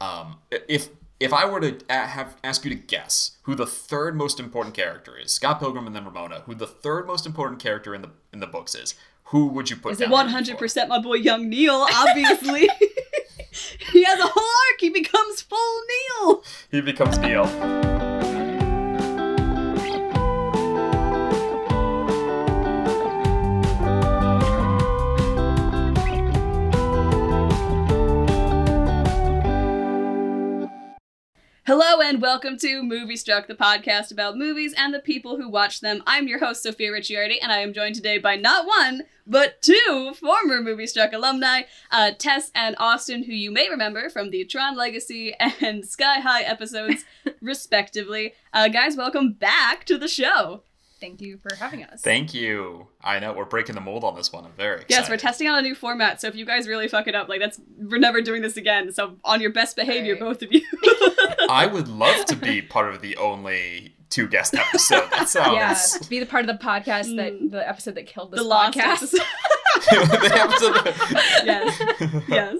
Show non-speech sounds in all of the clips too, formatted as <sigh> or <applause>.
Um, if if I were to have ask you to guess who the third most important character is, Scott Pilgrim and then Ramona, who the third most important character in the in the books is, who would you put Is it one hundred percent my boy Young Neil? Obviously, <laughs> he has a whole arc. He becomes full Neil. He becomes Neil. Hello and welcome to Moviestruck, the podcast about movies and the people who watch them. I'm your host Sophia Ricciardi, and I am joined today by not one but two former Moviestruck alumni, uh, Tess and Austin, who you may remember from the Tron Legacy and Sky High episodes, <laughs> respectively. Uh, guys, welcome back to the show. Thank you for having us. Thank you. I know we're breaking the mold on this one. I'm very excited. Yes, we're testing out a new format, so if you guys really fuck it up, like that's we're never doing this again. So on your best behavior, Right. both of you. <laughs> I would love to be part of the only two guest episode. That <laughs> sounds yeah, be the part of the podcast Mm. that the episode that killed this the podcast. <laughs> episode. the episode. Yes. yes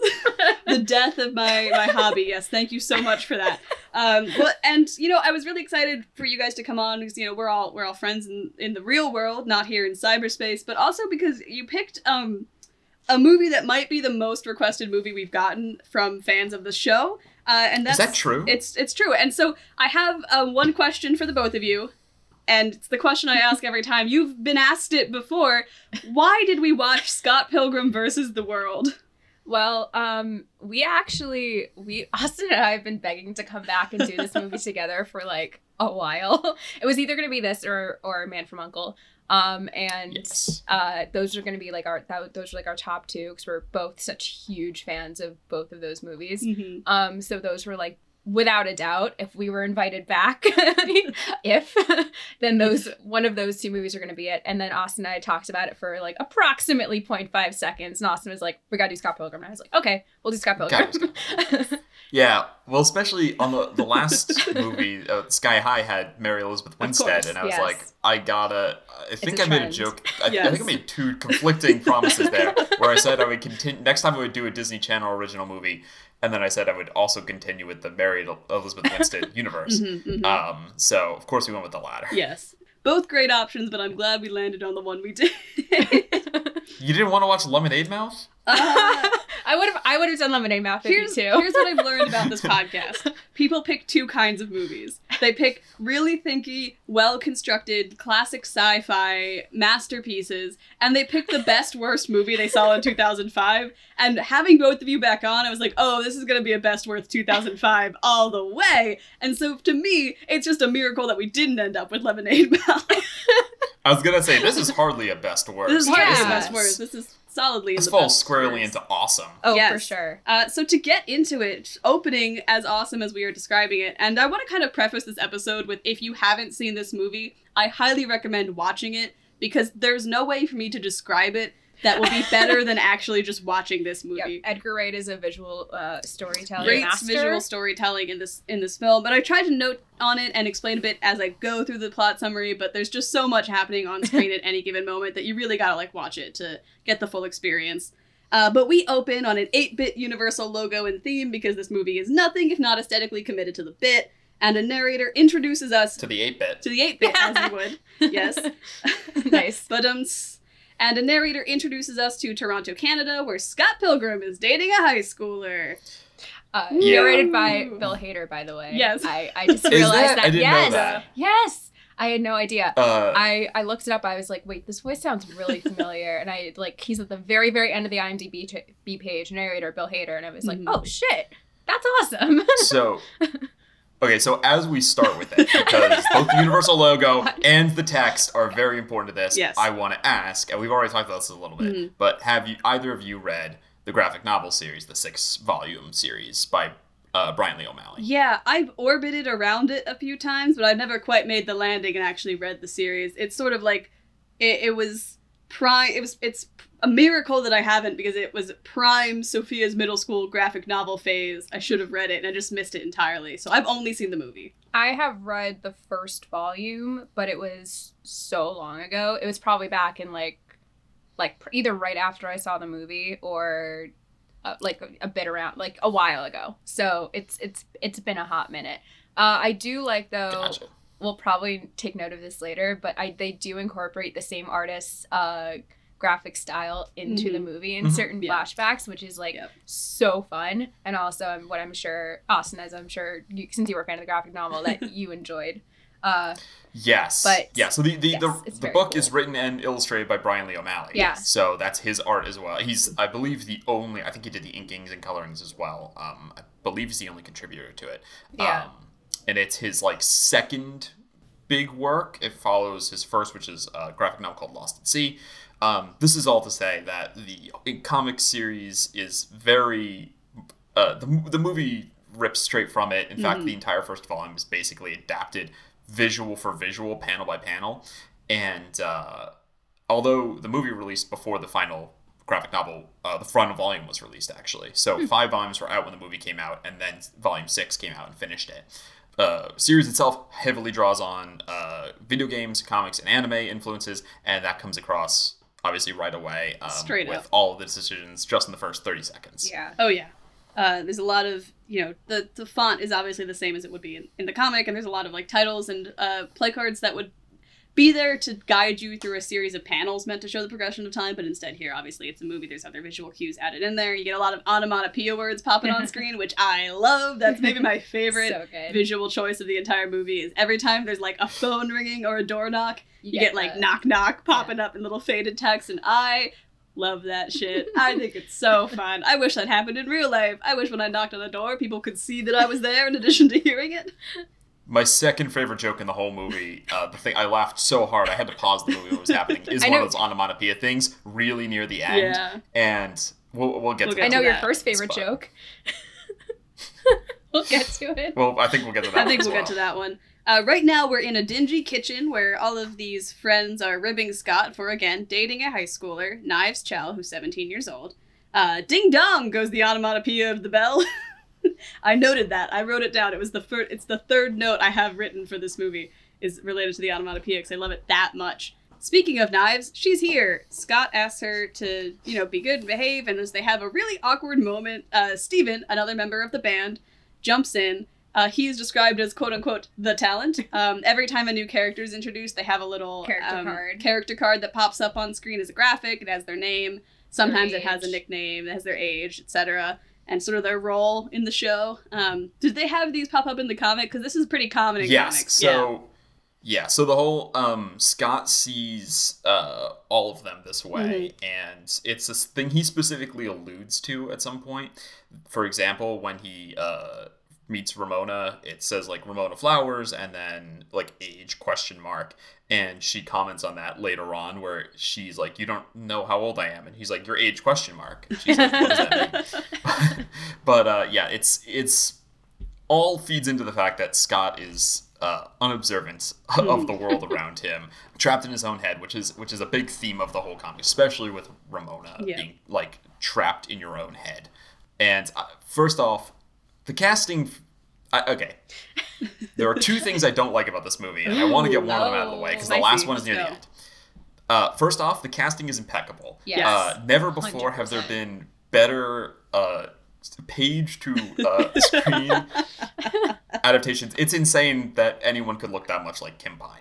the death of my my hobby yes thank you so much for that um well and you know i was really excited for you guys to come on because you know we're all we're all friends in in the real world not here in cyberspace but also because you picked um a movie that might be the most requested movie we've gotten from fans of the show uh and Is that's that true? it's it's true and so i have um, one question for the both of you and it's the question i ask every time you've been asked it before why did we watch scott pilgrim versus the world Well, um, we actually we Austin and I have been begging to come back and do this movie together for like a while. It was either gonna be this or or Man from Uncle. Um, and yes. uh, those are gonna be like our that, those are like our top two because we're both such huge fans of both of those movies. Mm-hmm. Um, so those were like without a doubt, if we were invited back, <laughs> if <laughs> then those one of those two movies are going to be it. And then Austin and I talked about it for like approximately 0.5 seconds, and Austin was like, "We gotta do Scott Pilgrim." And I was like, "Okay, we'll do Scott Pilgrim." <laughs> Yeah, well, especially on the the last movie, uh, Sky High had Mary Elizabeth Winstead, and I was yes. like, I gotta. I think I made a joke. I, I think I made two conflicting promises there, where I said I would continue next time I would do a Disney Channel original movie, and then I said I would also continue with the Mary Elizabeth <laughs> Winstead universe. Mhm, mhm. Um, so of course we went with the latter. yes. Both great options, but I'm glad we landed on the one we did. <laughs> You didn't want to watch Lemonade Mouth? Uh, I would have I would have done Lemonade Mouth here's, too. here's what I've learned about this <laughs> podcast. People pick two kinds of movies. They pick really thinky, well constructed, classic sci fi masterpieces, and they pick the best worst movie they saw in 2005. And having both of you back on, I was like, oh, this is going to be a best worst 2005 all the way. And so to me, it's just a miracle that we didn't end up with Lemonade <laughs> Mouth. I was gonna say this is hardly a best worst. this is hardly the Yeah. best worst. This is solidly in This the falls best squarely worst. into awesome. oh, for sure. Uh, so to get into it, opening as awesome as we are describing it, and I want to kind of preface this episode with if you haven't seen this movie, I highly recommend watching it because there's no way for me to describe it that will be better <laughs> than actually just watching this Yep. movie. Edgar Wright is a visual uh, storytelling Great master. visual storytelling in this in this film, but I tried to note on it and explain a bit as I go through the plot summary. But there's just so much happening on screen <laughs> at any given moment that you really gotta like watch it to get the full experience. Uh, but we open on an 8-bit Universal logo and theme because this movie is nothing if not aesthetically committed to the bit, and a narrator introduces us To the 8 bit. to the 8-bit as you would. <laughs> Yes. nice. But um, and a narrator introduces us to Toronto, Canada, where Scott Pilgrim is dating a high schooler. Uh, Yeah. Narrated by Bill Hader, by the way. Yes. I, I <laughs> just realized that? that. I didn't yes. know that. Yes. I had no idea. Uh, I, I looked it up. I was like, wait, this voice sounds really familiar. and I like he's at the very very end of the IMDb t- B page, narrator Bill Hader, and I was like, Mhm. oh shit, that's awesome. <laughs> so okay so as we start with it because <laughs> both the universal logo and the text are very important to this Yes. i want to ask and we've already talked about this a little bit Mhm. but have you either of you read the graphic novel series the six volume series by uh, brian lee o'malley Yeah, I've orbited around it a few times, but I've never quite made the landing and actually read the series. It's sort of like it, it was prime. It was it's a miracle that I haven't because it was prime Sophia's middle school graphic novel phase. I should have read it and I just missed it entirely. So I've only seen the movie. I have read the first volume, but it was so long ago. It was probably back in like like either right after I saw the movie or uh, like a, a bit around like a while ago. So it's it's it's been a hot minute. Uh, I do like though. Gotcha. We'll probably take note of this later, but I they do incorporate the same artist's uh, graphic style into the Mhm. movie in Mhm. certain Yeah. flashbacks, which is like Yep. so fun. And also, um, what I'm sure Austin, as I'm sure you, since you were a fan of the graphic novel, that <laughs> you enjoyed. Uh, Yes. But- yeah, so the the, yes, the, the book cool. is written and illustrated by Brian Lee O'Malley. Yeah. So that's his art as well. He's I believe the only I think he did the inkings and colorings as well. Um I believe he's the only contributor to it. Yeah. Um, and it's his like second big work. It follows his first, which is a graphic novel called Lost at Sea. Um, this is all to say that the comic series is very uh, the, the movie rips straight from it. In fact, the entire first volume is basically adapted visual for visual, panel by panel. And uh, although the movie released before the final graphic novel, uh, the front volume was released actually. So five volumes were out when the movie came out, and then volume six came out and finished it. Uh, series itself heavily draws on uh, video games, comics, and anime influences, and that comes across obviously right away um, Straight with up. all of the decisions just in the first 30 seconds. yeah. Oh yeah. Uh, there's a lot of you know the the font is obviously the same as it would be in, in the comic, and there's a lot of like titles and uh, play cards that would be there to guide you through a series of panels meant to show the progression of time. But instead, here obviously it's a movie. There's other visual cues added in there. You get a lot of onomatopoeia words popping on <laughs> screen, which I love. That's maybe my <laughs> favorite So visual choice of the entire movie. Is every time there's like a phone ringing or a door knock, you, get, like the- knock knock popping up in little faded text, and I love that shit. I <laughs> think it's so fun. I wish that happened in real life. I wish when I knocked on the door, people could see that I was there in addition to hearing it. My second favorite joke in the whole movie, uh, the thing I laughed so hard I had to pause the movie when it was happening, <laughs> is I one know- of those onomatopoeia things really near the end. Yeah. And we'll, we'll get We'll to get I know to your that first favorite joke. <laughs> we'll get to it. Well, I think we'll get to that I one think we'll well. get to that one. Uh, right now, we're in a dingy kitchen where all of these friends are ribbing Scott for, again, dating a high schooler, Knives Chell, who's 17 years old. Uh, ding dong goes the onomatopoeia of the bell. <laughs> I noted that. I wrote it down. It was the. It's the third note I have written for this movie is related to the onomatopoeia because I love it that much. Speaking of knives, she's here. Scott asks her to, you know, be good and behave, and as they have a really awkward moment, uh, Steven, another member of the band, jumps in. Uh, he is described as quote unquote the talent. Um, every time a new character is introduced, they have a little Character um, card. character card that pops up on screen as a graphic. It has their name. Sometimes it has a nickname. It has their age, etc. And sort of their role in the show. Um, did they have these pop up in the comic? Because this is pretty common in yes. comics. yeah. So yeah. So the whole um, Scott sees uh, all of them this way, Mm-hmm. and it's this thing he specifically alludes to at some point. For example, when he uh, meets Ramona, it says like Ramona Flowers, and then like age question mark. And she comments on that later on, where she's like, "You don't know how old I am," and he's like, "Your age question mark." And she's like, "What does that mean?" <laughs> but uh, yeah, it's it's all feeds into the fact that Scott is uh, unobservant <laughs> of the world around him, trapped in his own head, which is which is a big theme of the whole comic, especially with Ramona Yeah. being like trapped in your own head. And uh, first off, the casting. I, okay, there are two <laughs> things I don't like about this movie, and I want to get one of them out of the way because the last one is near the end. Uh, first off, the casting is impeccable. Yes. Uh, never before have there been better uh, page to uh, <laughs> screen <laughs> adaptations. It's insane that anyone could look that much like Kim Pine,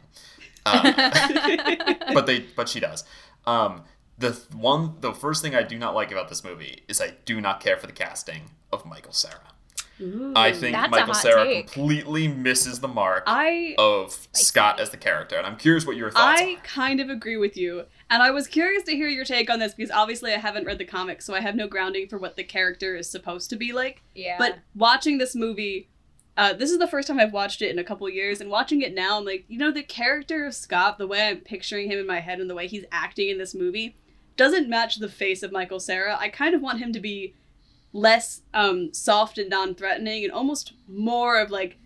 uh, but they but she does. Um, the th- one, the first thing I do not like about this movie is I do not care for the casting of Michael Cera. I think Michael hot Cera take. completely misses the mark I of Scott as the character, and I'm curious what your thoughts I kind of agree with you. And I was curious to hear your take on this because obviously I haven't read the comics, so I have no grounding for what the character is supposed to be like. yeah. But watching this movie, uh, this is the first time I've watched it in a couple years, and watching it now, I'm like, you know, the character of Scott, the way I'm picturing him in my head and the way he's acting in this movie, doesn't match the face of Michael Cera. I kind of want him to be less um, soft and non-threatening, and almost more of like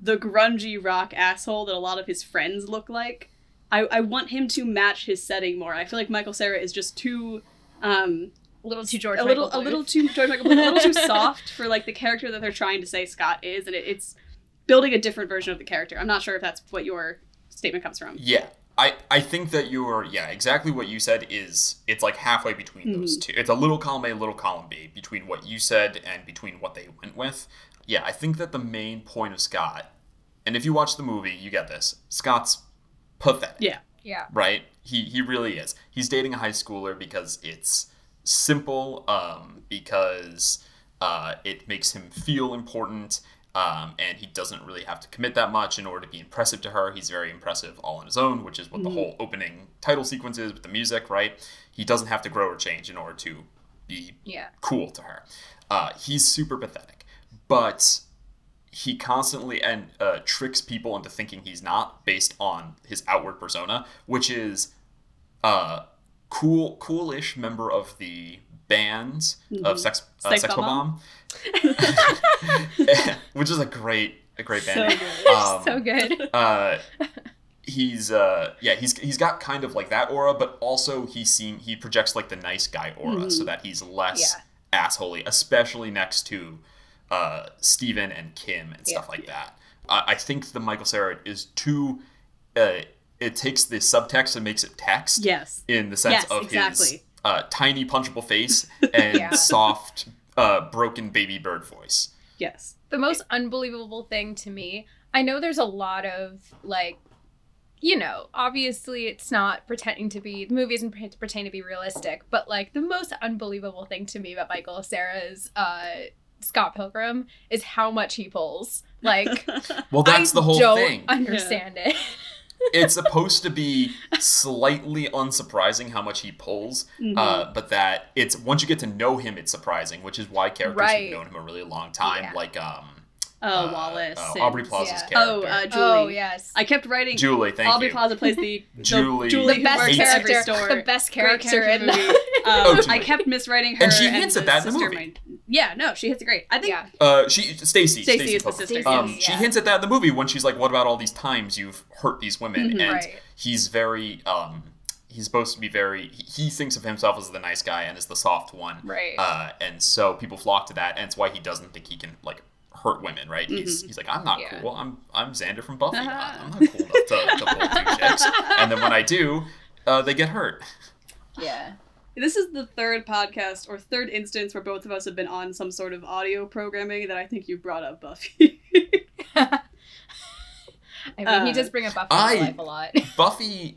the grungy rock asshole that a lot of his friends look like. I, I want him to match his setting more. I feel like Michael Cera is just too um, a little too George a little Michael a little too George Michael Bluth, a little too soft for like the character that they're trying to say Scott is, and it, it's building a different version of the character. I'm not sure if that's what your statement comes from. Yeah. I, I think that you're yeah exactly what you said is it's like halfway between those Mm-hmm. two. It's a little column A, little column B between what you said and between what they went with. Yeah, I think that the main point of Scott, and if you watch the movie, you get this. Scott's pathetic. Yeah. Yeah. right? He he really is. He's dating a high schooler because it's simple, um, because uh, it makes him feel important, um, and he doesn't really have to commit that much in order to be impressive to her. He's very impressive all on his own, which is what the whole opening title sequence is with the music, right? He doesn't have to grow or change in order to be Yeah. cool to her. Uh, he's super pathetic, but he constantly and uh, tricks people into thinking he's not based on his outward persona, which is uh, cool, coolish member of the band of Sex uh, Sex Sex Bomb? <laughs> <laughs> Which is a great a great band. So good. Um, <laughs> so good. uh, he's uh yeah he's he's got kind of like that aura but also he seem he projects like the nice guy aura so that he's less assholey especially next to uh Steven and Kim and stuff Yeah. like that I I think the Michael Cera is too uh it takes the subtext and makes it text Yes. in the sense Yes, of exactly. his uh, tiny punchable face <laughs> and Yeah. soft uh broken baby bird voice. Yes. the most unbelievable thing to me i know there's a lot of like you know obviously it's not pretending to be the movie isn't pre- pretending to be realistic but like the most unbelievable thing to me about michael cera's uh scott pilgrim is how much he pulls. Like <laughs> well that's I the whole don't thing. Understand it <laughs> it's supposed to be slightly unsurprising how much he pulls, Mm-hmm. uh, but that it's once you get to know him, it's surprising, which is why characters Right. who've known him a really long time, Yeah. like um, oh, uh, Wallace. uh, and- Aubrey Plaza's yeah. character, Oh, uh, Julie. oh yes I kept writing. Julie. Thank you. Aubrey you. Plaza plays the <laughs> the Julie. Julie the best works at every character store. the best character, character in in the movie. Um, Oh, Julie. I kept miswriting her. And she hints at that in the sister movie. might- Yeah, no, she hits it great. I think. yeah Uh, she Stacy. Stacey is the Pilgrim. sister. Um, yes, she yeah. hints at that in the movie when she's like, "What about all these times you've hurt these women?" Mhm. And Right. he's very um, he's supposed to be very. He, he thinks of himself as the nice guy and as the soft one, Right. Uh, and so people flock to that, and it's why he doesn't think he can like hurt women, right? He's he's like, I'm not Yeah. cool. I'm I'm Xander from Buffy. I'm I'm not cool enough to, to pull two chicks. <laughs> And then when I do, uh, they get hurt. yeah This is the third podcast or third instance where both of us have been on some sort of audio programming that I think you brought up, Buffy. <laughs> I mean, he Uh, does bring up Buffy I- life a lot. Buffy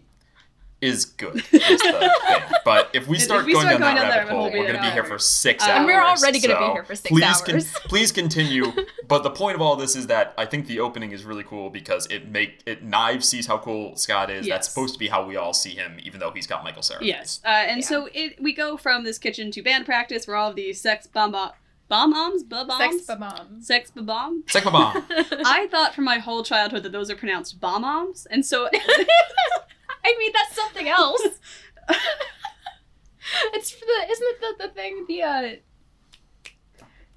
is good. Is the. <laughs> But if we If start we going start down going that down rabbit hole, we're going to be here for six Uh, hours. And we're already gonna be here for six please hours. <laughs> <laughs> please continue. But the point of all this is that I think the opening is really cool because it make it Knives sees how cool Scott is. Yes. That's supposed to be how we all see him, even though he's got Michael Cera. yes. Uh, and Yeah. so it we go from this kitchen to band practice where all of the sex bomb bomb bombs bombs Sex bombs. sex bomb. Sex bomb. I thought for my whole childhood that those are pronounced bomb bombs, and so I mean, that's something else. <laughs> it's for the isn't it the, the thing the uh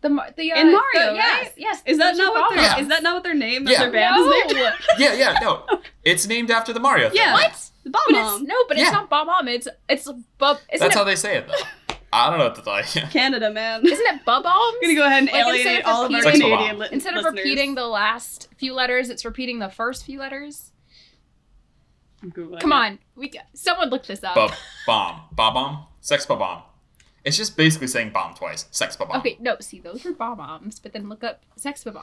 the the uh, In Mario, the- yes right? yes is that not what their Yeah. is that not what their name Yeah. their band no. is <laughs> named? yeah, yeah, no. It's named after the Mario thing. Yeah. what The but bomb it's no but Yeah. it's not bomb bomb it's it's bub isn't That's it how they say it, though. <laughs> I don't know what to tell you. Canada man. isn't it bub I'm gonna go ahead and Like, alienate all of our Canadian li- instead of listeners. repeating the last few letters it's repeating the first few letters I'm Googling come it. on we got- someone look this up Bub bomb. Bob bomb. Sex bomb. It's just basically saying bomb twice. Sex bomb. okay no see those were bomb bombs but then look up sex bomb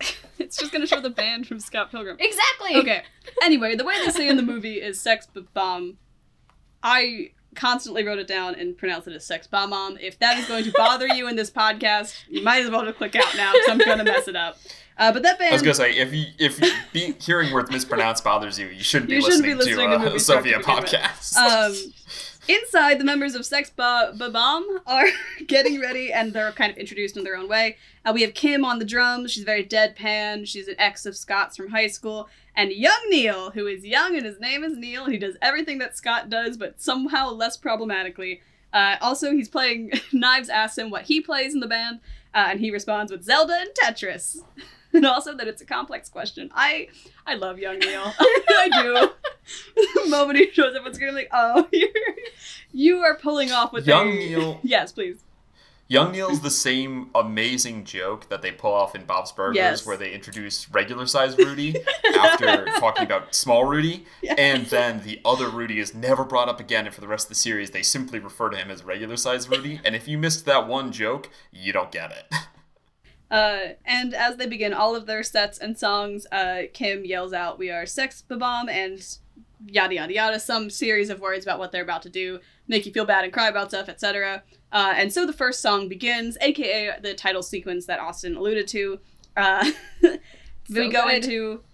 <laughs> It's just gonna show the band from Scott Pilgrim. exactly Okay. Anyway, the way they say in the movie is sex b- bomb. I constantly wrote it down and pronounced it as sex bomb mom. If that is going to bother you in this podcast, you might as well just click out now because I'm gonna mess it up. Uh, but that band. I was gonna say if you if you be, hearing words mispronounced bothers you, you shouldn't be You shouldn't be listening, listening to uh, to Sophia podcast. um, inside, the members of Sex Ba Ba Bomb are <laughs> getting ready, and they're kind of introduced in their own way. Uh, we have Kim on the drums. She's very deadpan. She's an ex of Scott's from high school, and young Neil, who is young and his name is Neil. He does everything that Scott does, but somehow less problematically. Uh, also, he's playing. <laughs> Knives asks him what he plays in the band, uh, and he responds with Zelda and Tetris. <laughs> <laughs> And also that it's a complex question. I I love young Neil. <laughs> I do. the moment he shows up on screen, I'm like, oh, <laughs> you're, you are pulling off with Young a- Neil- Yes, please. Young Neil's the same amazing joke that they pull off in Bob's Burgers, Yes. where they introduce regular size Rudy after talking about small Rudy, Yeah. and then the other Rudy is never brought up again. And for the rest of the series, they simply refer to him as regular size Rudy. And if you missed that one joke, you don't get it. Uh, and as they begin all of their sets and songs, uh, Kim yells out, "We are sex bomb," and yada yada yada, some series of words about what they're about to do, make you feel bad and cry about stuff, etc. Uh, and so the first song begins, aka the title sequence that Austin alluded to. Uh, <laughs> we go good. into So-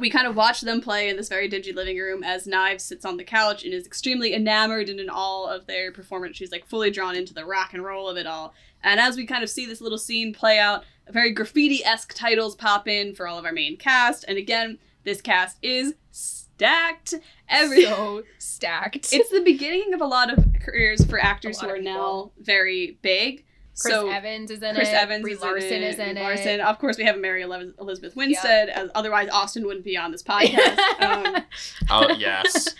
we kind of watch them play in this very dingy living room as Knives sits on the couch and is extremely enamored and in all of their performance. She's like fully drawn into the rock and roll of it all. And as we kind of see this little scene play out, very graffiti esque titles pop in for all of our main cast. And again, this cast is stacked. Every so stacked. <laughs> it's the beginning of a lot of careers for actors who are now very big. Chris so Evans is in it. Chris it. Evans Brie is Larson in it. is in Brie it. Larson. Of course, we have Mary Elizabeth Winstead. As, otherwise, Austin wouldn't be on this <laughs> podcast. um, Oh yes,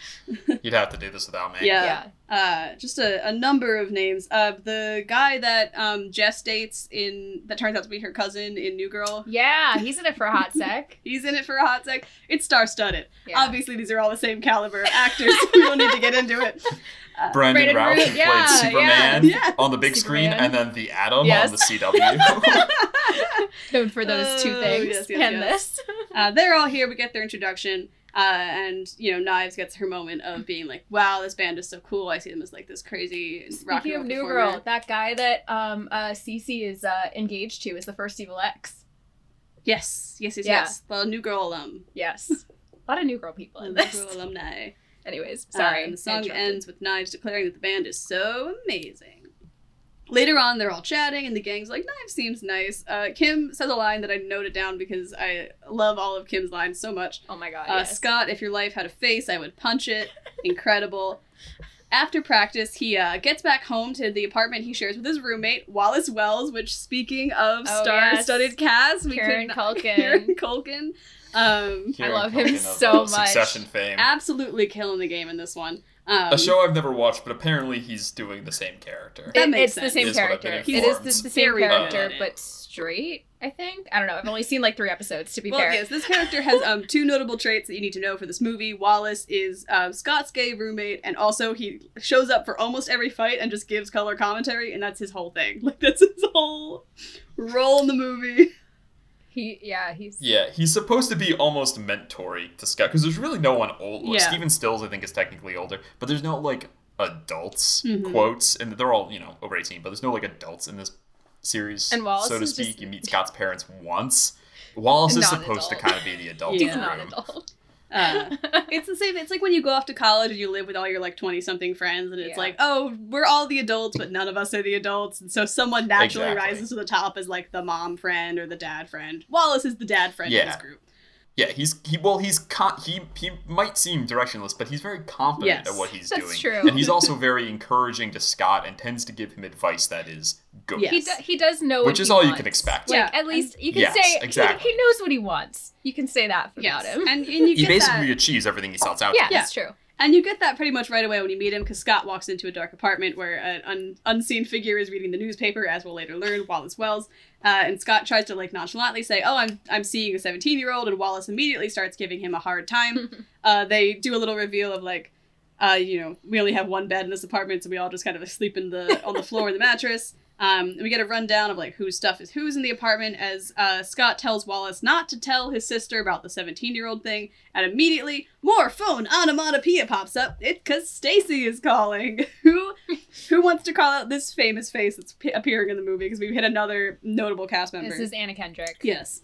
you'd have to do this without me. Yeah. yeah. uh, just a, a number of names. Uh, the guy that um, Jess dates in that turns out to be her cousin in New Girl. Yeah, he's in it for a hot sec. <laughs> He's in it for a hot sec. It's star studded. Yeah. Obviously, these are all the same caliber actors. <laughs> we don't need to get into it. Uh, Brandon, Brandon Routh, Root, who yeah, played Superman yeah. on the big screen, and then the Atom Yes. on the CW. Known <laughs> <laughs> for those two Oh, things. yes, yes, and yes. this. <laughs> uh, they're all here. We get their introduction. Uh, and you know, Knives gets her moment of being like, "Wow, this band is so cool." I see them as like this crazy rock Speaking and of New performer. Girl, that guy that um uh Cece is uh engaged to is the first Evil Ex. Yes, yes, yes, Yeah. yes. The New Girl alum, Yes. a lot of New Girl people in the in New. Girl alumni. Anyways, Uh, sorry. and the song ends with Knives declaring that the band is so amazing. Later on, they're all chatting, and the gang's like, Knives seems nice. Uh, Kim says a line that I noted down because I love all of Kim's lines so much. Oh my god. Uh, yes. Scott, if your life had a face, I would punch it. <laughs> Incredible. After practice, he uh, gets back home to the apartment he shares with his roommate, Wallace Wells, which, speaking of Oh, star-studded cast, we Karen could <laughs> Culkin. Kieran Culkin. Um, I love him so much. Succession fame. absolutely killing the game in this one. Um, a show I've never watched, but apparently he's doing the same character. That It- makes it's the same Is what I've character. been It is the, the same character, good. but straight. I think. I don't know. I've only seen like three episodes. To be Well, fair. yes, this character has um, two notable traits that you need to know for this movie. Wallace is um, Scott's gay roommate, and also he shows up for almost every fight and just gives color commentary, and that's his whole thing. <laughs> Like that's his whole role in the movie. He. Yeah. He's. Yeah, he's supposed to be almost mentory to Scott because there's really no one old. Yeah. Steven Stills, I think, is technically older, but there's no like adults Mhm. quotes, and they're all you know over 18, but there's no like adults in this series, And Wallace so to speak. just- You meet Scott's parents once. <laughs> Wallace is supposed to kind of be the adult <laughs> He's not adult. Uh, <laughs> it's the same. It's like when you go off to college and you live with all your like twenty something friends, and it's Yeah. like, oh, we're all the adults, but none of us are the adults, and so someone naturally Exactly. rises to the top as like the mom friend or the dad friend. Wallace is the dad friend in Yeah. this group. Yeah, he's he well he's con- he he might seem directionless, but he's very confident Yes, at what he's that's doing, true. and he's also very encouraging to Scott and tends to give him advice that is good. Yeah. He, do, he does know Which what is he all you can expect. Like Yeah, at least you can Yes, say he- exactly. he, knows what he wants. You can say that about Yes, him. and, and you He get basically that. achieves everything he sets out yeah, to. Yeah. that's true. And you get that pretty much right away when you meet him, because Scott walks into a dark apartment where an un- unseen figure is reading the newspaper, as we'll later learn, Wallace Wells. Uh, and Scott tries to like nonchalantly say, "Oh, I'm I'm seeing a 17 year old," and Wallace immediately starts giving him a hard time. <laughs> uh, they do a little reveal of like, uh, you know, we only have one bed in this apartment, so we all just kind of sleep in the on the floor in the mattress. Um, we get a rundown of like whose stuff is whose in the apartment as uh, Scott tells Wallace not to tell his sister about the 17 year old thing, and immediately more phone onomatopoeia pops up. It's because Stacy is calling. <laughs> who who wants to call out this famous face that's p- appearing in the movie? Because we've hit another notable cast member. This is Anna Kendrick. Yes.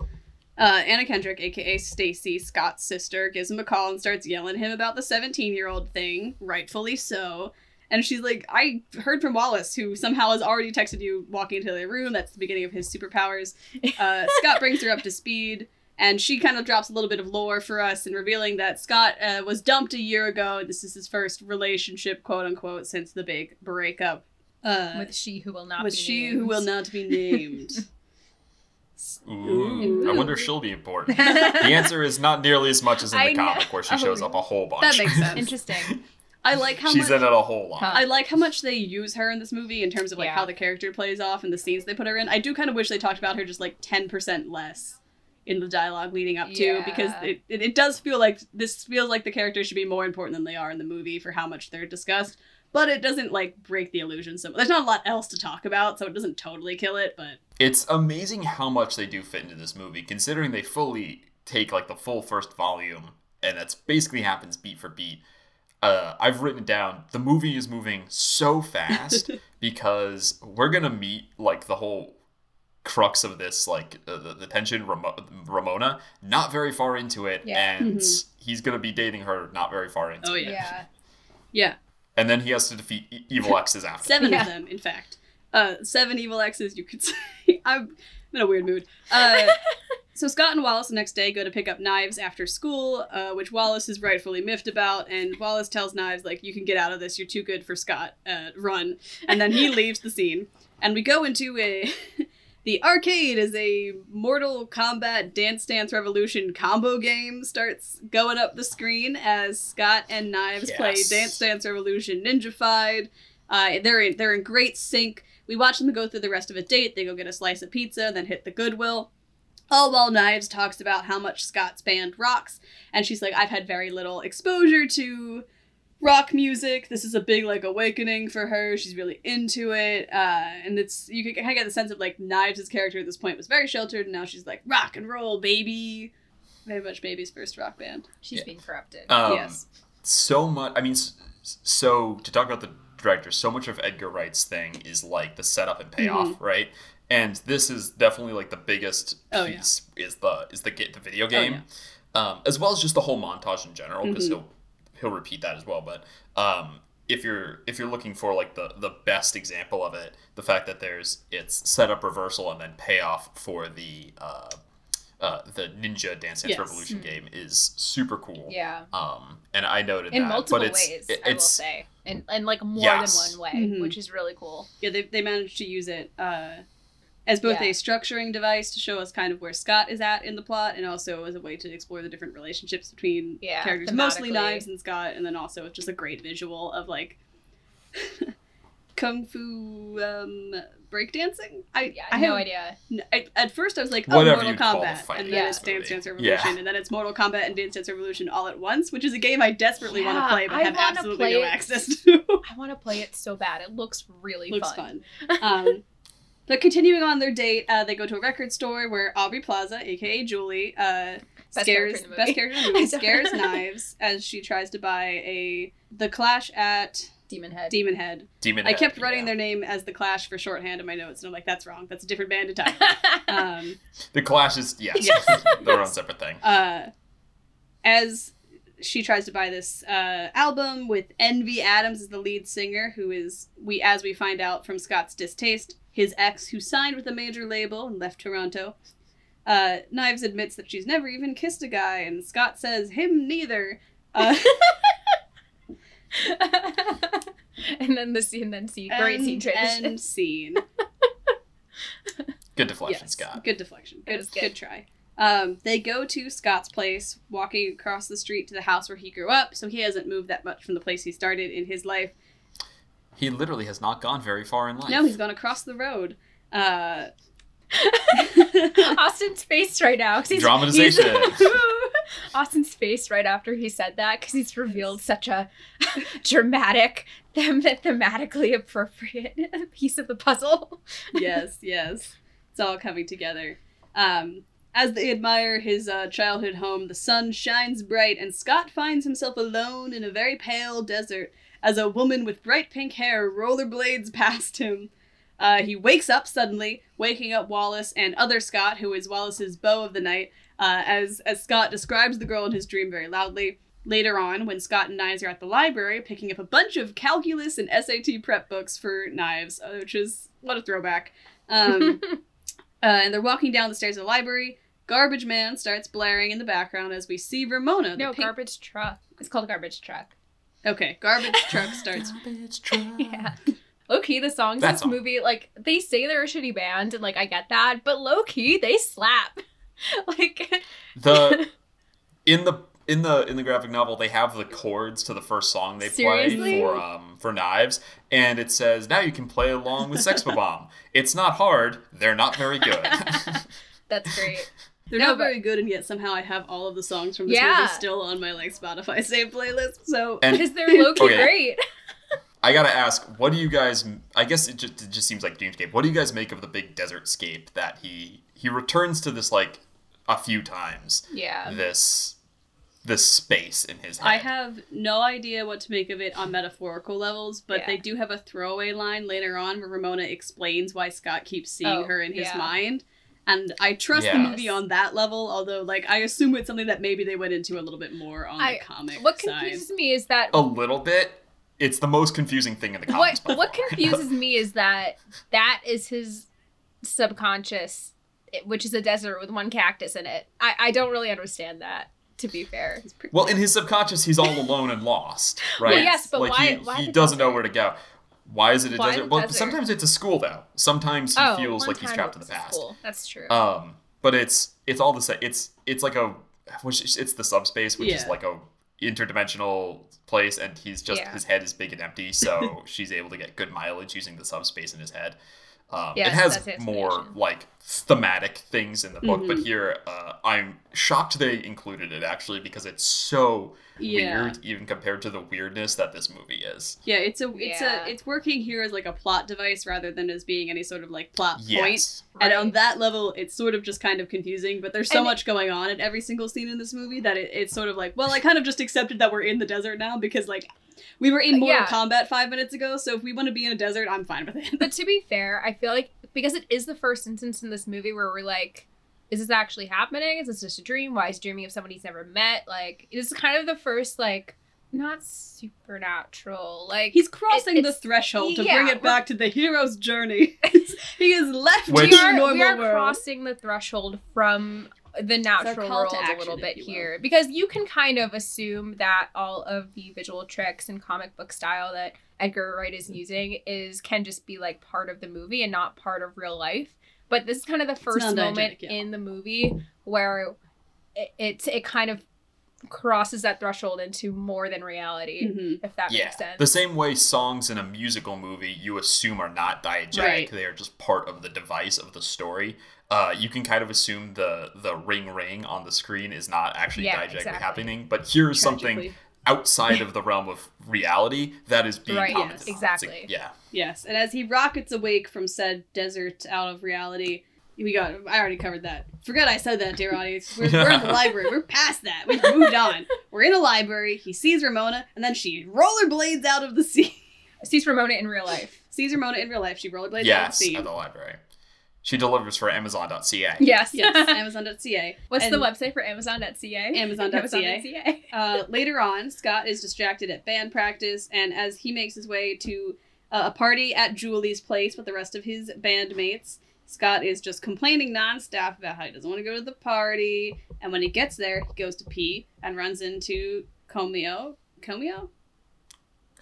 Uh, Anna Kendrick, aka Stacy, Scott's sister, gives him a call and starts yelling at him about the 17 year old thing, rightfully so. And she's like, I heard from Wallace, who somehow has already texted you walking into their room. That's the beginning of his superpowers. Uh, <laughs> Scott brings her up to speed, and she kind of drops a little bit of lore for us in revealing that Scott uh, was dumped a year ago, this is his first relationship, quote unquote, since the big breakup. Uh, With she who will not with be she named. who will not be named. <laughs> Ooh, I wonder if she'll be important. <laughs> the answer is not nearly as much as in I the know. comic, where she Oh, shows up a whole bunch. That makes sense. Interesting. I like how She's much in it a whole lot. I like how much they use her in this movie in terms of like Yeah. how the character plays off and the scenes they put her in. I do kind of wish they talked about her just like ten percent less in the dialogue leading up to Yeah. because it, it, it does feel like this feels like the characters should be more important than they are in the movie for how much they're discussed. But it doesn't like break the illusion. So there's not a lot else to talk about, so it doesn't totally kill it. But It's amazing how much they do fit into this movie, considering they fully take like the full first volume, and that's basically happens beat for beat. Uh, I've written it down. The movie is moving so fast <laughs> because we're gonna meet like the whole crux of this, like uh, the, the tension. Ramo- Ramona, not very far into it, Yeah. and Mhm. he's gonna be dating her not very far into oh it. yeah, Yeah. yeah. And then he has to defeat e- evil X's after. Seven Yeah. of them, in fact. Uh, seven evil exes, you could <laughs> say. I'm in a weird mood. Uh, <laughs> so Scott and Wallace the next day go to pick up Knives after school, uh, which Wallace is rightfully miffed about. And Wallace tells Knives, like, you can get out of this. You're too good for Scott. Uh, run. And then he <laughs> leaves the scene. And we go into a... <laughs> The arcade is a Mortal Kombat Dance Dance Revolution combo game starts going up the screen as Scott and Knives play Dance Dance Revolution Ninjafied. Uh, they're in, they're in great sync. We watch them go through the rest of a date. They go get a slice of pizza, then hit the Goodwill. All while Knives talks about how much Scott's band rocks, and she's like, "I've had very little exposure to rock music. This is a big like awakening for her. She's really into it, uh, and it's you can kind of get the sense of like Knives' character at this point was very sheltered, and now she's like rock and roll, baby." Very much baby's first rock band. She's Yeah. being corrupted. Um, yes. so much i mean so to talk about the director so much of edgar wright's thing is like the setup and payoff right and this is definitely like the biggest Oh, yeah. piece is the is the the video Oh, game um, as well as just the whole montage in general because Mhm. he'll he'll repeat that as well but um, if you're if you're looking for like the the best example of it the fact that there's it's setup reversal and then payoff for the uh, uh, the ninja dance dance Yes. revolution Mhm. game is super cool yeah. um, and I noted In that, multiple but it's, ways, it- I will say. In, in like more Yes. than one way, Mhm. which is really cool. Yeah, they, they managed to use it uh, as both Yeah. a structuring device to show us kind of where Scott is at in the plot, and also as a way to explore the different relationships between Yeah, characters, mostly thematically. Knives and Scott, and then also just a great visual of like <laughs> kung fu um, breakdancing. I Yeah, I I have no idea. n- I, at first I was like, oh, Whatever Mortal you'd the fight and then this it's Dance movie. Dance Yeah. Revolution, and then it's Mortal Kombat and Dance Dance Revolution all at once, which is a game I desperately want to play but I have absolutely no it. access to. I want to play it so bad. It looks really Looks fun. fun. <laughs> Um, but continuing on their date, uh, they go to a record store where Aubrey Plaza, aka Julie, uh, Best scares character best character in the <laughs> movie scares Knives as she tries to buy a the Clash at Demon Head. Demon Head. Demon. Head. I kept writing yeah. their name as the Clash for shorthand in my notes, and I'm like, that's wrong. That's a different band entirely. <laughs> um, The Clash is yes, Yes. <laughs> their own separate thing. uh, as she tries to buy this uh, album with Envy Adams as the lead singer, who is we as we find out from Scott's distaste, his ex who signed with a major label and left Toronto. Uh, Knives admits that she's never even kissed a guy, and Scott says him neither. Uh, <laughs> and then the scene, then scene, great scene transition. and scene. <laughs> Good deflection, Yes, Scott. Good deflection. Good, good. good. try. Um, they go to Scott's place, walking across the street to the house where he grew up, so he hasn't moved that much from the place he started in his life. He literally has not gone very far in life. No, he's gone across the road. <laughs> Uh, <laughs> Austin's face right now. 'cause he's- Dramatization. he's- <laughs> Austin's face right after he said that because he's revealed such a dramatic, them thematically appropriate piece of the puzzle. yes, yes. It's all coming together. Um, as they admire his uh, childhood home, the sun shines bright, and Scott finds himself alone in a very pale desert as a woman with bright pink hair rollerblades <laughs> past him. Uh, he wakes up suddenly, waking up Wallace and other Scott, who is Wallace's beau of the night, uh, as, as Scott describes the girl in his dream very loudly. Later on, when Scott and Knives are at the library picking up a bunch of calculus and SAT prep books for Knives, uh, which is what a throwback. Um, <laughs> uh, and they're walking down the stairs of the library. Garbage Man starts blaring in the background as we see Ramona. the no, pink- garbage truck. It's called garbage truck. Okay, garbage truck starts. <laughs> Garbage truck. <laughs> Yeah. Low key, the songs in this song. movie, like they say they're a shitty band, and like I get that, but low key they slap. <laughs> like The in the in the in the graphic novel they have the chords to the first song they Seriously? play for um for knives and it says now you can play along with sex bomb it's not hard they're not very good That's great. They're No, not but- very good, and yet somehow I have all of the songs from this Yeah. movie still on my like Spotify <laughs> save playlist. So And- Because they're low key Okay. great. <laughs> i gotta ask what do you guys i guess it just, it just seems like dreamscape what do you guys make of the big desert scape that he he returns to this like a few times Yeah. this this space in his head I have no idea what to make of it on metaphorical levels, but Yeah. they do have a throwaway line later on where Ramona explains why Scott keeps seeing Oh, her in his yeah. mind. And I trust the movie on that level, although like I assume it's something that maybe they went into a little bit more on I- the comic What side. confuses me is that a little bit it's the most confusing thing in the what comics by what confuses <laughs> me is that that is his subconscious, which is a desert with one cactus in it. I I don't really understand that. To be fair, It's pretty- Well, in his subconscious, he's all alone and lost, right? Well, yes, but like why- He, why he doesn't know where to go. Why is it a Why desert? Well, desert? sometimes it's a school though. Sometimes he oh, feels like he's trapped in the past. Cool. That's true. Um, but it's it's all the same. It's it's like a which it's the subspace, which is like a interdimensional place, and he's just Yeah. his head is big and empty, so <laughs> she's able to get good mileage using the subspace in his head. Um, Yes, it has more like thematic things in the book, but Mhm. here uh, I'm shocked they included it actually because it's so Yeah. weird, even compared to the weirdness that this movie is. Yeah, it's a it's Yeah. a it's working here as like a plot device rather than as being any sort of like plot point. Yes, And on that level, it's sort of just kind of confusing, but there's so And- much going on in every single scene in this movie that it, it's sort of like, well, I kind of just accepted that we're in the desert now because, like, we were in Mortal Yeah. Kombat five minutes ago, so if we want to be in a desert, I'm fine with it. But to be fair, I feel like because it is the first instance in this movie where we're like, is this actually happening? Is this just a dream? Why is he dreaming of somebody he's never met? Like, this is kind of the first, like, not supernatural. Like, He's crossing It- the threshold to yeah, bring it back to the hero's journey. <laughs> <laughs> he has left we are, normal we are world. crossing the threshold from the natural world to a little bit here because you can kind of assume that all of the visual tricks and comic book style that Edgar Wright is using is can just be like part of the movie and not part of real life. But this is kind of the first moment yeah. in the movie where it, it it kind of crosses that threshold into more than reality, Mhm. if that yeah. makes sense. The same way songs in a musical movie you assume are not diegetic; Right. they are just part of the device of the story. Uh, you can kind of assume the the ring ring on the screen is not actually Yeah, diegetically exactly. happening, but here's something outside of the realm of reality that is being Right, yes, on. It's like- exactly. yeah. Yes, and as he rockets awake from said desert out of reality, we got. I already covered that. Forget I said that, dear audience. We're, we're in the <laughs> library. We're past that. We've moved on. We're in a library. He sees Ramona, and then she rollerblades out of the sea. Sees Ramona in real life. sees Ramona in real life. She rollerblades out of the Yes, sea. at the library. She delivers for Amazon.ca. Yes. Yes, <laughs> Amazon.ca. What's And, the website for Amazon.ca? Amazon.ca. Amazon.ca. Uh, <laughs> later on, Scott is distracted at band practice, and as he makes his way to uh, a party at Julie's place with the rest of his bandmates, Scott is just complaining nonstop about how he doesn't want to go to the party. And when he gets there, he goes to pee and runs into Comio. Comio?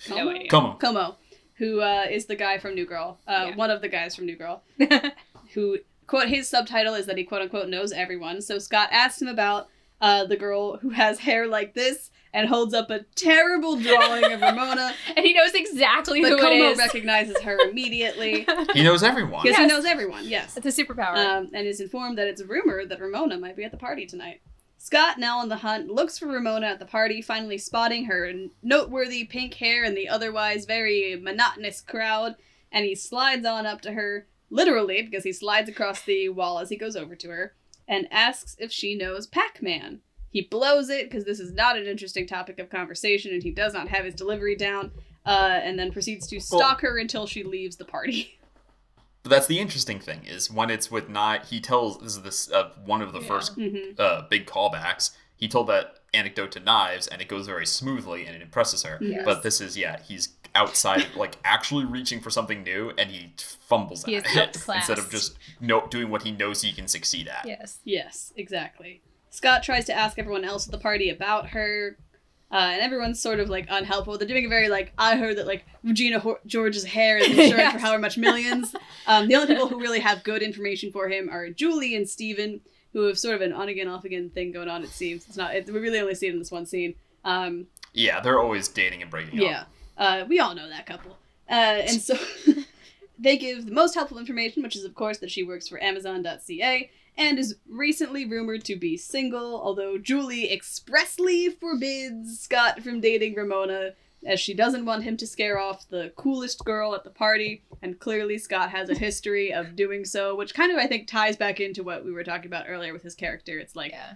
No Comeau? idea. Comeau, who uh, is the guy from New Girl. Uh, Yeah. One of the guys from New Girl <laughs> who quote his subtitle is that he quote unquote knows everyone. So Scott asks him about uh, the girl who has hair like this and holds up a terrible drawing of Ramona. <laughs> and he knows exactly But who it Comeau is. recognizes her immediately <laughs> He knows everyone. because he knows everyone. Yes, it's a superpower. um, and is informed that it's a rumor that Ramona might be at the party tonight. Scott, now on the hunt, looks for Ramona at the party, finally spotting her noteworthy pink hair in the otherwise very monotonous crowd, and he slides on up to her, literally, because he slides across the wall as he goes over to her, and asks if she knows Pac Man. He blows it because this is not an interesting topic of conversation and he does not have his delivery down, uh, and then proceeds to stalk her until she leaves the party. <laughs> But that's the interesting thing is when it's with not he tells this is this uh, one of the Yeah. first hmm uh, big callbacks. He told that anecdote to Knives, and it goes very smoothly, and it impresses her. Yes. But this is yeah, he's outside, <laughs> like actually reaching for something new, and he fumbles He at it <laughs> outclassed. instead of just no doing what he knows he can succeed at. yes. Yes, exactly. Scott tries to ask everyone else at the party about her, uh, and everyone's sort of like unhelpful. They're doing a very like I heard that like Regina Ho- George's hair is <laughs> insured Yes. for however much millions. Um, the only people who really have good information for him are Julie and Steven, who have sort of an on again, off again thing going on. It seems it's not. It, we really only see it in this one scene. Um, Yeah, they're always dating and breaking yeah, up. uh, we all know that couple. Uh, and so <laughs> <laughs> they give the most helpful information, which is, of course, that she works for Amazon.ca and is recently rumored to be single, although Julie expressly forbids Scott from dating Ramona. As she doesn't want him to scare off the coolest girl at the party, and clearly Scott has a history of doing so, which kind of I think ties back into what we were talking about earlier with his character. It's like yeah.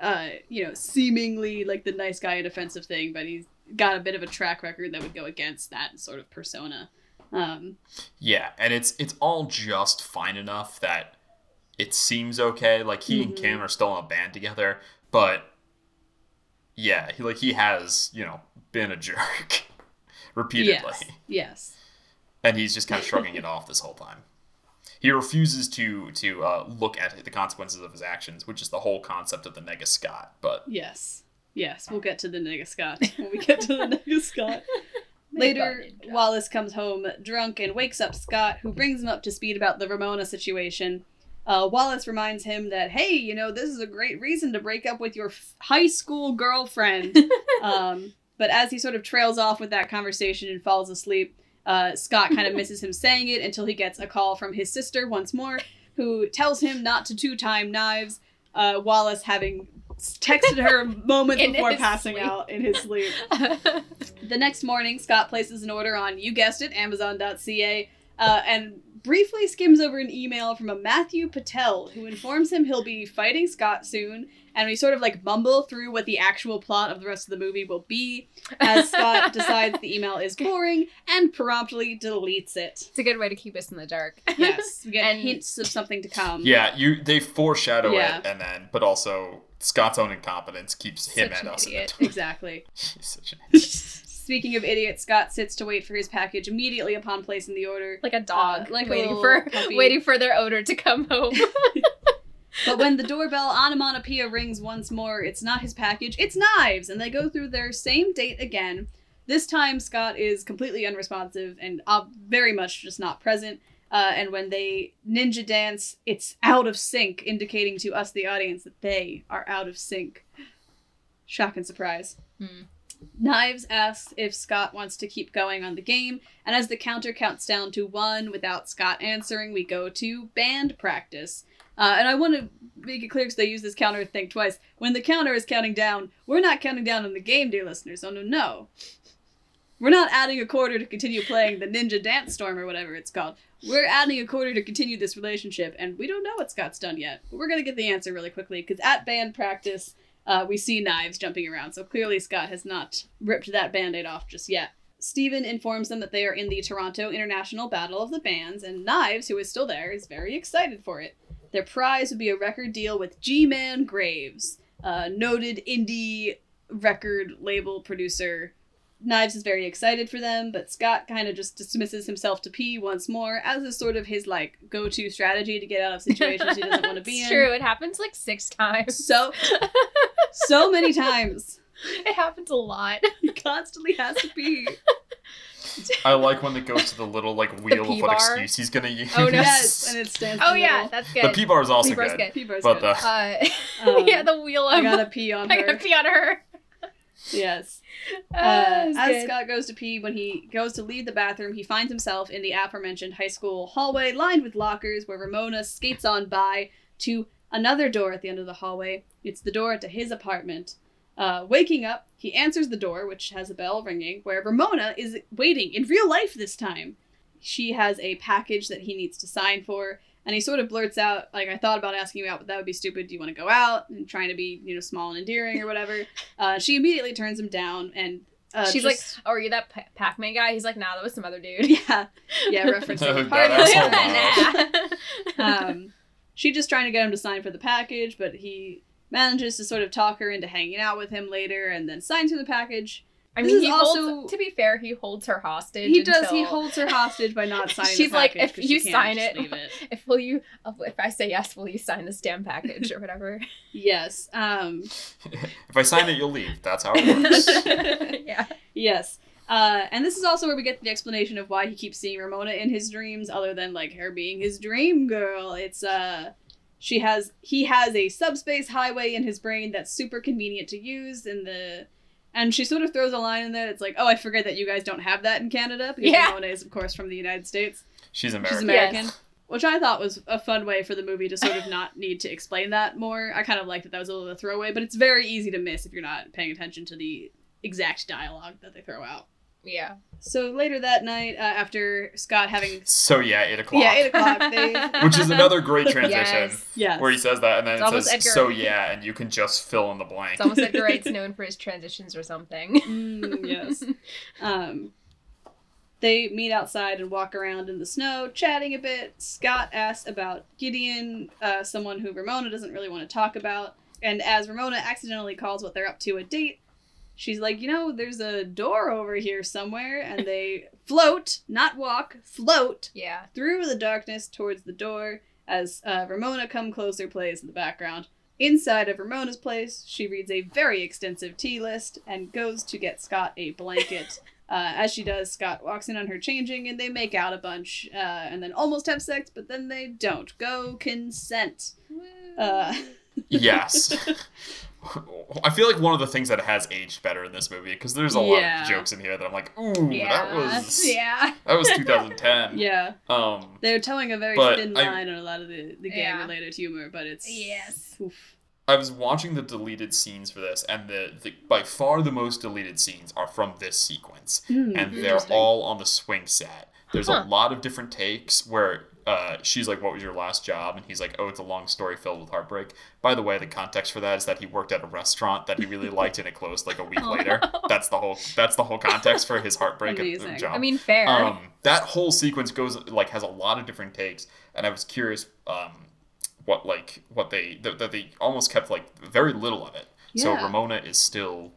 uh, you know, seemingly like the nice guy and offensive thing, but he's got a bit of a track record that would go against that sort of persona. Um, Yeah, and it's it's all just fine enough that it seems okay. Like he and Mhm. Kim are still in a band together, but yeah, he like he has you know been a jerk <laughs> repeatedly, yes, yes, and he's just kind of shrugging it off this whole time. He refuses to to uh, look at the consequences of his actions, which is the whole concept of the nega Scott. But yes, yes. We'll get to the nega Scott <laughs> when we get to the nega Scott. <laughs> Later, Wallace comes home drunk and wakes up Scott, who brings him up to speed about the Ramona situation. Uh, Wallace reminds him that, hey, you know, this is a great reason to break up with your f- high school girlfriend. <laughs> um, but as he sort of trails off with that conversation and falls asleep, uh, Scott kind of misses him saying it until he gets a call from his sister once more, who tells him not to two time knives. Uh, Wallace having texted her <laughs> moments before passing sleep. out in his sleep. <laughs> The next morning, Scott places an order on, you guessed it, Amazon.ca, uh, and briefly skims over an email from a Matthew Patel who informs him he'll be fighting Scott soon. And we sort of like mumble through what the actual plot of the rest of the movie will be as Scott <laughs> decides the email is boring and promptly deletes it. it's a good way to keep us in the dark. Yes, we get And- hints of something to come. yeah, you they foreshadow Yeah. it, and then but also Scott's own incompetence keeps him Such and an us in idiot. Exactly. <laughs> He's such an idiot. <laughs> Speaking of idiots, Scott sits to wait for his package immediately upon placing the order. like a dog, Uh, like waiting for <laughs> puppy. waiting for their odor to come home. <laughs> <laughs> But when the doorbell onomatopoeia rings once more, it's not his package, it's knives, and they go through their same date again. This time, Scott is completely unresponsive and uh, very much just not present. Uh, and when they ninja dance, it's out of sync, indicating to us, the audience, that they are out of sync. Shock and surprise. Hmm. Knives asks if Scott wants to keep going on the game, and as the counter counts down to one without Scott answering, we go to band practice. Uh, and I want to make it clear because they use this counter thing twice. When the counter is counting down, we're not counting down on the game, dear listeners. Oh no, no. We're not adding a quarter to continue playing the Ninja Dance Storm or whatever it's called. We're adding a quarter to continue this relationship, and we don't know what Scott's done yet. But we're gonna get the answer really quickly because at band practice, uh, we see knives jumping around. So clearly, Scott has not ripped that band-aid off just yet. Stephen informs them that they are in the Toronto International Battle of the Bands, and Knives, who is still there, is very excited for it. Their prize would be a record deal with G Man Graves, a noted indie record label producer. Knives is very excited for them, but Scott kind of just dismisses himself to pee once more, as is sort of his like go-to strategy to get out of situations he doesn't want to <laughs> be it's in. true. It happens like six times. So, so many times. <laughs> it happens a lot. He constantly has to pee. <laughs> I like when it goes to the little like wheel of what bar. excuse he's gonna use. Oh, no. Yes, and it stands. Oh yeah, middle. that's good. the pee bar is also P bar's good, good. P bar's but good. the Uh, Um, yeah, the wheel of I gotta pee on her. I her. gotta pee on her. Yes. <laughs> Uh, Uh, as good. Scott goes to pee, when he goes to leave the bathroom, he finds himself in the aforementioned high school hallway lined with lockers where Ramona skates on by to another door at the end of the hallway. It's the door to his apartment. Uh, waking up, he answers the door, which has a bell ringing, where Ramona is waiting in real life this time. She has a package that he needs to sign for, and he sort of blurts out, like, I thought about asking you out, but that would be stupid. Do you want to go out? And trying to be, you know, small and endearing or whatever. <laughs> Uh, she immediately turns him down, and uh, She's just- like, "Oh, are you that Pa- Pac-Man guy?" He's like, "Nah, that was some other dude." <laughs> yeah, yeah, <laughs> referencing Oh, the that party. Nah. um, she just trying to get him to sign for the package, but he manages to sort of talk her into hanging out with him later, and then signs for the package. I mean, he also- holds. To be fair, he holds her hostage. He does. He holds her hostage by not <laughs> signing. She's the like, package if 'cause you she can't sign it, it. <laughs> If will you? If I say yes, will you sign this damn package or whatever? Yes. Um. <laughs> if I sign it, you'll leave. That's how it works. yeah. Yes. Uh, and this is also where we get the explanation of why he keeps seeing Ramona in his dreams, other than like her being his dream girl. It's uh, she has he has a subspace highway in his brain that's super convenient to use in the and she sort of throws a line in there It's like, "Oh, I forget that you guys don't have that in Canada because Yeah. Ramona is, of course, from the United States. She's American. She's American. American." Yes. Which I thought was a fun way for the movie to sort of not need to explain that more. I kind of liked that that was a little throwaway, but it's very easy to miss if you're not paying attention to the exact dialogue that they throw out. Yeah. So later that night, uh, after Scott having So yeah, eight o'clock. yeah eight o'clock, they <laughs> <laughs> Which is another great transition. Yes. yes Where he says that, and then It's it almost says, Edgar- "So yeah," and you can just fill in the blank. It's almost Edgar Wright's <laughs> known for his transitions or something. Mm, yes. Um, they meet outside and walk around in the snow, chatting a bit. Scott asks about Gideon, uh, someone who Ramona doesn't really want to talk about. And as Ramona accidentally calls what they're up to a date, she's like, you know, there's a door over here somewhere. And they <laughs> float, not walk, float yeah. through the darkness towards the door as uh, Ramona Come Closer plays in the background. Inside of Ramona's place, she reads a very extensive tea list and goes to get Scott a blanket. <laughs> uh, as she does, Scott walks in on her changing and they make out a bunch uh, and then almost have sex, but then they don't. Go consent. Uh, yes. <laughs> I feel like one of the things that has aged better in this movie because there's a lot of jokes in here that I'm like, ooh, that was <laughs> Yeah. that was <laughs> 2010. yeah, Um, they're towing a very thin I- line on a lot of the, the Yeah. gang related humor, but it's. Yes. Oof. I was watching the deleted scenes for this, and the, the by far the most deleted scenes are from this sequence, Hmm, and they're all on the swing set. There's Huh. a lot of different takes where uh, she's like, "What was your last job?" and he's like, "Oh, it's a long story filled with heartbreak." By the way, the context for that is that he worked at a restaurant that he really <laughs> liked, and it closed like a week Oh, later. no. That's the whole. That's the whole context for his heartbreak at Amazing. the job. I mean, fair. Um, that whole sequence goes like has a lot of different takes, and I was curious um, what like what they that, that they almost kept like very little of it. So Ramona is still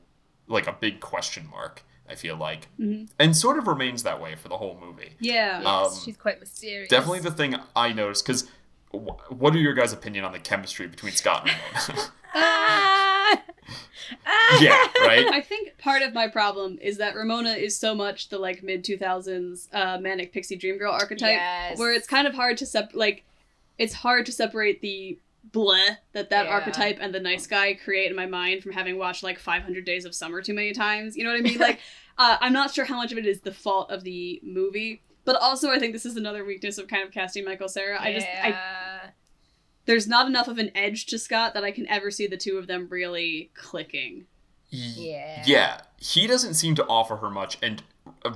like a big question mark. I feel like, Mhm. and sort of remains that way for the whole movie. Yeah. yes, um, she's quite mysterious. Definitely the thing I noticed because. What are your guys' opinion on the chemistry between Scott and Ramona? Ah! <laughs> <laughs> Ah! yeah, right. I think part of my problem is that Ramona is so much the like mid two thousands uh, manic pixie dream girl archetype, Yes. where it's kind of hard to sep like, it's hard to separate the bleh that that Yeah. archetype and the nice guy create in my mind from having watched like five hundred days of summer too many times. You know what I mean? Like, <laughs> uh, I'm not sure how much of it is the fault of the movie, but also I think this is another weakness of kind of casting Michael Cera. I just I there's not enough of an edge to Scott that I can ever see the two of them really clicking. Yeah. Yeah, he doesn't seem to offer her much, and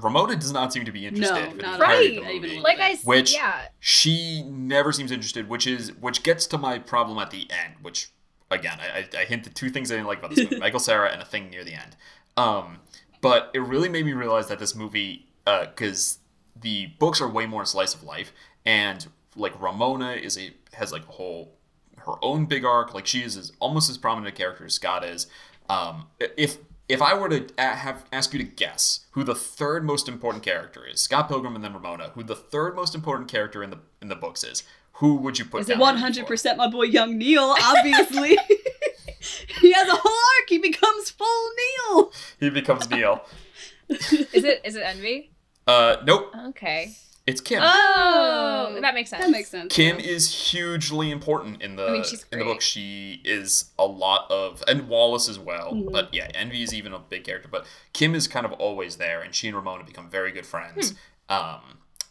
Ramona does not seem to be interested. No, not Right. movie. like I, Which- yeah. she never seems interested, which is which gets to my problem at the end. Which again, I, I, I hinted two things I didn't like about this movie: <laughs> Michael Cera and a thing near the end. Um, but it really made me realize that this movie, because the books are way more slice of life, and like Ramona is a has like a whole her own big arc. Like she is as, almost as prominent a character as Scott is. Um, if if I were to have ask you to guess who the third most important character is, Scott Pilgrim and then Ramona, who the third most important character in the in the books is, who would you put Is down? it one hundred percent my boy Young Neil? Obviously, <laughs> he has a whole arc. He becomes full Neil. He becomes Neil. <laughs> Is it is it envy? Uh, nope, Okay. It's Kim. Oh, that makes sense. That makes sense. Kim is hugely important in the I mean, she's in the book. She is a lot of and Wallace as well. Mhm. But yeah, Envy is even a big character. But Kim is kind of always there, and she and Ramona become very good friends. Hmm. Um,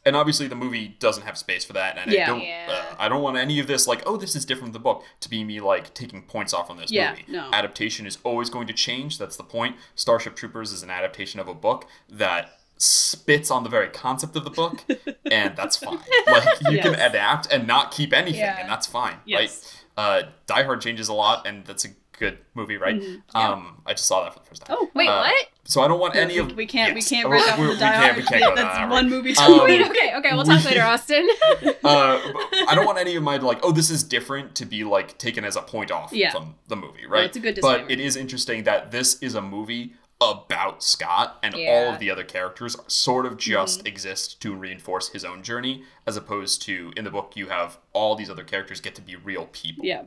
and obviously the movie doesn't have space for that, and I Yeah. don't. Yeah. Uh, I don't want any of this like, oh, this is different from the book, to be me like taking points off on this Yeah, movie. no. Adaptation is always going to change. That's the point. Starship Troopers is an adaptation of a book that spits on the very concept of the book, <laughs> and that's fine. Like you can adapt and not keep anything, Yeah. and that's fine, Yes. right? Uh, Die Hard changes a lot, and that's a good movie, right? Mhm. Um, I just saw that for the first time. Oh Wait, Uh, what? So I don't want any we, of. we can't yes. we can't break off we're- the we Die can't- Hard. we can't go That's that one movie. Um, Wait, okay, okay, we'll talk we- later, <laughs> Austin. Uh, <laughs> I don't want any of my like, oh, this is different to be like taken as a point off Yeah. from the movie, right? it's a good But it is interesting that this is a movie about Scott, and all of the other characters sort of just Mm-hmm. exist to reinforce his own journey, as opposed to in the book you have all these other characters get to be real people. Yeah,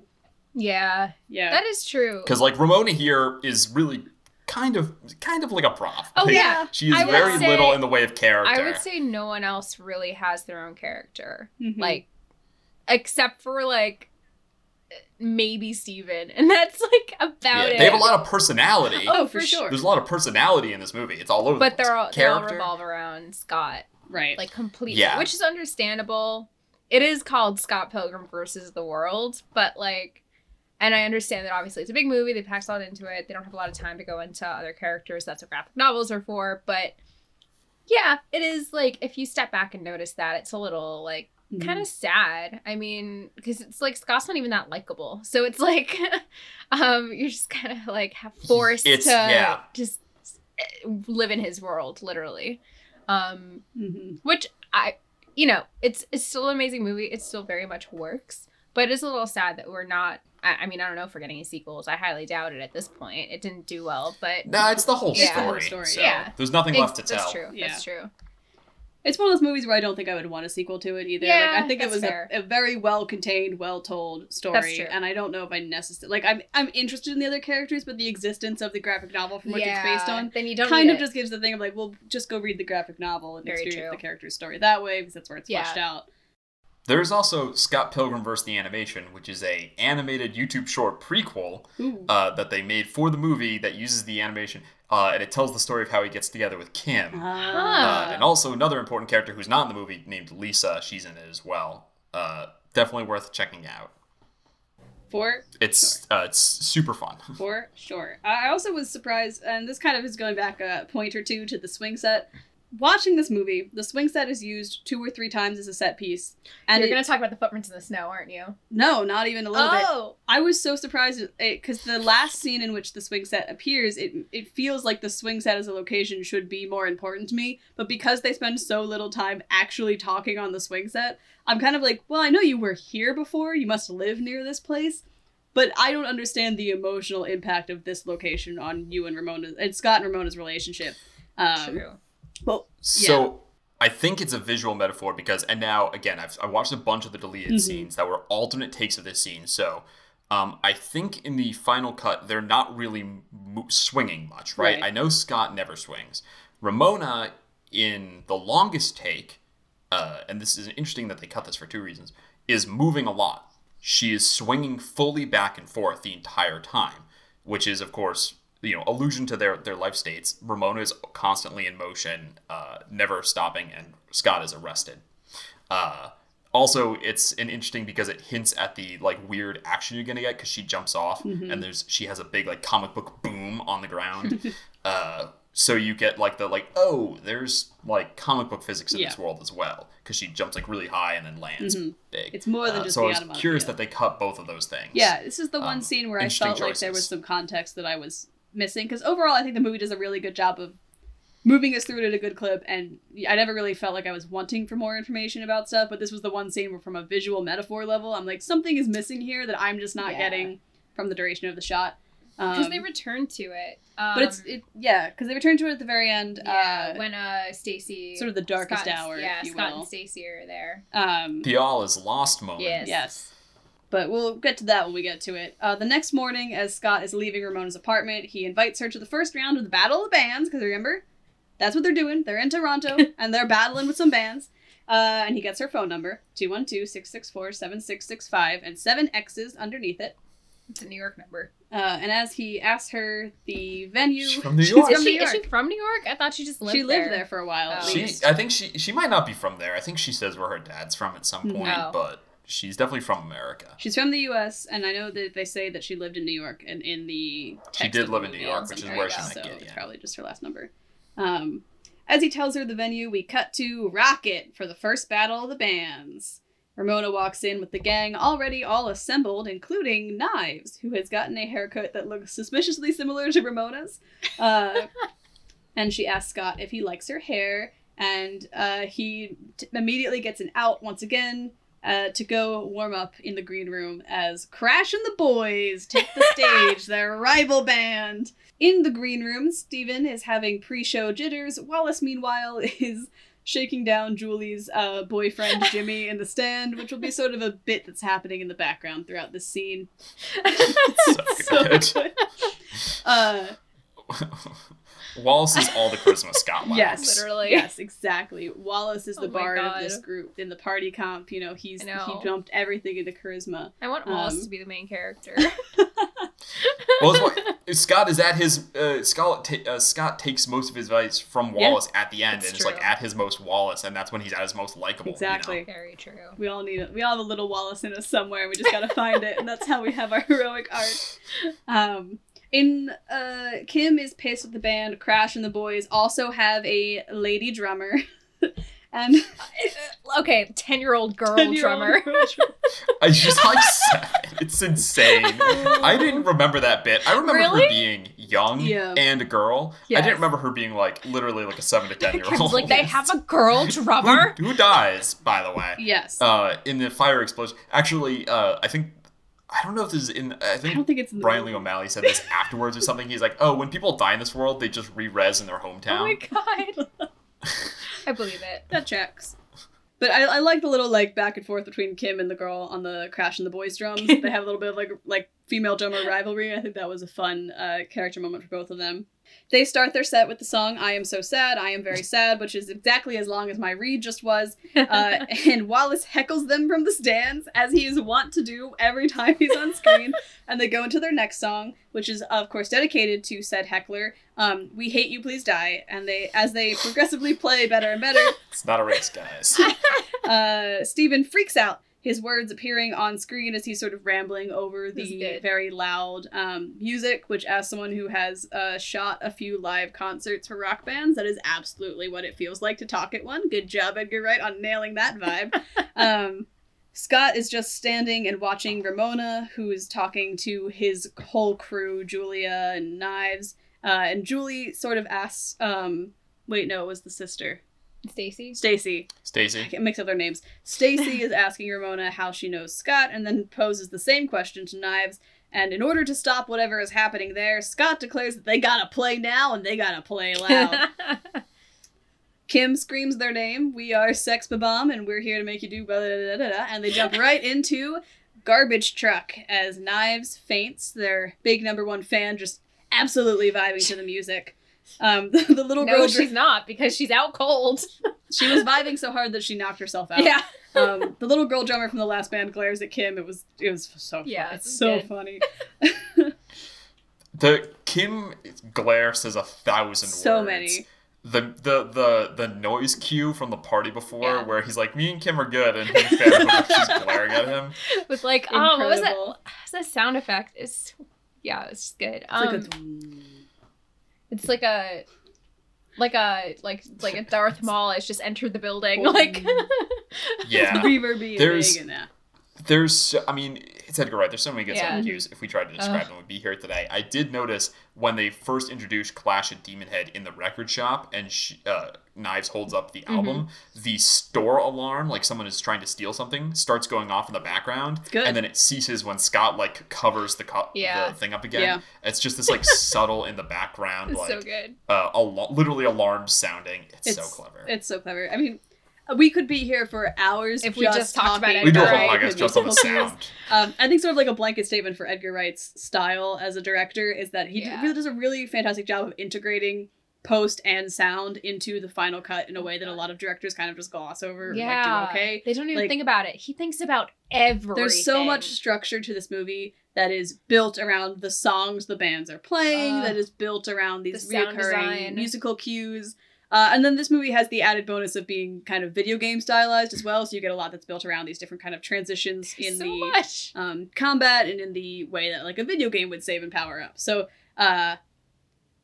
yeah, yeah. that is true. Because like Ramona here is really kind of kind of like a prof. Oh, Like, yeah. she is very say- little in the way of character. I would say no one else really has their own character. Mhm. Like, except for like maybe Steven. And that's like about Yeah, it. they have a lot of personality. <laughs> Oh, for for sure. sure. There's a lot of personality in this movie. It's all over. But the they're place. all, they all character. revolve around Scott. Right. Like completely. Yeah. Which is understandable. It is called Scott Pilgrim versus the World, but like and I understand that obviously it's a big movie, they packed a lot into it. They don't have a lot of time to go into other characters. That's what graphic novels are for. But yeah, it is like if you step back and notice that, it's a little like Mhm. kind of sad. I mean, because it's like Scott's not even that likable. So it's like, <laughs> um, you're just kind of like forced It's- to yeah. just eh, live in his world, literally. Um, Mhm. which I, you know, it's it's still an amazing movie. It still very much works, but it is a little sad that we're not. I, I mean, I don't know if we're getting any sequels. I highly doubt it at this point. It didn't do well, but No, it's the whole Yeah. story. Story, so yeah. There's nothing Ex- left to tell. That's true. Yeah. That's true. It's one of those movies where I don't think I would want a sequel to it either. Yeah, like I think it was a, a very well contained, well told story, true. and I don't know if I necessarily like. I'm I'm interested in the other characters, but the existence of the graphic novel from which it's based on Then you don't kind of it. just gives the thing of like, well, just go read the graphic novel and Very experience true. the character's story that way because that's where it's Yeah. fleshed out. There's also Scott Pilgrim vs. the Animation, which is a animated YouTube short prequel uh, that they made for the movie that uses the animation, uh, and it tells the story of how he gets together with Kim. Ah. Uh, and also another important character who's not in the movie named Lisa. She's in it as well. Uh, definitely worth checking out. for It's uh, it's super fun. <laughs> for sure. I also was surprised, and this kind of is going back a point or two to the swing set. Watching this movie, the swing set is used two or three times as a set piece, and You're it- gonna talk about the footprints in the snow, aren't you? no, not even a little bit. oh, I was so surprised because the last scene in which the swing set appears, it it feels like the swing set as a location should be more important to me. But because they spend so little time actually talking on the swing set, I'm kind of like, well, I know you were here before. You must live near this place. But I don't understand the emotional impact of this location on you and Ramona and Scott and Ramona's relationship. Um, true. Well, So I think it's a visual metaphor because, and now again, I've I watched a bunch of the deleted Mhm. scenes that were alternate takes of this scene. So um, I think in the final cut, they're not really mo- swinging much, right? Right. I know Scott never swings. Ramona in the longest take, uh, and this is interesting that they cut this for two reasons, is moving a lot. She is swinging fully back and forth the entire time, which is, of course, you know, allusion to their their life states. Ramona is constantly in motion, uh, never stopping, and Scott is arrested. Uh, also, it's an interesting because it hints at the like weird action you're gonna get because she jumps off Mm-hmm. and there's she has a big like comic book boom on the ground. <laughs> uh, so you get like the like oh there's like comic book physics in this world as well because she jumps like really high and then lands Mhm. big. It's more than Uh, just so I was curious that they cut both of those things. Yeah, this is the one Um, scene where I felt like there was some context that I was missing. Because overall, I think the movie does a really good job of moving us through it at a good clip. And I never really felt like I was wanting for more information about stuff. But this was the one scene where, from a visual metaphor level, I'm like, something is missing here that I'm just not Yeah. getting from the duration of the shot. Because Um, they return to it. Um, but it's it yeah, because they return to it at the very end. yeah uh, when uh Stacy sort of the darkest Scott and- hour, if Yeah, you Scott will. and Stacy are there. um, the all is lost moment. Yes. Yes. But we'll get to that when we get to it. Uh, the next morning, as Scott is leaving Ramona's apartment, he invites her to the first round of the Battle of the Bands, because remember, that's what they're doing. They're in Toronto, <laughs> and they're battling with some bands. Uh, and he gets her phone number, 212-664-7665, and seven X's underneath it. It's a New York number. Uh, and as he asks her the venue... She's from New She's York. Is from she, New is she from New York? I thought she just lived she lived there. there. for a while, Oh. She. I think she she might not be from there. I think she says where her dad's from at some point, No. but she's definitely from America. She's from the U.S., and I know that they say that she lived in New York, and in the She did live in New York, which is where she might so get, yeah. probably just her last number. Um, as he tells her the venue, we cut to Rockit for the first battle of the bands. Ramona walks in with the gang already all assembled, including Knives, who has gotten a haircut that looks suspiciously similar to Ramona's. Uh, <laughs> and she asks Scott if he likes her hair, and uh, he t- immediately gets an out once again uh, to go warm up in the green room as Crash and the Boys take the stage, <laughs> their rival band. In the green room, Steven is having pre show jitters. Wallace, meanwhile, <laughs> is shaking down Julie's uh, boyfriend, Jimmy, in the stand, which will be sort of a bit that's happening in the background throughout this scene. <laughs> So So good. good. Uh, Wallace is all the charisma <laughs> Scott lacks. Yes, Literally. Yes, exactly. Wallace is the Oh my bard of this group in the party comp. You know, he's know. he dumped everything into charisma. I want Wallace Um, to be the main character. <laughs> Well, that's Scott is at his uh, Scott. Ta- uh, Scott takes most of his advice from Yeah. Wallace at the end, That's and it's like at his most Wallace, and that's when he's at his most likable. you know? Exactly. Very true. We all need it. We all have a little Wallace in us somewhere. and We just gotta find it, and that's how we have our heroic arc. <laughs> Um, in uh, Kim is pissed with the band. Crash and the boys also have a lady drummer, <laughs> and <laughs> Okay, ten-year-old girl 10-year-old drummer. girl. <laughs> I just like seven. It's insane. I didn't remember that bit. I remember Really? her being young Yeah. and a girl. I didn't remember her being like literally like a seven to ten year old. like they have a girl drummer. who, who dies, by the way, Yes. uh, in the fire explosion. Actually, uh, I think I don't know if this is in. I I don't think it's Bryan Lee. O'Malley said this afterwards or something. He's like, "Oh, when people die in this world, they just re-res in their hometown." Oh my god. <laughs> I believe it. That checks. But I, I like the little like back and forth between Kim and the girl on the Crash and the Boys drums. they have a little bit of like like female drummer rivalry. I think that was a fun uh, character moment for both of them. They start their set with the song "I Am So Sad, I Am Very Sad," which is exactly as long as my read just was. Uh, <laughs> and Wallace heckles them from the stands as he is wont to do every time he's on screen. and they go into their next song, which is of course dedicated to said heckler. Um, "We Hate You, Please Die," and they as they progressively play better and better. It's not a race, guys. <laughs> uh, Stephen freaks out. His words appearing on screen as he's sort of rambling over the very loud um, music, which, as someone who has uh, shot a few live concerts for rock bands, that is absolutely what it feels like to talk at one. Good job, Edgar Wright, on nailing that vibe. <laughs> um, Scott is just standing and watching Ramona, who is talking to his whole crew, Julia and Knives. Uh, and Julie sort of asks, um, wait, no, it was the sister. Stacy. Stacy. Stacy. I Stacy. can't mix up their names. Stacy is asking Ramona how she knows Scott and then poses the same question to Knives. And in order to stop whatever is happening there, Scott declares that they gotta play now and they gotta play loud. <laughs> Kim screams their name. We are Sex Bob-Omb and we're here to make you do blah, blah, blah, blah, blah. And they jump right into Garbage Truck as Knives faints. Their big number one fan just absolutely vibing to the music. Um, the, <laughs> the little no, girl, she's not because she's out cold. <laughs> she was vibing so hard that she knocked herself out. Yeah. <laughs> um, the little girl drummer from the last band glares at Kim. It was it was so Yeah, it's it's so good. funny. The Kim glare says a thousand So words. many. The, the the the noise cue from the party before Yeah. where he's like me and Kim are good and he's she's glaring at him. With like, oh, what was that? Incredible. What's that sound effect? It's yeah, it's good. It's Um, like a- it's like a like a like like a Darth Maul has just entered the building. Oh. Like <laughs> Yeah. reverby and There's- big and that. There's, I mean, it's Edgar Wright. There's so many good Yeah. sound cues. If we tried to describe Ugh. them, we'd be here today. I did notice when they first introduced Clash at Demonhead in the record shop, and she, uh, Knives holds up the album. The store alarm, like someone is trying to steal something, starts going off in the background, good. and then it ceases when Scott like covers the co- Yeah. the thing up again. Yeah. It's just this like <laughs> subtle in the background, it's like so good. uh, al- literally alarm sounding. It's, so clever. It's so clever. I mean, we could be here for hours If we just talked about talking we do a Edgar whole Wright podcast with just on the sound. Um, I think sort of like a blanket statement for Edgar Wright's style as a director is that he d- Yeah. really does a really fantastic job of integrating post and sound into the final cut in a way that a lot of directors kind of just gloss over. Yeah. Like, do okay. They don't even Like- think about it. He thinks about everything. There's so much structure to this movie that is built around the songs the bands are playing, Uh, that is built around these the reoccurring musical cues. Uh, and then this movie has the added bonus of being kind of video game stylized as well, so you get a lot that's built around these different kind of transitions in so the um, combat and in the way that like a video game would save and power up. So, uh,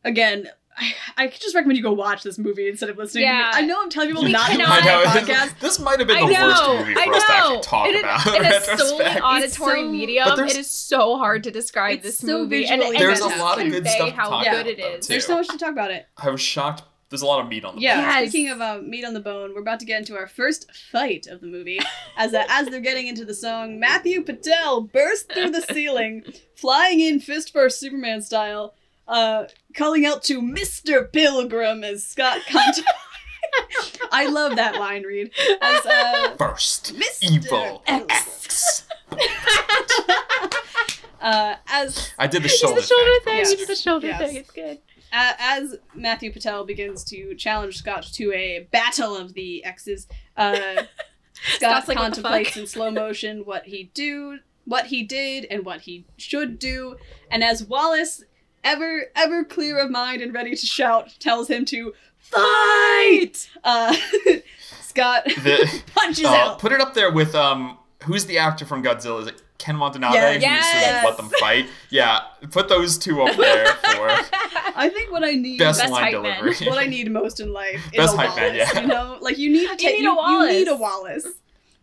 again, I, I could just recommend you go watch this movie instead of listening Yeah. to me. I know I'm telling people We not to cannot- watch the This, podcast. this might have been the know, worst movie for I us to actually know. talk <laughs> in about. A, in in a solely auditory so- medium, it is so hard to describe this so movie, and, and There's a lot of good convey stuff to how talk good about, it though, is. too. There's so much to talk about it. I was shocked. There's a lot of meat on the Yeah. bone. Yes. Speaking of uh, meat on the bone, we're about to get into our first fight of the movie. <laughs> As uh, as they're getting into the song, Matthew Patel bursts through the ceiling, flying in fist first Superman style, uh, calling out to Mister Pilgrim as Scott Cunt. <laughs> I love that line read. As uh, First, Mr. evil X. X. <laughs> uh, as I did the It's shoulder, the shoulder thing. thing. Yes. It's the shoulder Yes. thing. It's good. a- as Matthew Patel begins to challenge Scott to a battle of the X's, uh, <laughs> Scott Scott's like, "What the contemplates fuck?" in slow motion what he do, what he did, and what he should do. And as Wallace, ever ever clear of mind and ready to shout, tells him to fight, uh, <laughs> Scott The, <laughs> punches uh, out. put it up there with um, who's the actor from Godzilla? Is it Ken Watanabe? Yes. Who's Yes. like, let them fight. Yeah, put those two up there for <laughs> I think what I need best, Best line hype man. what I need most in life is Best a hype Wallace. man, yeah. You know, like you need to take need you, a Wallace. you need a Wallace.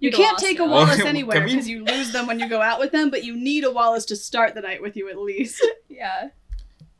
You Need a can't take a. Wallace Well, anywhere can we- because you lose them when you go out with them, but you need a Wallace to start the night with you at least. yeah.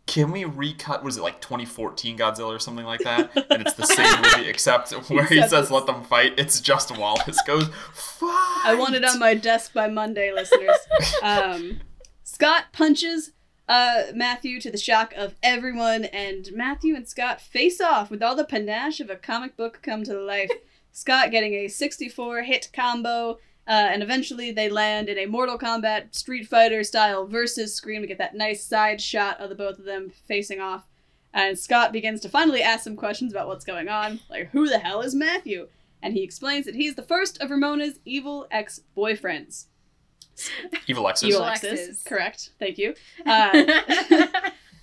Can we recut? Was it like 2014 Godzilla or something like that? And it's the same movie <laughs> except where he says "Let them fight." It's just Wallace goes fight. <laughs> I want it on my desk by Monday, listeners. <laughs> Um, Scott punches uh, Matthew to the shock of everyone, and Matthew and Scott face off with all the panache of a comic book come to life. Scott getting a 64 hit combo, uh, and eventually they land in a Mortal Kombat Street Fighter style versus scream to get that nice side shot of the both of them facing off. And Scott begins to finally ask some questions about what's going on, like who the hell is Matthew? And he explains that he's the first of Ramona's evil ex boyfriends. Evil Exes. Evil Alexis. exes. Correct. Thank you. <laughs> Uh,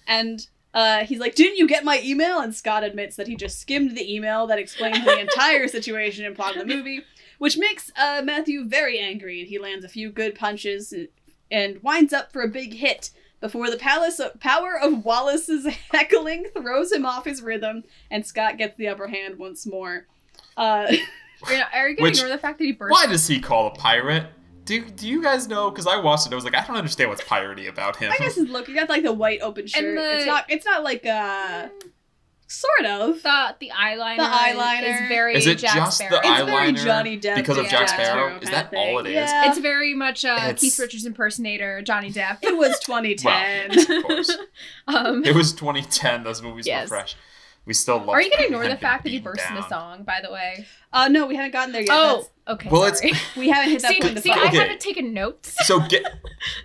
and uh, he's like, Didn't you get my email? And Scott admits that he just skimmed the email that explains the entire situation and plot of the movie, which makes uh, Matthew very angry. And he lands a few good punches and, and winds up for a big hit before the palace power of Wallace's <laughs> heckling throws him off his rhythm, and Scott gets the upper hand once more. Uh, Are you- are you gonna ignore the fact that he burst? Why does he call a pirate? Do, do you guys know? Because I watched it, I was like, I don't understand what's piratey about him. I guess his look. He got like the white open shirt. the- It's not. It's not like uh, sort of. The the eyeliner. The eyeliner. is very Is it Jack just Sparrow. the It's very eyeliner Johnny Depp because of yeah, Jack Jack Sparrow? Sparrow Is that thing. all it is? Yeah. It's very much uh, It's- Keith Richards impersonator Johnny Depp. It was 2010. Of course. <laughs> um, It was 2010. Those movies Yes. were fresh. We still love. are you gonna ignore the fact that he beaten burst into down. song? By the way. uh, no, we haven't gotten there yet. Oh, That's- okay. Well, it's- sorry. <laughs> we haven't hit that see, point in the see. I Okay. haven't taken notes. So <laughs> get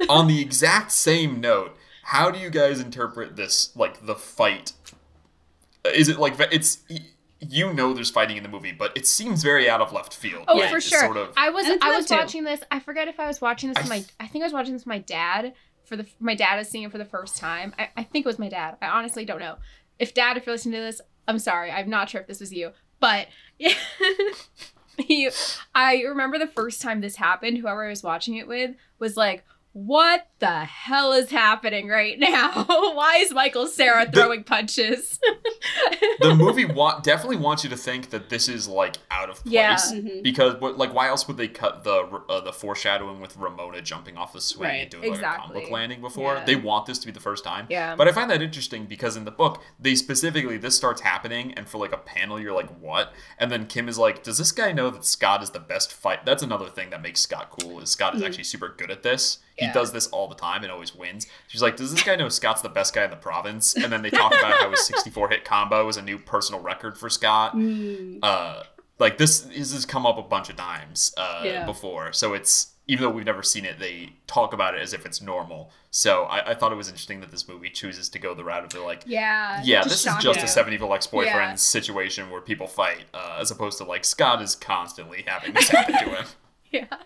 on the exact same note. How do you guys interpret this? Like the fight? Is it like it's you know there's fighting in the movie, but it seems very out of left field. Oh, Like, for sure. Sort of, I was And I was to. watching this. I forget if I was watching this I with my. f- I think I was watching this with my dad for the. My dad is seeing it for the first time. I, I think it was my dad. I honestly don't know. If dad, if you're listening to this, I'm sorry. I'm not sure if this was you, but <laughs> you. I remember the first time this happened. Whoever I was watching it with was like. What the hell is happening right now? <laughs> Why is Michael Cera throwing punches? <laughs> the movie wa- definitely wants you to think that this is like out of place. Yeah. Mhm. Because what, like, why else would they cut the uh, the foreshadowing with Ramona jumping off the swing Right, and doing like a comic landing before? Yeah. They want this to be the first time. Yeah. But I find that interesting because in the book, they specifically this starts happening, and for like a panel, you're like, "What?" And then Kim is like, "Does this guy know that Scott is the best fight?" That's another thing that makes Scott cool. Is Scott is Mhm. actually super good at this. He Yeah. does this all the time and always wins. She's like, "Does this guy know Scott's the best guy in the province?" And then they talk about how his 64 hit combo is a new personal record for Scott Mm. uh like this, this has come up a bunch of times uh Yeah. before so it's even though we've never seen it they talk about it as if it's normal so i, I thought it was interesting that this movie chooses to go the route of the like yeah. yeah this is just you. a seven evil ex-boyfriend Yeah. situation where people fight uh, as opposed to like scott is constantly having this happen to him <laughs> Yeah.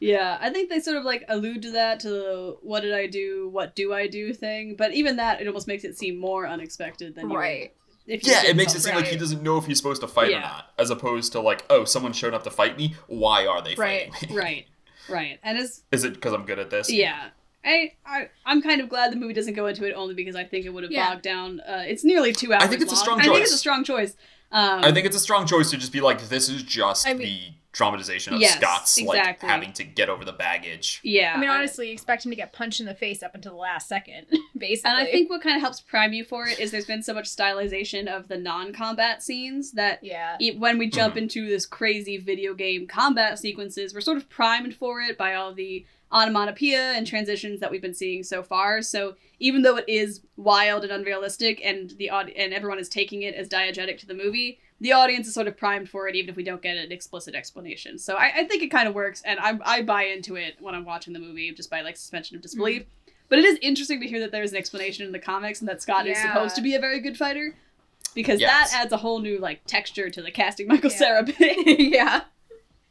Yeah, I think they sort of like allude to that to the "what did I do, what do I do" thing. But even that, it almost makes it seem more unexpected than you would Right. If you yeah did it makes it something. seem like he Right. doesn't know if he's supposed to fight Yeah. or not as opposed to like oh someone showed up to fight me why are they Right, fighting me right, right, and it's is it because i'm good at this yeah. I, I I'm kind of glad the movie doesn't go into it only because I think it would have Yeah. bogged down. Uh, it's nearly two hours. think it's a long. strong I think it's a strong choice. Um, I think it's a strong choice to just be like, this is just I mean- the dramatization of Yes, Scott's like having to get over the baggage. yeah. I mean, honestly, expect him to get punched in the face up until the last second, <laughs> basically. And I think what kind of helps prime you for it is there's been so much stylization of the non-combat scenes that yeah, e- when we jump Mhm. into this crazy video game combat sequences, we're sort of primed for it by all the onomatopoeia and transitions that we've been seeing so far. So even though it is wild and unrealistic, and the aud- and everyone is taking it as diegetic to the movie, the audience is sort of primed for it, even if we don't get an explicit explanation. So I, I think it kind of works, and I, I buy into it when I'm watching the movie just by like suspension of disbelief. But it is interesting to hear that there's an explanation in the comics and that Scott is supposed to be a very good fighter. Because Yes. that adds a whole new like texture to the casting Michael Yeah. Cera bit. <laughs> yeah.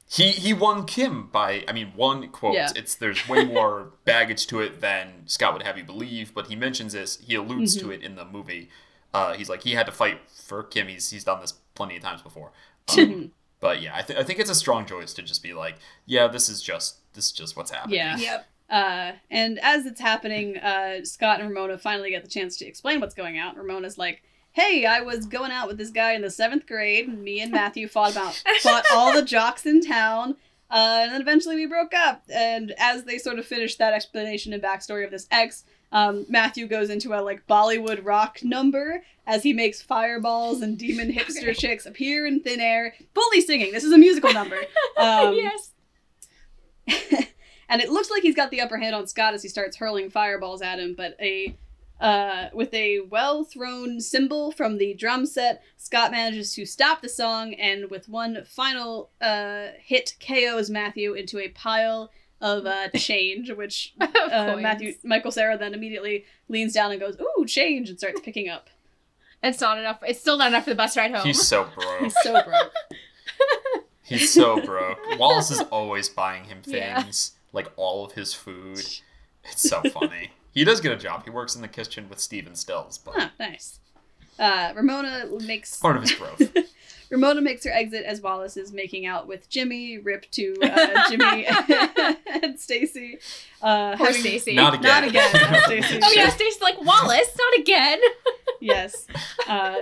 He he won Kim by I mean one quote. Yeah. It's there's way more <laughs> baggage to it than Scott would have you believe, but he mentions this. He alludes Mm-hmm. to it in the movie. Uh, he's like he had to fight for Kim. He's he's done this plenty of times before. <laughs> Um, but yeah, I, th- I think it's a strong choice to just be like, yeah, this is just this is just what's happening. Yeah. Yep. <laughs> Uh, and as it's happening, uh, Scott and Ramona finally get the chance to explain what's going on. Ramona's like, "Hey, I was going out with this guy in the seventh grade. Me and Matthew fought about <laughs> fought all the jocks in town, uh, and then eventually we broke up." And as they sort of finish that explanation and backstory of this ex, um, Matthew goes into a like Bollywood rock number as he makes fireballs and demon <laughs> hipster Okay. chicks appear in thin air, fully singing. This is a musical number. <laughs> Um, yes. <laughs> and it looks like he's got the upper hand on Scott as he starts hurling fireballs at him, but a uh, with a well thrown cymbal from the drum set, Scott manages to stop the song and with one final uh, hit KOs Matthew into a pile of uh, <laughs> change, which <laughs> uh. Matthew Michael Cera then immediately leans down and goes, "Ooh, change!" and starts picking up. It's not enough. It's still not enough for the bus ride home. He's so broke. He's so broke. <laughs> He's so broke. Wallace is always buying him Yeah. things, like all of his food. It's so funny. he does get a job. He works in the kitchen with Stephen Stills, but Huh, nice. Uh, Ramona makes part of his growth. Ramona makes her exit as Wallace is making out with Jimmy. Rip to uh, <laughs> Jimmy <laughs> and Stacy. Uh, Poor Stacy. Not again. Not again, <laughs> Stacy. Oh yeah, Stacy's like Wallace, not again. Yes. Uh,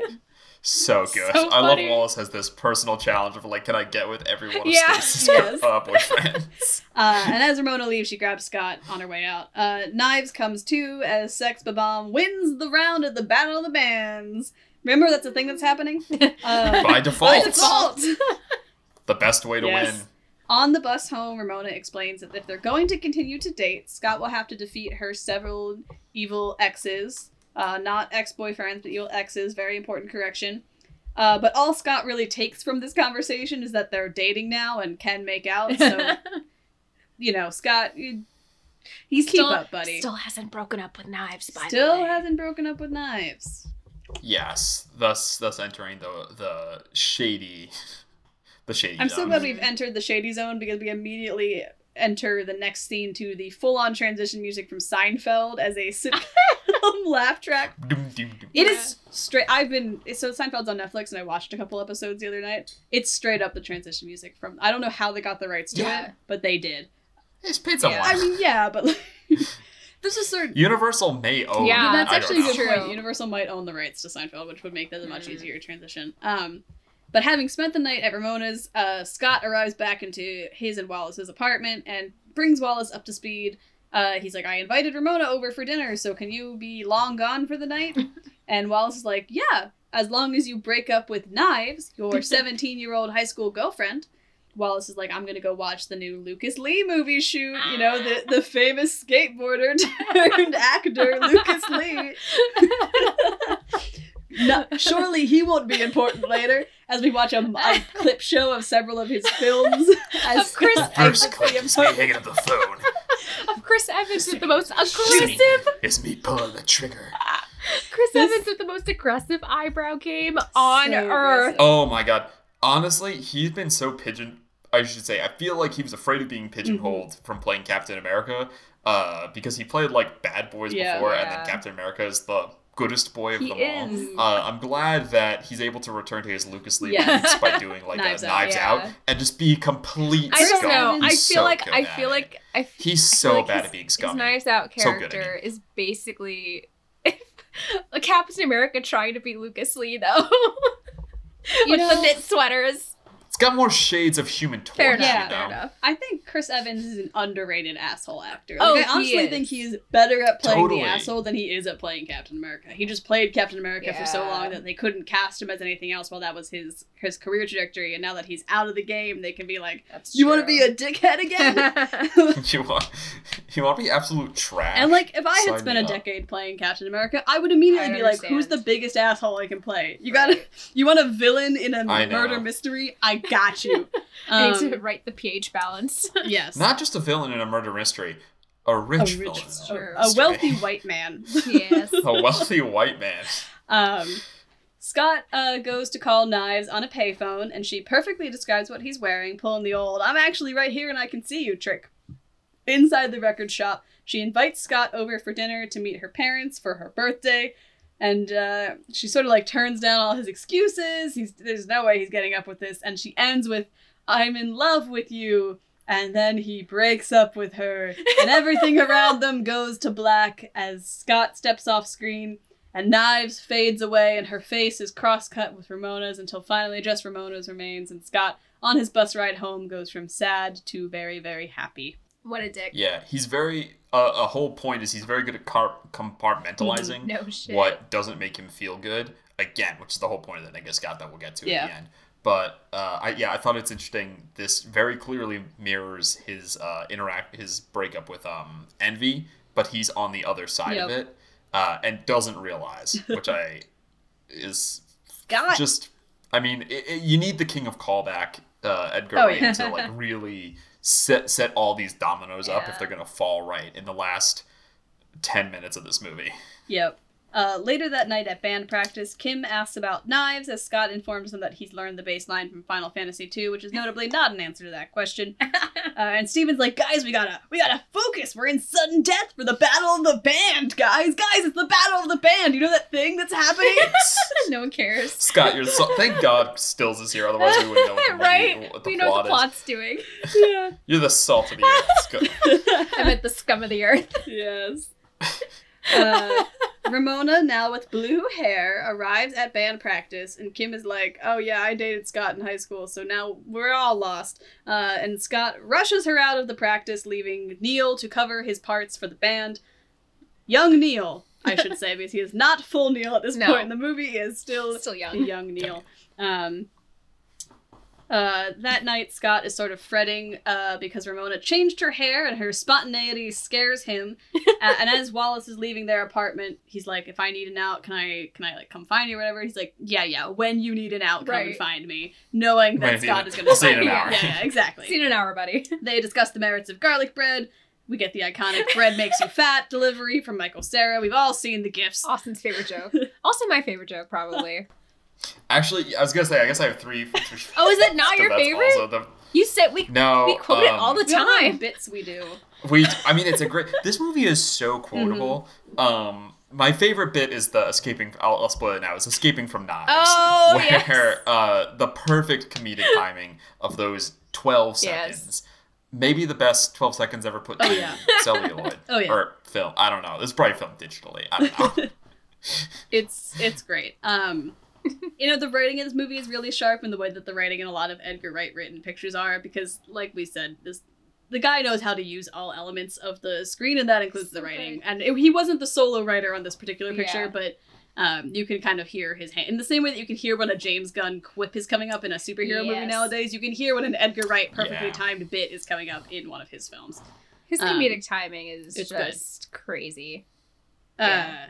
So good. So I love. Wallace has this personal challenge of like, can I get with every one of Yeah. Stacy's Yes. uh, boyfriends? uh, and as Ramona leaves, she grabs Scott on her way out. Uh, Knives comes too as Sex Bob-Omb wins the round at the Battle of the Bands. Remember, that's a thing that's happening. <laughs> Uh, By default, by default. <laughs> the best way to Yes. win. On the bus home, Ramona explains that if they're going to continue to date, Scott will have to defeat her several evil exes. Uh, not ex boyfriends, but evil exes. Very important correction. Uh, but all Scott really takes from this conversation is that they're dating now and can make out. So, <laughs> you know, Scott, you He's keep still, up, buddy. Still hasn't broken up with knives. By Still the way. hasn't broken up with knives. Yes, thus thus entering the the shady, <laughs> the shady. I'm so glad we've entered the shady zone because we immediately enter the next scene to the full-on transition music from Seinfeld as a sitcom <laughs> <laughs> laugh track. Doom, doom, doom. It is straight. I've been so Seinfeld's on Netflix and I watched a couple episodes the other night. It's straight up the transition music from. I don't know how they got the rights to Yeah. it, but they did. It's paid someone. Yeah. I mean, yeah, but like, this is certain. Universal may own. Yeah, that's I actually a good True. point. Universal might own the rights to Seinfeld, which would make that a much easier transition. Um, but having spent the night at Ramona's, uh, Scott arrives back into his and Wallace's apartment and brings Wallace up to speed. Uh, he's like, I invited Ramona over for dinner, so can you be long gone for the night? <laughs> and Wallace is like, Yeah, as long as you break up with Knives, your <laughs> 17 year old high school girlfriend. Wallace is like, I'm gonna go watch the new Lucas Lee movie shoot. You know, the, the <laughs> famous skateboarder turned <laughs> actor, Lucas Lee. <laughs> no, surely he won't be important later as we watch a, a clip show of several of his films. As Of Chris First exits clip the is me apartment. hanging up the phone. of Chris Evans with the most aggressive. is me pulling the trigger. Chris This- Evans with the most aggressive eyebrow game on So earth. aggressive. Oh my god. Honestly, he's been so pigeon. I should say, I feel like he was afraid of being pigeonholed Mm-hmm. from playing Captain America, uh, because he played like Bad Boys Yeah. before, and then Captain America is the goodest boy of He them is. all. Uh, I'm glad that he's able to return to his Lucas Lee Yeah. roots by doing like <laughs> Knives a Out, Knives yeah. Out and just be complete. I don't scum. know. I feel so like I feel like I f- he's I so feel like bad his- at being His scummy. Knives Out So character is basically <laughs> a Captain America trying to be Lucas Lee though. <laughs> You With the knit sweaters. It's got more shades of Human Torch. Fair enough. Yeah. you Fair know? enough. I think Chris Evans is an underrated asshole actor. Oh, Like, I he honestly is. think he's better at playing Totally. the asshole than he is at playing Captain America. He just played Captain America for so long that they couldn't cast him as anything else while that was his his career trajectory. And now that he's out of the game, they can be like, That's "You want to be a dickhead again?" <laughs> <laughs> <laughs> you want you want to be absolute trash. And like, if I had Sign spent a up. decade playing Captain America, I would immediately I be like, "Who's the biggest asshole I can play?" You gotta, you want a villain in a I know. murder mystery? I got you. I Um, need to write the pH balance. yes. not just a villain in a murder mystery, a rich, a rich, villain. a, a wealthy white man. Yes. <laughs> a wealthy white man. Um, Scott uh, goes to call Knives on a payphone, and she perfectly describes what he's wearing, pulling the old "I'm actually right here and I can see you" trick. Inside the record shop, she invites Scott over for dinner to meet her parents for her birthday, and uh, she sort of like turns down all his excuses. He's there's no way he's getting up with this, and she ends with "I'm in love with you." And then he breaks up with her, and everything <laughs> around them goes to black as Scott steps off screen and Knives fades away, and her face is cross cut with Ramona's until finally just Ramona's remains, and Scott, on his bus ride home, goes from sad to very, very happy. What a dick. Yeah, he's very. Uh, a whole point is he's very good at car- compartmentalizing No shit. what doesn't make him feel good. Again, which is the whole point of the nega Scott that we'll get to Yeah. at the end. But uh, I yeah, I thought it's interesting. This very clearly mirrors his uh, interact his breakup with um Envy, but he's on the other side of it uh, and doesn't realize, <laughs> which I is Scott! just I mean, it, it- you need the king of callback, uh, Edgar Oh, Wright, yeah. to like really set set all these dominoes up if they're gonna fall right in the last ten minutes of this movie. Yep. Uh, later that night at band practice, Kim asks about knives as Scott informs him that he's learned the bass line from Final Fantasy II, which is <laughs> notably not an answer to that question. <laughs> Uh, and Stephen's like, guys, we gotta, we gotta focus. We're in sudden death for the battle of the band, guys. Guys, it's the battle of the band. You know that thing that's happening? <laughs> no one cares. Scott, you're so thank God Stills is here, otherwise we wouldn't know what the, right? what the we know what the is. plot's doing. yeah. You're the salt of the earth. Scott. I'm at the scum of the earth. yes. Uh, Ramona, now with blue hair, arrives at band practice, and Kim is like, "Oh yeah, I dated Scott in high school, so now we're all lost." Uh, and Scott rushes her out of the practice, leaving Neil to cover his parts for the band. Young Neil, I should say, because he is not full Neil at this No. point in the movie. He is still Still young. young Neil. Um, uh, that night, Scott is sort of fretting uh, because Ramona changed her hair and her spontaneity scares him. <laughs> uh, and as Wallace is leaving their apartment, he's like, "If I need an out, can I can I like come find you or whatever?" He's like, "Yeah, yeah. When you need an out, come and Right. find me." Knowing that need Scott is going to I'll see you find in an me. hour. Yeah, yeah, exactly. See you in an hour, buddy. <laughs> They discuss the merits of garlic bread. We get the iconic "bread makes you fat" delivery from Michael Cera. We've all seen the gifts. Austin's favorite joke. <laughs> Also my favorite joke, probably. Actually, I was gonna say I guess I have three. <laughs> Oh, is it not your favorite? The, You said we no, we quote it all the um, We all have time. bits we do. We, I mean, it's a great. This movie is so <laughs> quotable. Mm-hmm. Um, my favorite bit is the escaping. I'll, I'll spoil it now. It's escaping from knives. Oh, where yes. <laughs> uh, the perfect comedic timing of those twelve seconds. Yes. seconds. Maybe the best twelve seconds ever put Oh, to yeah. celluloid Oh, yeah. or film. I don't know. It's probably filmed digitally. I don't know. It's it's great. Um, you know the writing in this movie is really sharp in the way that the writing in a lot of Edgar Wright written pictures are because, like we said, this the guy knows how to use all elements of the screen, and that includes the writing. And it- he wasn't the solo writer on this particular picture, Yeah. but. Um, you can kind of hear his hand in the same way that you can hear when a James Gunn quip is coming up in a superhero movie nowadays. You can hear when an Edgar Wright perfectly Yeah. timed bit is coming up in one of his films. His Um, comedic timing is it's good. just crazy. Uh, Yeah.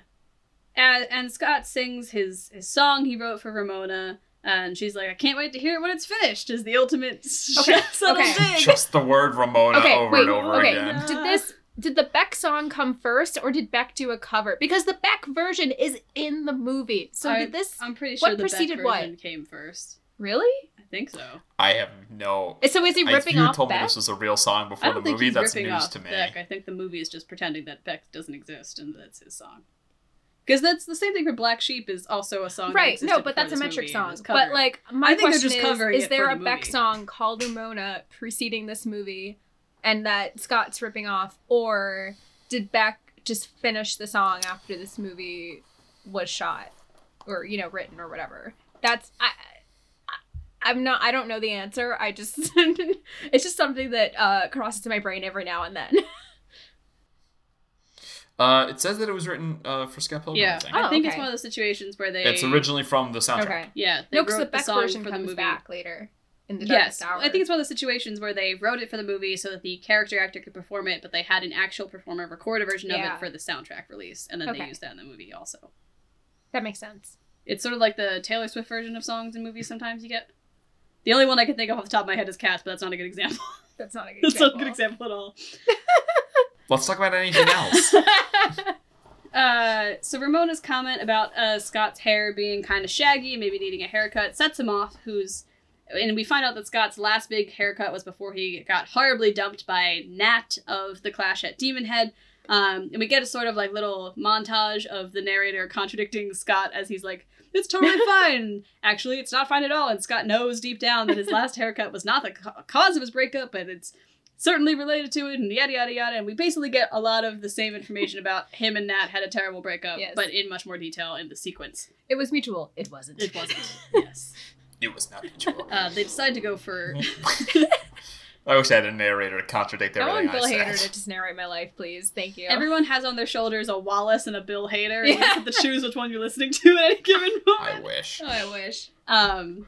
And, and Scott sings his his song he wrote for Ramona, and she's like, "I can't wait to hear it when it's finished." Is the ultimate <laughs> Okay, subtle okay. dig. Just the word Ramona Okay, over wait, and over okay. again. Did this did the Beck song come first or did Beck do a cover? Because the Beck version is in the movie. So I- did this I'm pretty What sure the preceded Beck what? came first. really? I think so. I have no. So is he If ripping you off told me this was a real song I before the don't think movie, that's news off to me. Beck. I think the movie is just pretending that Beck doesn't exist and that's his song. Because that's the same thing for Black Sheep is also a song. Right, no, but that's a metric song. But like my question is, is there a the Beck song called Ramona preceding this movie and that Scott's ripping off, or did Beck just finish the song after this movie was shot or you know written or whatever? That's I. I- I'm not. I don't know the answer. I just. <laughs> it's just something that uh, crosses my brain every now and then. <laughs> Uh, it says that it was written uh, for Scott Pilgrim. yeah, I think. I Oh, think it's one of those situations where they. It's originally from the soundtrack. okay. Yeah, they No, because wrote the Beck song version for the comes movie. back later in the Yes, Hour. I think it's one of those situations where they wrote it for the movie so that the character actor could perform it, but they had an actual performer record a version of it for the soundtrack release, and then they Okay. used that in the movie also. that makes sense. It's sort of like the Taylor Swift version of songs in movies. Sometimes you get. The only one I can think of off the top of my head is Cats, but that's not a good example. That's not a good <laughs> that's not a good example at all. <laughs> Let's talk about anything else. <laughs> Uh, so Ramona's comment about uh, Scott's hair being kind of shaggy, maybe needing a haircut, sets him off. Who's, and we find out that Scott's last big haircut was before he got horribly dumped by Nat of the Clash at Demonhead. Um, and we get a sort of like little montage of the narrator contradicting Scott as he's like, "It's totally <laughs> fine. Actually, it's not fine at all." And Scott knows deep down that his last haircut was not the ca- cause of his breakup, but it's certainly related to it, and yada yada yada. And we basically get a lot of the same information <laughs> about him and Nat had a terrible breakup, Yes. but in much more detail in the sequence. it was mutual. It wasn't. It wasn't. <laughs> yes. it was not mutual. Uh, they decide to go for. <laughs> I wish I had a narrator to contradict I everything want Bill I Hader said. to just narrate my life, please. Thank you. Everyone has on their shoulders a Wallace and a Bill Hader. and You Yeah. have to choose which one you're listening to at any given moment. I wish. Oh, I wish. Um,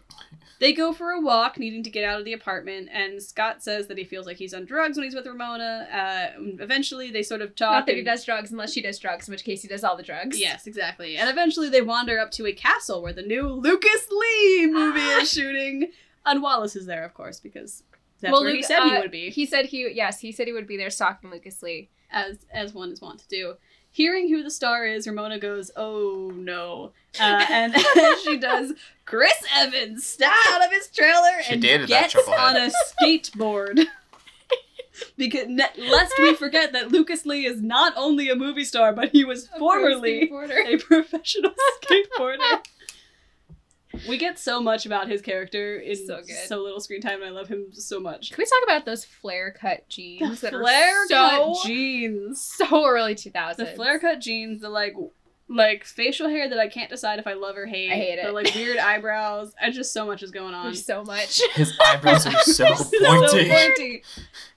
they go for a walk, needing to get out of the apartment, and Scott says that he feels like he's on drugs when he's with Ramona. Uh, eventually, they sort of talk. Not that he does drugs unless she does drugs, in which case he does all the drugs. Yes, exactly. And eventually, they wander up to a castle where the new Lucas Lee movie is <laughs> shooting, and Wallace is there, of course, because that's well, where he Luke- said he uh, would be. He said he yes, he said he would be there stalking Lucas Lee. as as one is wont to do. Hearing who the star is, Ramona goes, "Oh no!" Uh, and she <laughs> does. Chris Evans steps out of his trailer She and dated gets on a skateboard. <laughs> because ne- lest we forget that Lucas Lee is not only a movie star, but he was formerly a professional <laughs> skateboarder. We get so much about his character in So so, little screen time, and I love him so much. Can we talk about those flare cut jeans The that flare are so cut jeans. so early two thousands? The flare cut jeans, the like like facial hair that I can't decide if I love or hate. I hate it. The like weird <laughs> eyebrows. I just so much is going on. There's so much. <laughs> His eyebrows are so <laughs> So pointy. pointy.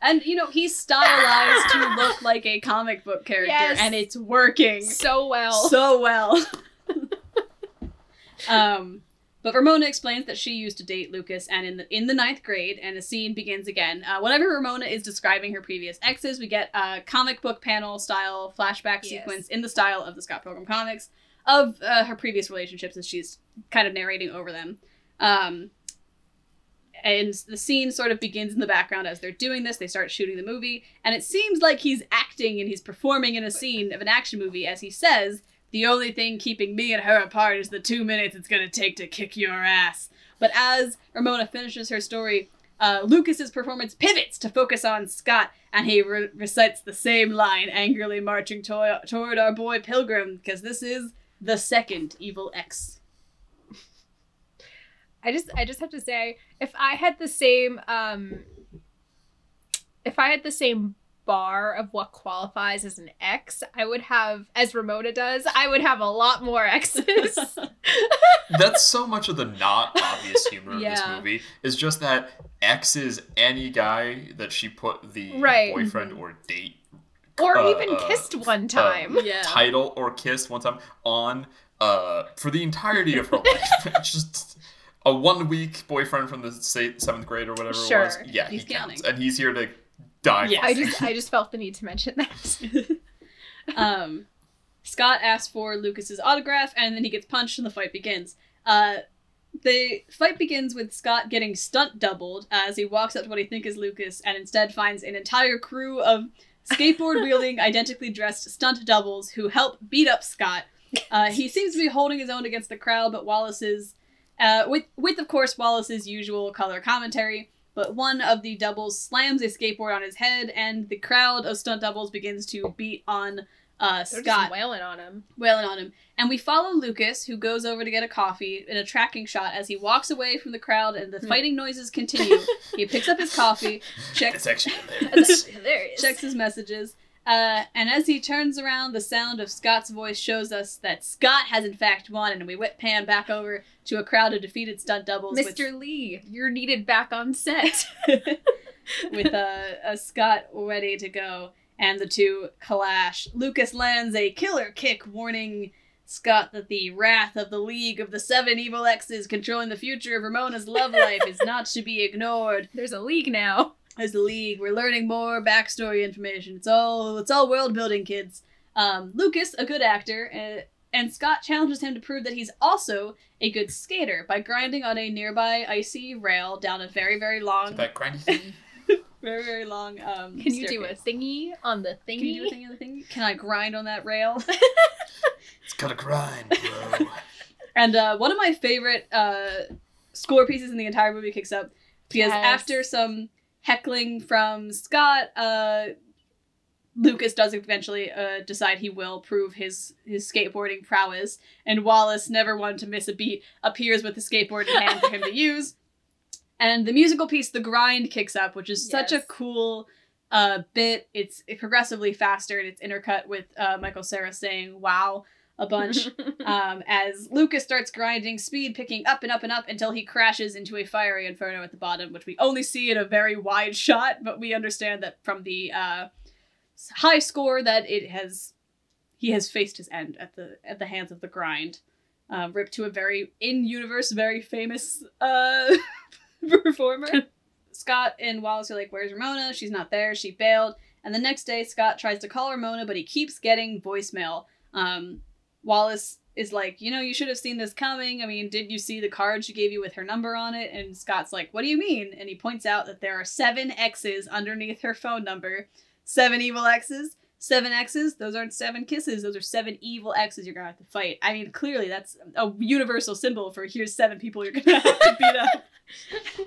And you know, he's stylized to look like a comic book character Yes. and it's working so well. so well. um but Ramona explains that she used to date Lucas and in the in the ninth grade, and a scene begins again. Uh, whenever Ramona is describing her previous exes, we get a comic book panel style flashback Yes. sequence in the style of the Scott Pilgrim comics of uh, her previous relationships as she's kind of narrating over them. Um, and the scene sort of begins in the background as they're doing this. They start shooting the movie, and it seems like he's acting and he's performing in a scene of an action movie as he says, The only thing keeping me and her apart is the two minutes it's gonna take to kick your ass. But as Ramona finishes her story, uh, Lucas's performance pivots to focus on Scott, and he re- recites the same line, angrily marching to- toward our boy Pilgrim, because this is the second Evil Ex. I just I just have to say, if I had the same um if I had the same bar of what qualifies as an X, I would have as Ramona does, I would have a lot more X's. <laughs> That's so much of the not obvious humor of this movie is just that X is any guy that she put the Right. boyfriend or date or Uh, even uh, kissed one time. Yeah. title or kissed one time on uh for the entirety of her life. <laughs> <laughs> Just a one week boyfriend from the sa- seventh grade or whatever Sure. it was. Yeah, He's he counts, counting. and he's here to die. Yes. I just I just felt the need to mention that. <laughs> <laughs> um, Scott asks for Lucas's autograph, and then he gets punched, and the fight begins. Uh, the fight begins with Scott getting stunt doubled as he walks up to what he thinks is Lucas, and instead finds an entire crew of skateboard wielding, <laughs> identically dressed stunt doubles who help beat up Scott. Uh, he seems to be holding his own against the crowd, but Wallace's, uh, with with of course Wallace's usual color commentary. But one of the doubles slams a skateboard on his head, and the crowd of stunt doubles begins to beat on uh, They're Scott, just wailing on him. wailing on him. And we follow Lucas, who goes over to get a coffee in a tracking shot as he walks away from the crowd, and the Hmm. fighting noises continue. he picks up his coffee, <laughs> checks It's actually <laughs> hilarious. That's hilarious. checks his messages. Uh, and as he turns around, the sound of Scott's voice shows us that Scott has in fact won, and we whip pan back over to a crowd of defeated stunt doubles Mr. Lee, you're needed back on set. <laughs> <laughs> with, with uh, a Scott ready to go, and the two clash. Lucas lands a killer kick, warning Scott that the wrath of the League of the Seven Evil Exes controlling the future of Ramona's love life is <laughs> not to be ignored. There's a league now. As the league. We're learning more backstory information. It's all it's all world building, kids. Um, Lucas, a good actor, uh, and Scott challenges him to prove that he's also a good skater by grinding on a nearby icy rail down a very very long that grindy thing. <laughs> very very long. Um, Can you do a thingy on the thingy? Can you do a thing on the thingy? Can I grind on that rail? <laughs> It's gotta grind, bro. <laughs> And uh, one of my favorite uh, score pieces in the entire movie kicks up because Yes. after some heckling from Scott, uh, Lucas does eventually uh, decide he will prove his his skateboarding prowess, and Wallace, never one to miss a beat, appears with the skateboard in hand for him to <laughs> use. And the musical piece, "The Grind," kicks up, which is such a cool uh, bit. It's progressively faster, and it's intercut with uh, Michael Cera saying "Wow" a bunch <laughs> um, as Lucas starts grinding speed, picking up and up and up until he crashes into a fiery inferno at the bottom, which we only see in a very wide shot, but we understand that from the uh, high score that it has he has faced his end at the at the hands of the grind. Uh, ripped to a very in universe, very famous uh, <laughs> performer. <laughs> Scott and Wallace are like, "Where's Ramona? She's not there. She bailed." And the next day, Scott tries to call Ramona, but he keeps getting voicemail. Um, Wallace is like, you know, you should have seen this coming. I mean, did you see the card she gave you with her number on it? And Scott's like, what do you mean? And he points out that there are seven X's underneath her phone number. Seven evil X's. Seven X's. Those aren't seven kisses. Those are seven evil X's you're gonna have to fight. I mean, clearly that's a universal symbol for here's seven people you're gonna have to beat up. <laughs>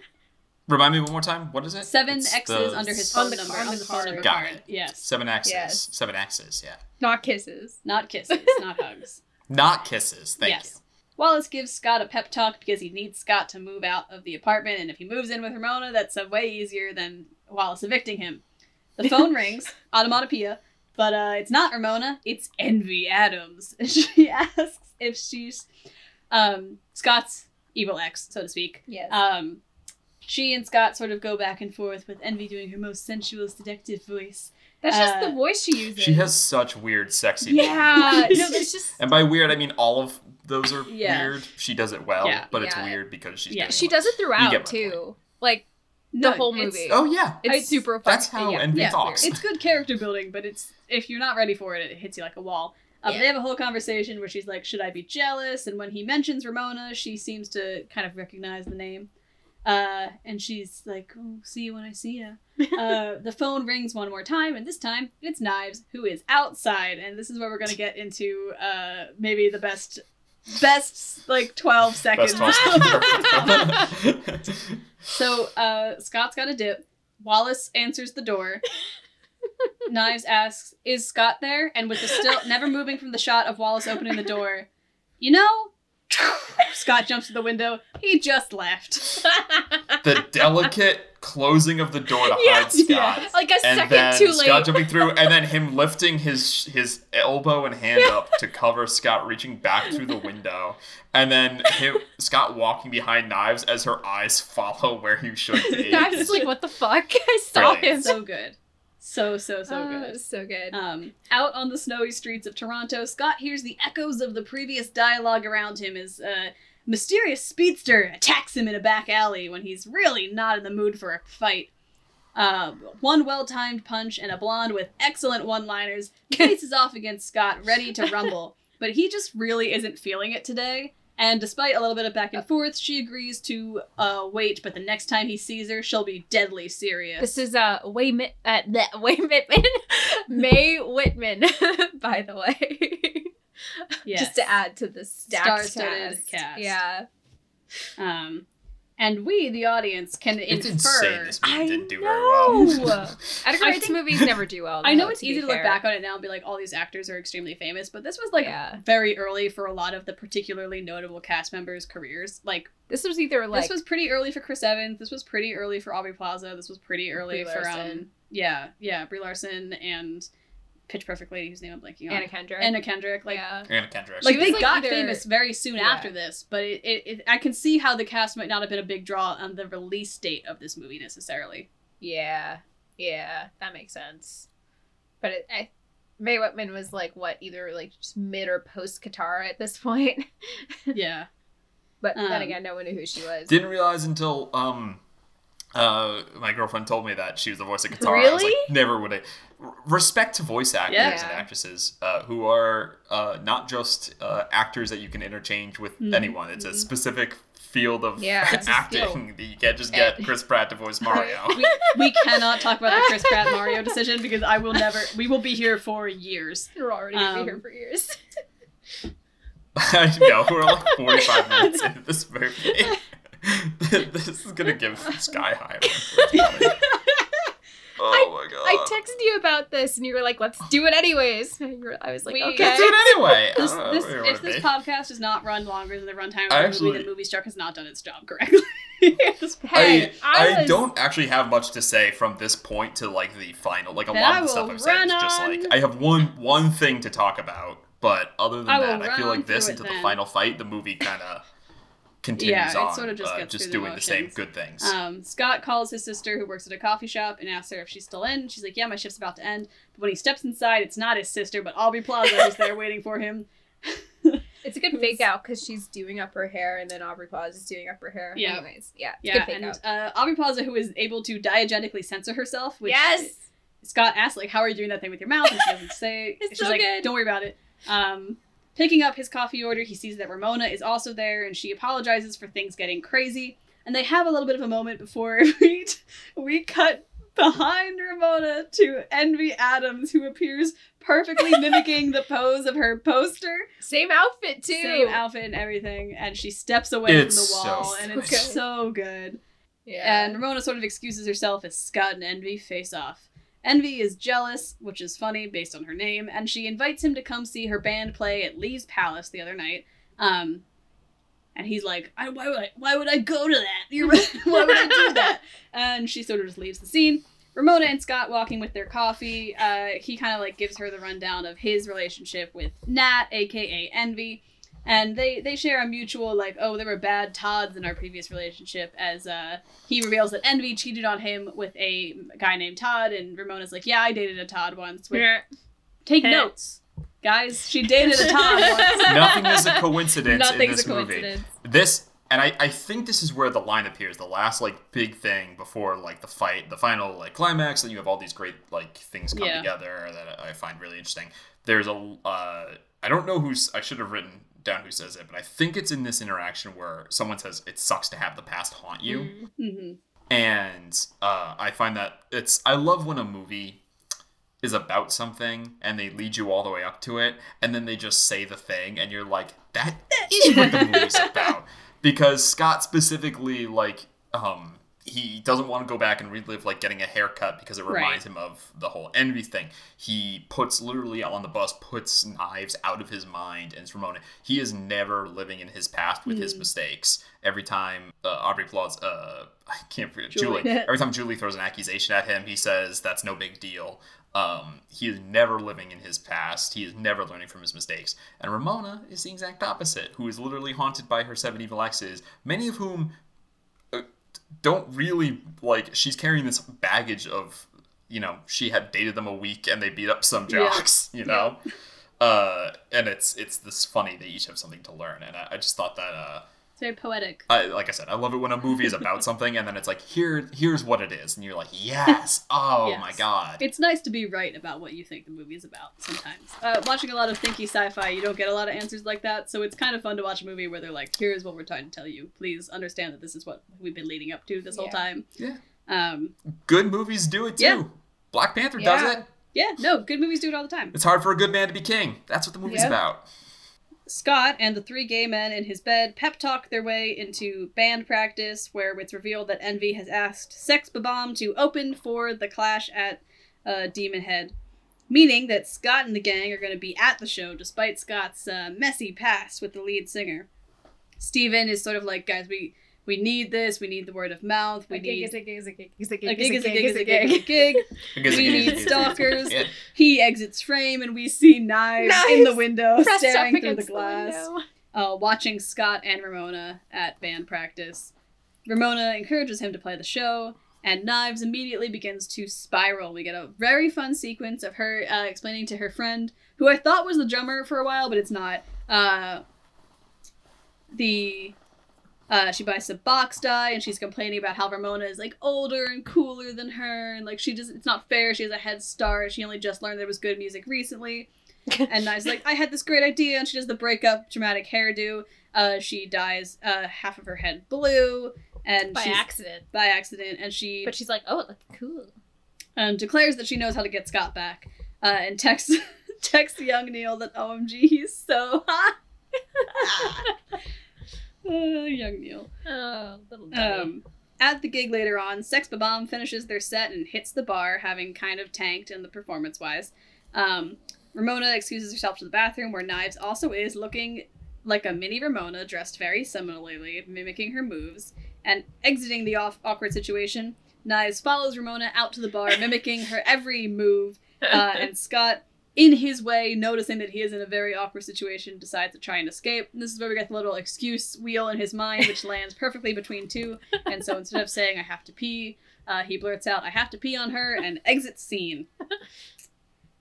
Remind me one more time. What is it? Seven It's X's the under his On phone the number. card. On the phone number Got it. Yes. Seven X's. Yes. Seven X's. Yeah. Not kisses. Not kisses. <laughs> not hugs. Not kisses. Thank yes. Wallace gives Scott a pep talk because he needs Scott to move out of the apartment, and if he moves in with Ramona, that's a way easier than Wallace evicting him. The phone <laughs> rings, automatopoeia, but uh, it's not Ramona, it's Envy Adams. <laughs> She asks if she's um, Scott's evil ex, so to speak. Yes. Um, she and Scott sort of go back and forth with Envy doing her most sensual, seductive voice. That's just uh, the voice she uses. She has such weird, sexy. Yeah. voice. <laughs> no, there's just. And by weird, I mean all of those are Yeah. weird. She does it well, Yeah. but it's weird because she's Yeah. She does it throughout get my too. Like No, the whole movie. Oh yeah, it's I- super fun. that's how yeah. Envy Yeah, talks. It's good character building, but it's if you're not ready for it, it hits you like a wall. Um, Yeah. They have a whole conversation where she's like, "Should I be jealous?" And when he mentions Ramona, she seems to kind of recognize the name, uh, and she's like, "Oh, see you when I see you." <laughs> uh, the phone rings one more time, and this time it's Knives, who is outside, and this is where we're gonna get into uh, maybe the best, best like twelve seconds. Best <laughs> one. So uh, Scott's got a dip. Wallace answers the door. <laughs> Knives asks, "Is Scott there?" And with the still never moving from the shot of Wallace opening the door, you know, Scott jumps to the window. He just left. <laughs> the delicate closing of the door to <laughs> Yeah, hide Scott. yeah. like a And second then too late. Scott jumping through, and then him <laughs> lifting his his elbow and hand up to cover Scott reaching back through the window, and then him Scott walking behind Knives as her eyes follow where he should be. I was like, what the fuck? I saw Brilliant. him. So good, so so so Oh, good. So good. Um, out on the snowy streets of Toronto, Scott hears the echoes of the previous dialogue around him as a mysterious speedster attacks him in a back alley when he's really not in the mood for a fight. Uh, one well timed punch and a blonde with excellent one liners <laughs> faces off against Scott, ready to rumble. <laughs> But he just really isn't feeling it today. And despite a little bit of back and forth, she agrees to uh, wait, but the next time he sees her, she'll be deadly serious. This is uh Way Mit uh, bleh, <laughs> Way Whitman, May <laughs> Whitman, by the way. Yes. Just to add to the Star-studded cast. cast. Yeah, Um, and we, the audience, can It's infer. insane. This movie I didn't do know. very well. <laughs> <laughs> Edgar I Wright's think- movies never do well. <laughs> I know it's to easy be to look back on it now and be like, all these actors are extremely famous, but this was like yeah, very early for a lot of the particularly notable cast members' careers. Like, this was either like this was pretty early for Chris Evans. This was pretty early for Aubrey Plaza. This was pretty early Brie for Larson. um, yeah, yeah, Brie Larson and Pitch Perfect lady whose name I'm blanking on. Anna Kendrick. Anna Kendrick. Like, yeah. Anna Kendrick. like She they like, got either- famous very soon Yeah. after this, but it, it, it, I can see how the cast might not have been a big draw on the release date of this movie necessarily. Yeah, yeah, that makes sense. But it, I, Mae Whitman was like what, either like just mid or post Katara at this <laughs> point. yeah. but then Um, again, no one knew who she was. Didn't realize until um Uh, my girlfriend told me that she was the voice of Katara. I was like, Really? never would I. Respect to voice actors Yeah. and actresses uh, who are uh, not just uh, actors that you can interchange with Mhm. anyone. It's a specific field of Yeah, <laughs> acting that you can't just get And- Chris Pratt to voice Mario. <laughs> we, we cannot talk about the Chris Pratt Mario <laughs> decision because I will never. We will be here for years. You're already gonna Um, be here for years. I know we're like 45 minutes into this movie. <laughs> this is gonna give Sky High. unfortunately. Oh my god. I texted you about this, and you were like, "Let's do it anyways." <laughs> Were- I was like, We- "Okay." Let's do it anyway. This, I don't know this, if wanna this be. podcast does not run longer than the runtime of I the actually- movie, then Moviestruck has not done its job correctly. <laughs> At this point. Hey, I, I, was- don't actually have much to say from this point to like the final. Like a Then lot of the stuff I've said is just like I have one one thing to talk about, but other than I that, I feel like this through it into the final fight, the movie kind of continues Yeah, it on, sorta just uh, gets just through the doing the same good things. Um, Scott calls his sister, who works at a coffee shop, and asks her if she's still in. She's like, "Yeah, my shift's about to end." But when he steps inside, it's not his sister, but Aubrey Plaza is there waiting for him. <laughs> It's a good fake out because she's doing up her hair, and then Aubrey Plaza is doing up her hair. Yeah. Anyways, yeah, it's a Yeah, good fake and out. uh, Aubrey Plaza, who is able to diegetically censor herself. Which yes. Scott asks, like, "How are you doing that thing with your mouth?" And she doesn't say. <laughs> It's She's so like, good. "Don't worry about it." Um, picking up his coffee order, he sees that Ramona is also there, and she apologizes for things getting crazy. And they have a little bit of a moment before <laughs> we we cut behind Ramona to Envy Adams, who appears perfectly <laughs> mimicking the pose of her poster, Same outfit too. same outfit and everything, and she steps away It's from the so wall, and it's good. so good. Yeah. And Ramona sort of excuses herself as Scott and Envy face off. Envy is jealous, which is funny based on her name, and she invites him to come see her band play at Lee's Palace the other night. Um, and he's like, why, would I, why would I go to that? You're, <laughs> why would I do that? And she sort of just leaves the scene. Ramona and Scott walking with their coffee. Uh, he kind of like gives her the rundown of his relationship with Nat, aka Envy and they they share a mutual like oh there were bad Todds in our previous relationship as uh he reveals that Envy cheated on him with a guy named Todd and Ramona's like yeah I dated a Todd once which, Yeah. take Heh. notes guys she dated a Todd <laughs> once Nothing is a coincidence in Nothing's this a movie. This and I, I think this is where the line appears, the last like big thing before like the fight, the final like climax, and you have all these great like things come Yeah. together that I find really interesting. There's a uh, I don't know who's I should have written down who says it, but I think it's in this interaction where someone says it sucks to have the past haunt you. Mm. hmm and uh, I find that it's I love when a movie is about something and they lead you all the way up to it and then they just say the thing and you're like that is what the movie's <laughs> about because Scott specifically like um he doesn't want to go back and relive like getting a haircut because it Right. reminds him of the whole envy thing. He puts literally on the bus puts knives out of his mind and it's Ramona. He is never living in his past with his Mhm. mistakes. Every time uh, Aubrey Plaza, uh, I can't forget Julie. Julie. Every time Julie throws an accusation at him, he says that's no big deal. Um, he is never living in his past. He is never learning from his mistakes. And Ramona is the exact opposite, who is literally haunted by her seven evil exes, many of whom don't really like. She's carrying this baggage of, you know, she had dated them a week and they beat up some Yeah. jocks, <laughs> you know. Uh, and it's it's this funny they each have something to learn, and I, I just thought that uh, very poetic I, like I said, I love it when a movie is about something and then it's like, here, here's what it is, and you're like, yes, oh <laughs> Yes. my god, it's nice to be right about what you think the movie is about sometimes uh, watching a lot of thinky sci-fi you don't get a lot of answers like that so it's kind of fun to watch a movie where they're like here's what we're trying to tell you please understand that this is what we've been leading up to this whole time Yeah. um good movies do it too. Yeah. Black Panther Yeah. does it. yeah no good movies do it all the time It's hard for a good man to be king. That's what the movie's Yep. about. Scott and the three gay men in his bed pep talk their way into band practice, where it's revealed that Envy has asked Sex Bob-Omb to open for the clash at uh, Demon Head, meaning that Scott and the gang are going to be at the show despite Scott's uh, messy past with the lead singer. Stephen is sort of like, guys, we we need this. We need the word of mouth. We A gig need is a gig is a gig is a a gig gig is is a gig is a gig is a gig. We need stalkers. He exits frame, and we see knives, in the window, staring through the against the glass. uh, watching Scott and Ramona at band practice. Ramona encourages him to play the show, and Knives immediately begins to spiral. We get a very fun sequence of her uh, explaining to her friend, who I thought was the drummer for a while, but it's not, uh, the Uh, she buys some box dye and she's complaining about how Ramona is like older and cooler than her and like she just it's not fair. She has a head start. She only just learned there was good music recently. <laughs> and Nye's like, I had this great idea, and she does the breakup dramatic hairdo. Uh, she dyes uh, half of her head blue, and By accident. by accident, and she But she's like, oh, that's cool. And declares that she knows how to get Scott back, uh, and texts <laughs> texts young Neil that OMG he's so hot. <laughs> Uh, <laughs> young Neil. Oh, little dummy. Um, at the gig later on, Sex Bob-Omb finishes their set and hits the bar, having kind of tanked in the performance wise. Um, Ramona excuses herself to the bathroom, where Knives also is, looking like a mini Ramona, dressed very similarly, mimicking her moves, and exiting the off- awkward situation. Knives follows Ramona out to the bar, mimicking her every move, uh, and <laughs> Scott, in his way, noticing that he is in a very awkward situation, decides to try and escape. And this is where we get the little excuse wheel in his mind, which lands perfectly between two. And so instead of saying, I have to pee, uh, he blurts out, I have to pee on her, and exits scene.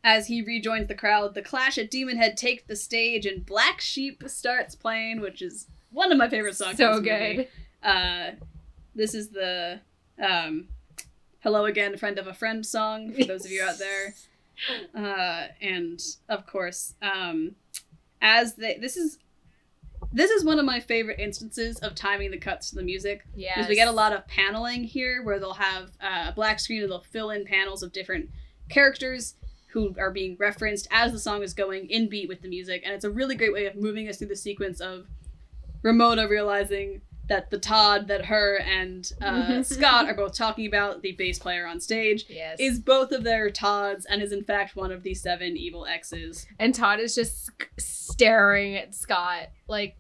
As he rejoins the crowd, the Clash at Demonhead take the stage, and Black Sheep starts playing, which is one of my favorite songs. so good. Uh, this is the um, "Hello Again, Friend of a Friend" song for those of you out there, <laughs> uh, and of course, um, as they this is this is one of my favorite instances of timing the cuts to the music Yeah. because we get a lot of paneling here where they'll have uh, a black screen and they'll fill in panels of different characters who are being referenced as the song is going in beat with the music and it's a really great way of moving us through the sequence of ramona realizing that the todd that her and uh, <laughs> scott are both talking about the bass player on stage Yes. is both of their todds and is in fact one of the seven evil exes and Todd is just staring at Scott, like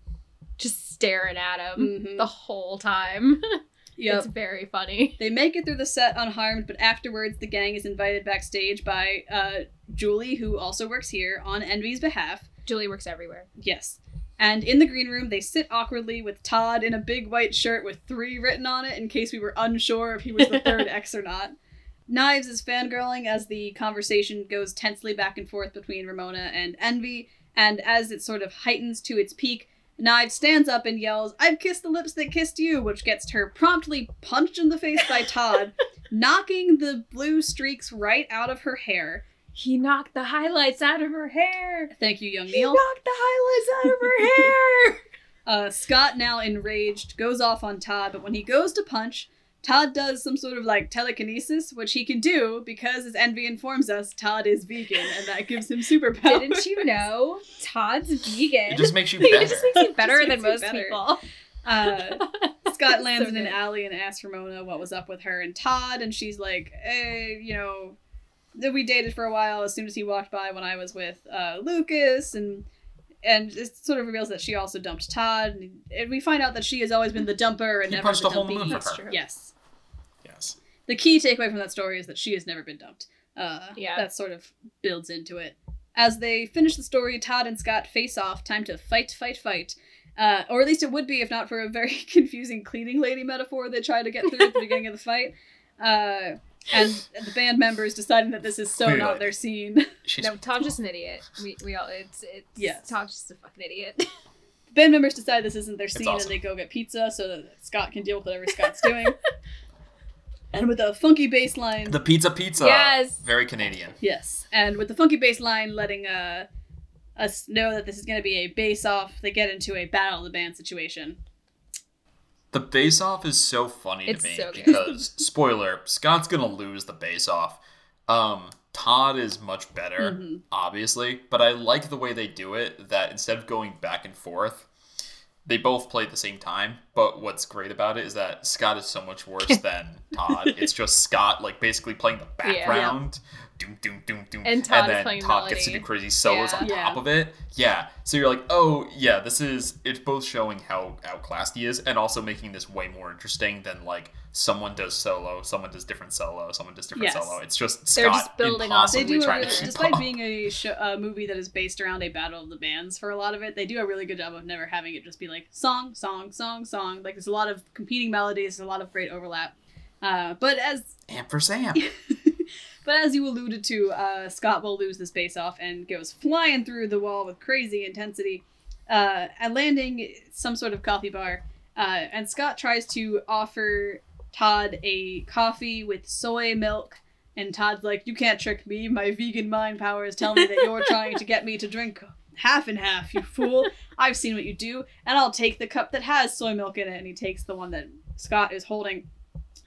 just staring at him Mhm. the whole time. <laughs> yep It's very funny. They make it through the set unharmed, but afterwards, the gang is invited backstage by uh, Julie, who also works here, on Envy's behalf. Julie works everywhere. Yes. And in the green room, they sit awkwardly with Todd in a big white shirt with three written on it in case we were unsure if he was the <laughs> third ex or not. Knives is fangirling as the conversation goes tensely back and forth between Ramona and Envy, and as it sort of heightens to its peak, Knives stands up and yells, I've kissed the lips that kissed you, which gets her promptly punched in the face by Todd, <laughs> knocking the blue streaks right out of her hair. He knocked the highlights out of her hair. Thank you, young He Neil. knocked the highlights out of her hair. <laughs> <laughs> Uh, Scott, now enraged, goes off on Todd, but when he goes to punch, Todd does some sort of like telekinesis, which he can do because, as Envy informs us, Todd is vegan, and that gives him superpowers. Didn't you know Todd's vegan? It just makes you <laughs> it better. just makes you better Just than most better. people. Uh, Scott lands So in an good. alley and asks Ramona what was up with her and Todd, and she's like, "Hey, you know, that we dated for a while. As soon as he walked by when I was with uh, Lucas, and and it sort of reveals that she also dumped Todd, and, and we find out that she has always been the dumper and He never punched the a hole in moon for her. Yes, Yes. the key takeaway from that story is that she has never been dumped. Uh, Yeah. that sort of builds into it. As they finish the story, Todd and Scott face off. Time to fight, fight, fight. Uh, or at least it would be if not for a very <laughs> confusing cleaning lady metaphor they try to get through at the beginning of the fight. Uh, and the band members deciding that this is so Cleaning not their scene. She's No, Tom's just an idiot. We, we all it's it's Yes. Todd's just a fucking idiot. <laughs> band members decide this isn't their scene awesome. and they go get pizza so that Scott can deal with whatever Scott's doing. <laughs> and with a funky bass line, the pizza pizza. Yes. Very Canadian. Yes, and with the funky bass line letting uh, us know that this is going to be a bass off, they get into a battle of the band situation. The bass off is so funny It's to me so because <laughs> spoiler, Scott's gonna lose the bass off. Um, Todd is much better, Mhm. obviously, but I like the way they do it. That instead of going back and forth, they both play at the same time. But what's great about it is that Scott is so much worse <laughs> than Todd. It's just Scott like basically playing the background. Doom, doom, doom, doom. And Todd is then Todd gets to do crazy solos Yeah. on Yeah. top of it. Yeah. So you're like, oh yeah, this is it's both showing how outclassed he is and also making this way more interesting than like someone does solo, someone does different solo, someone does different Yes. solo. It's just Scott They're just building off- They do, a, despite being a, show, a movie that is based around a battle of the bands for a lot of it, they do a really good job of never having it just be like song, song, song, song. Like there's a lot of competing melodies, there's a lot of great overlap. Uh, but as Amp for Sam. <laughs> but as you alluded to, uh, Scott will lose this bass off and goes flying through the wall with crazy intensity, uh, and landing some sort of coffee bar. Uh, and Scott tries to offer Todd a coffee with soy milk. And Todd's like, You can't trick me. My vegan mind powers tell me that you're <laughs> trying to get me to drink half and half, you fool. I've seen what you do. And I'll take the cup that has soy milk in it. And he takes the one that Scott is holding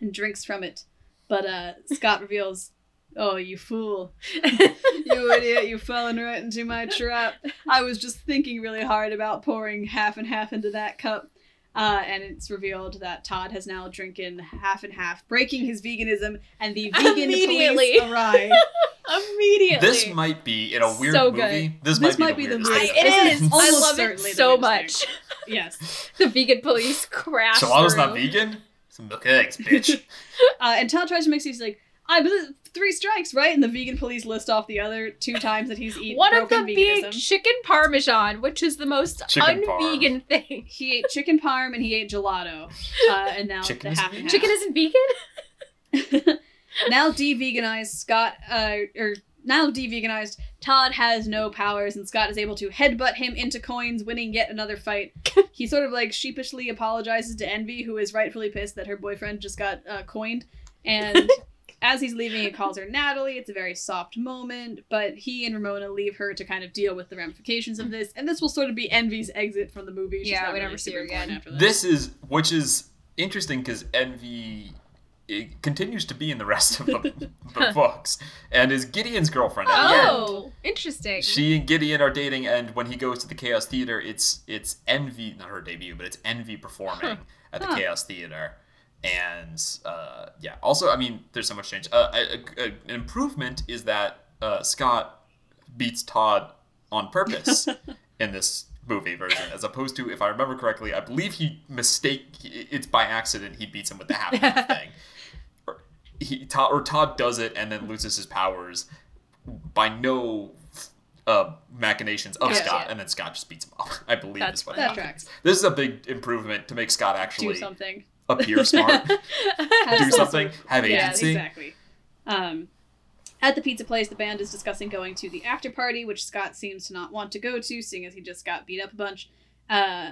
and drinks from it. But uh, Scott reveals, Oh, you fool. <laughs> you idiot, you've fallen right into my trap. I was just thinking really hard about pouring half and half into that cup. Uh, and it's revealed that Todd has now drinking half and half, breaking his veganism, and the vegan Immediately. police arrive. <laughs> Immediately. This might be in a weird So movie. This, This might might be be the the weirdest I, it is. I love it so much. yes. <laughs> the vegan police crash. So I was not vegan. Some milk eggs, bitch. Uh, and Todd tries to make sense. He's like, I believe three strikes, right? And the vegan police list off the other two times that he's eaten. <laughs> One of broken them being chicken parmesan, which is the most Chicken parm. <laughs> thing. He ate chicken parm and he ate gelato. Uh, and now Chicken the is half vegan? and half. Chicken isn't vegan? <laughs> now de-veganized Scott uh or now de-veganized Todd has no powers and Scott is able to headbutt him into coins winning yet another fight. he sort of like sheepishly apologizes to Envy who is rightfully pissed that her boyfriend just got uh, coined and as he's leaving he calls her Natalie. It's a very soft moment, but he and Ramona leave her to kind of deal with the ramifications of this and this will sort of be Envy's exit from the movie. She's Yeah, we really never see her again. important After this is which is interesting because Envy it continues to be in the rest of the, <laughs> the books and is Gideon's girlfriend at the. Oh, interesting. She and Gideon are dating, and when he goes to the Chaos Theater, it's it's Envy, not her debut, but it's Envy performing at the Huh. Chaos Theater. And uh, yeah, also, I mean, there's so much change. Uh, a, a, an improvement is that uh, Scott beats Todd on purpose <laughs> in this movie version, as opposed to, if I remember correctly, I believe he mistake it's by accident he beats him with the half <laughs> thing. Or he Todd, or Todd does it and then loses his powers by no uh, machinations of Yeah. Scott, Yeah. and then Scott just beats him up. <laughs> I believe That's is what that happens. tracks. This is a big improvement to make Scott actually Do something. Appear smart, <laughs> do something, sort of- have Yeah, agency. exactly. Um, at the pizza place, the band is discussing going to the after party, which Scott seems to not want to go to, seeing as he just got beat up a bunch. Uh,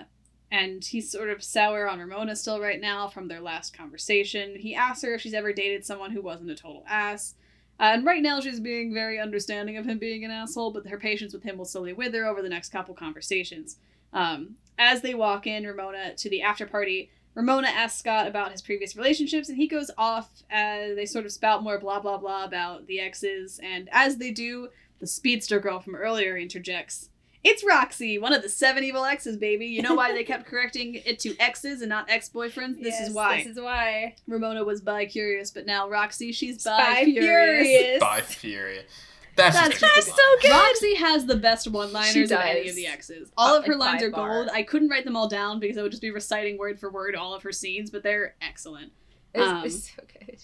and he's sort of sour on Ramona still right now from their last conversation. He asks her if she's ever dated someone who wasn't a total ass. Uh, and right now, she's being very understanding of him being an asshole, but her patience with him will slowly wither over the next couple conversations. Um, as they walk in, Ramona to the after party, Ramona asks Scott about his previous relationships, and he goes off as they sort of spout more blah blah blah about the exes. And as they do, the speedster girl from earlier interjects. It's Roxy, one of the seven evil exes, baby. You know why they kept <laughs> correcting it to exes and not ex boyfriends? This Yes, is why. This is why. Ramona was bi curious, but now Roxy, she's bi Spy furious. furious. By That's, That's That's so good. Roxy has the best one-liners of any of the exes. All Uh, of her like, lines are far. gold. I couldn't write them all down because I would just be reciting word for word all of her scenes, but they're excellent. It's, Um, it's so good.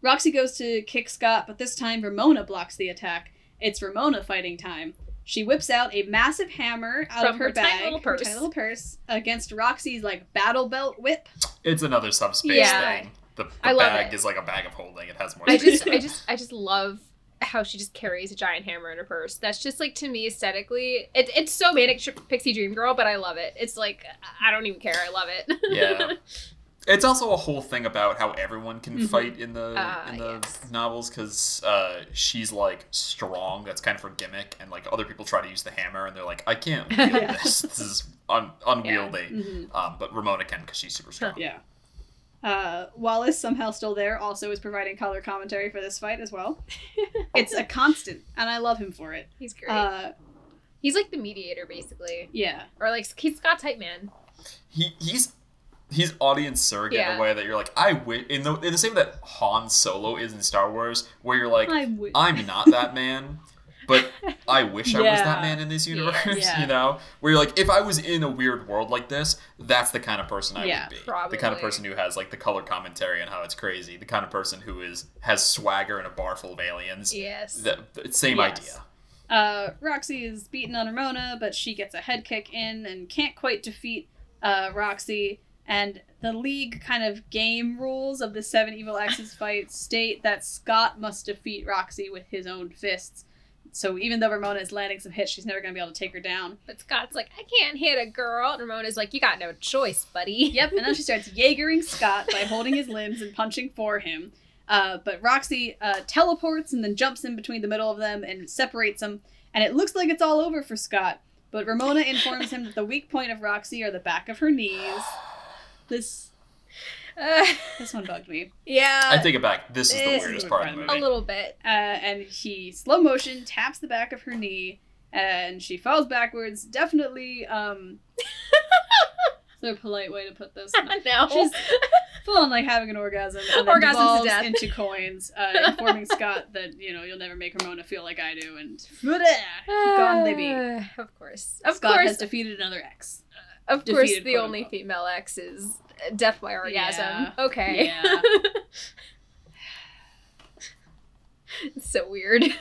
Roxy goes to kick Scott, but this time Ramona blocks the attack. It's Ramona fighting time. She whips out a massive hammer out From of her, her tiny bag, little her purse. tiny little purse, against Roxy's like battle belt whip. It's another subspace Yeah. thing. The, the I love bag it. is like a bag of holding. It has more. I space. just, I just, I just love how she just carries a giant hammer in her purse. That's just like to me aesthetically, it, it's so manic pixie dream girl, but I love it. It's like I don't even care. I love it. Yeah. <laughs> It's also a whole thing about how everyone can Mhm. fight in the Ah, in the yes. novels because uh, she's like strong. That's kind of her gimmick, and like other people try to use the hammer, and they're like, "I can't <laughs> wield Yeah. this. This is un- unwieldy." Mhm. Um, but Ramona can because she's super strong. Yeah. Uh, Wallace, somehow still there, also is providing color commentary for this fight as well. <laughs> It's a constant, and I love him for it. He's great. Uh, he's like the mediator, basically, yeah. or like he's Scott type man. He he's he's audience surrogate in a way that you're like, I wish in the in the same way that Han Solo is in Star Wars, where you're like, I'm not that man, but I wish I was that man in this universe. <laughs> Yeah. You know, where you're like, if I was in a weird world like this, that's the kind of person I Yeah, would be. The probably. kind of person who has like the color commentary and how it's crazy. The kind of person who is has swagger in a bar full of aliens. Yes. The, the same Yes. idea. Uh, Roxy is beaten on Ramona, but she gets a head kick in and can't quite defeat uh, Roxy. And the league kind of game rules of the Seven Evil Exes fight state that Scott must defeat Roxy with his own fists. So even though Ramona is landing some hits, she's never going to be able to take her down. But Scott's like, I can't hit a girl. And Ramona's like, you got no choice, buddy. Yep, and then she <laughs> starts Jaegering Scott by holding his limbs and punching for him. Uh, but Roxy uh, teleports and then jumps in between the middle of them and separates them. And it looks like it's all over for Scott. But Ramona informs him that the weak point of Roxy are the back of her knees. <sighs> This Uh, <laughs> this one bugged me. yeah. I take it back. This is the weirdest part of the movie. a little bit. Uh, and he slow motion taps the back of her knee, and she falls backwards. Definitely, um, <laughs> is a polite way to put this? no. She's full on like having an orgasm and then Orgasms to devolves death. into coins, uh, informing <laughs> Scott that you know you'll never make Ramona feel like I do, and gone they be. <sighs> Of course. Of Scott course. has defeated another ex. Of course, the quote, only unquote. female ex is death by orgasm. Yeah. Okay. Yeah. it's <laughs> so weird. <laughs>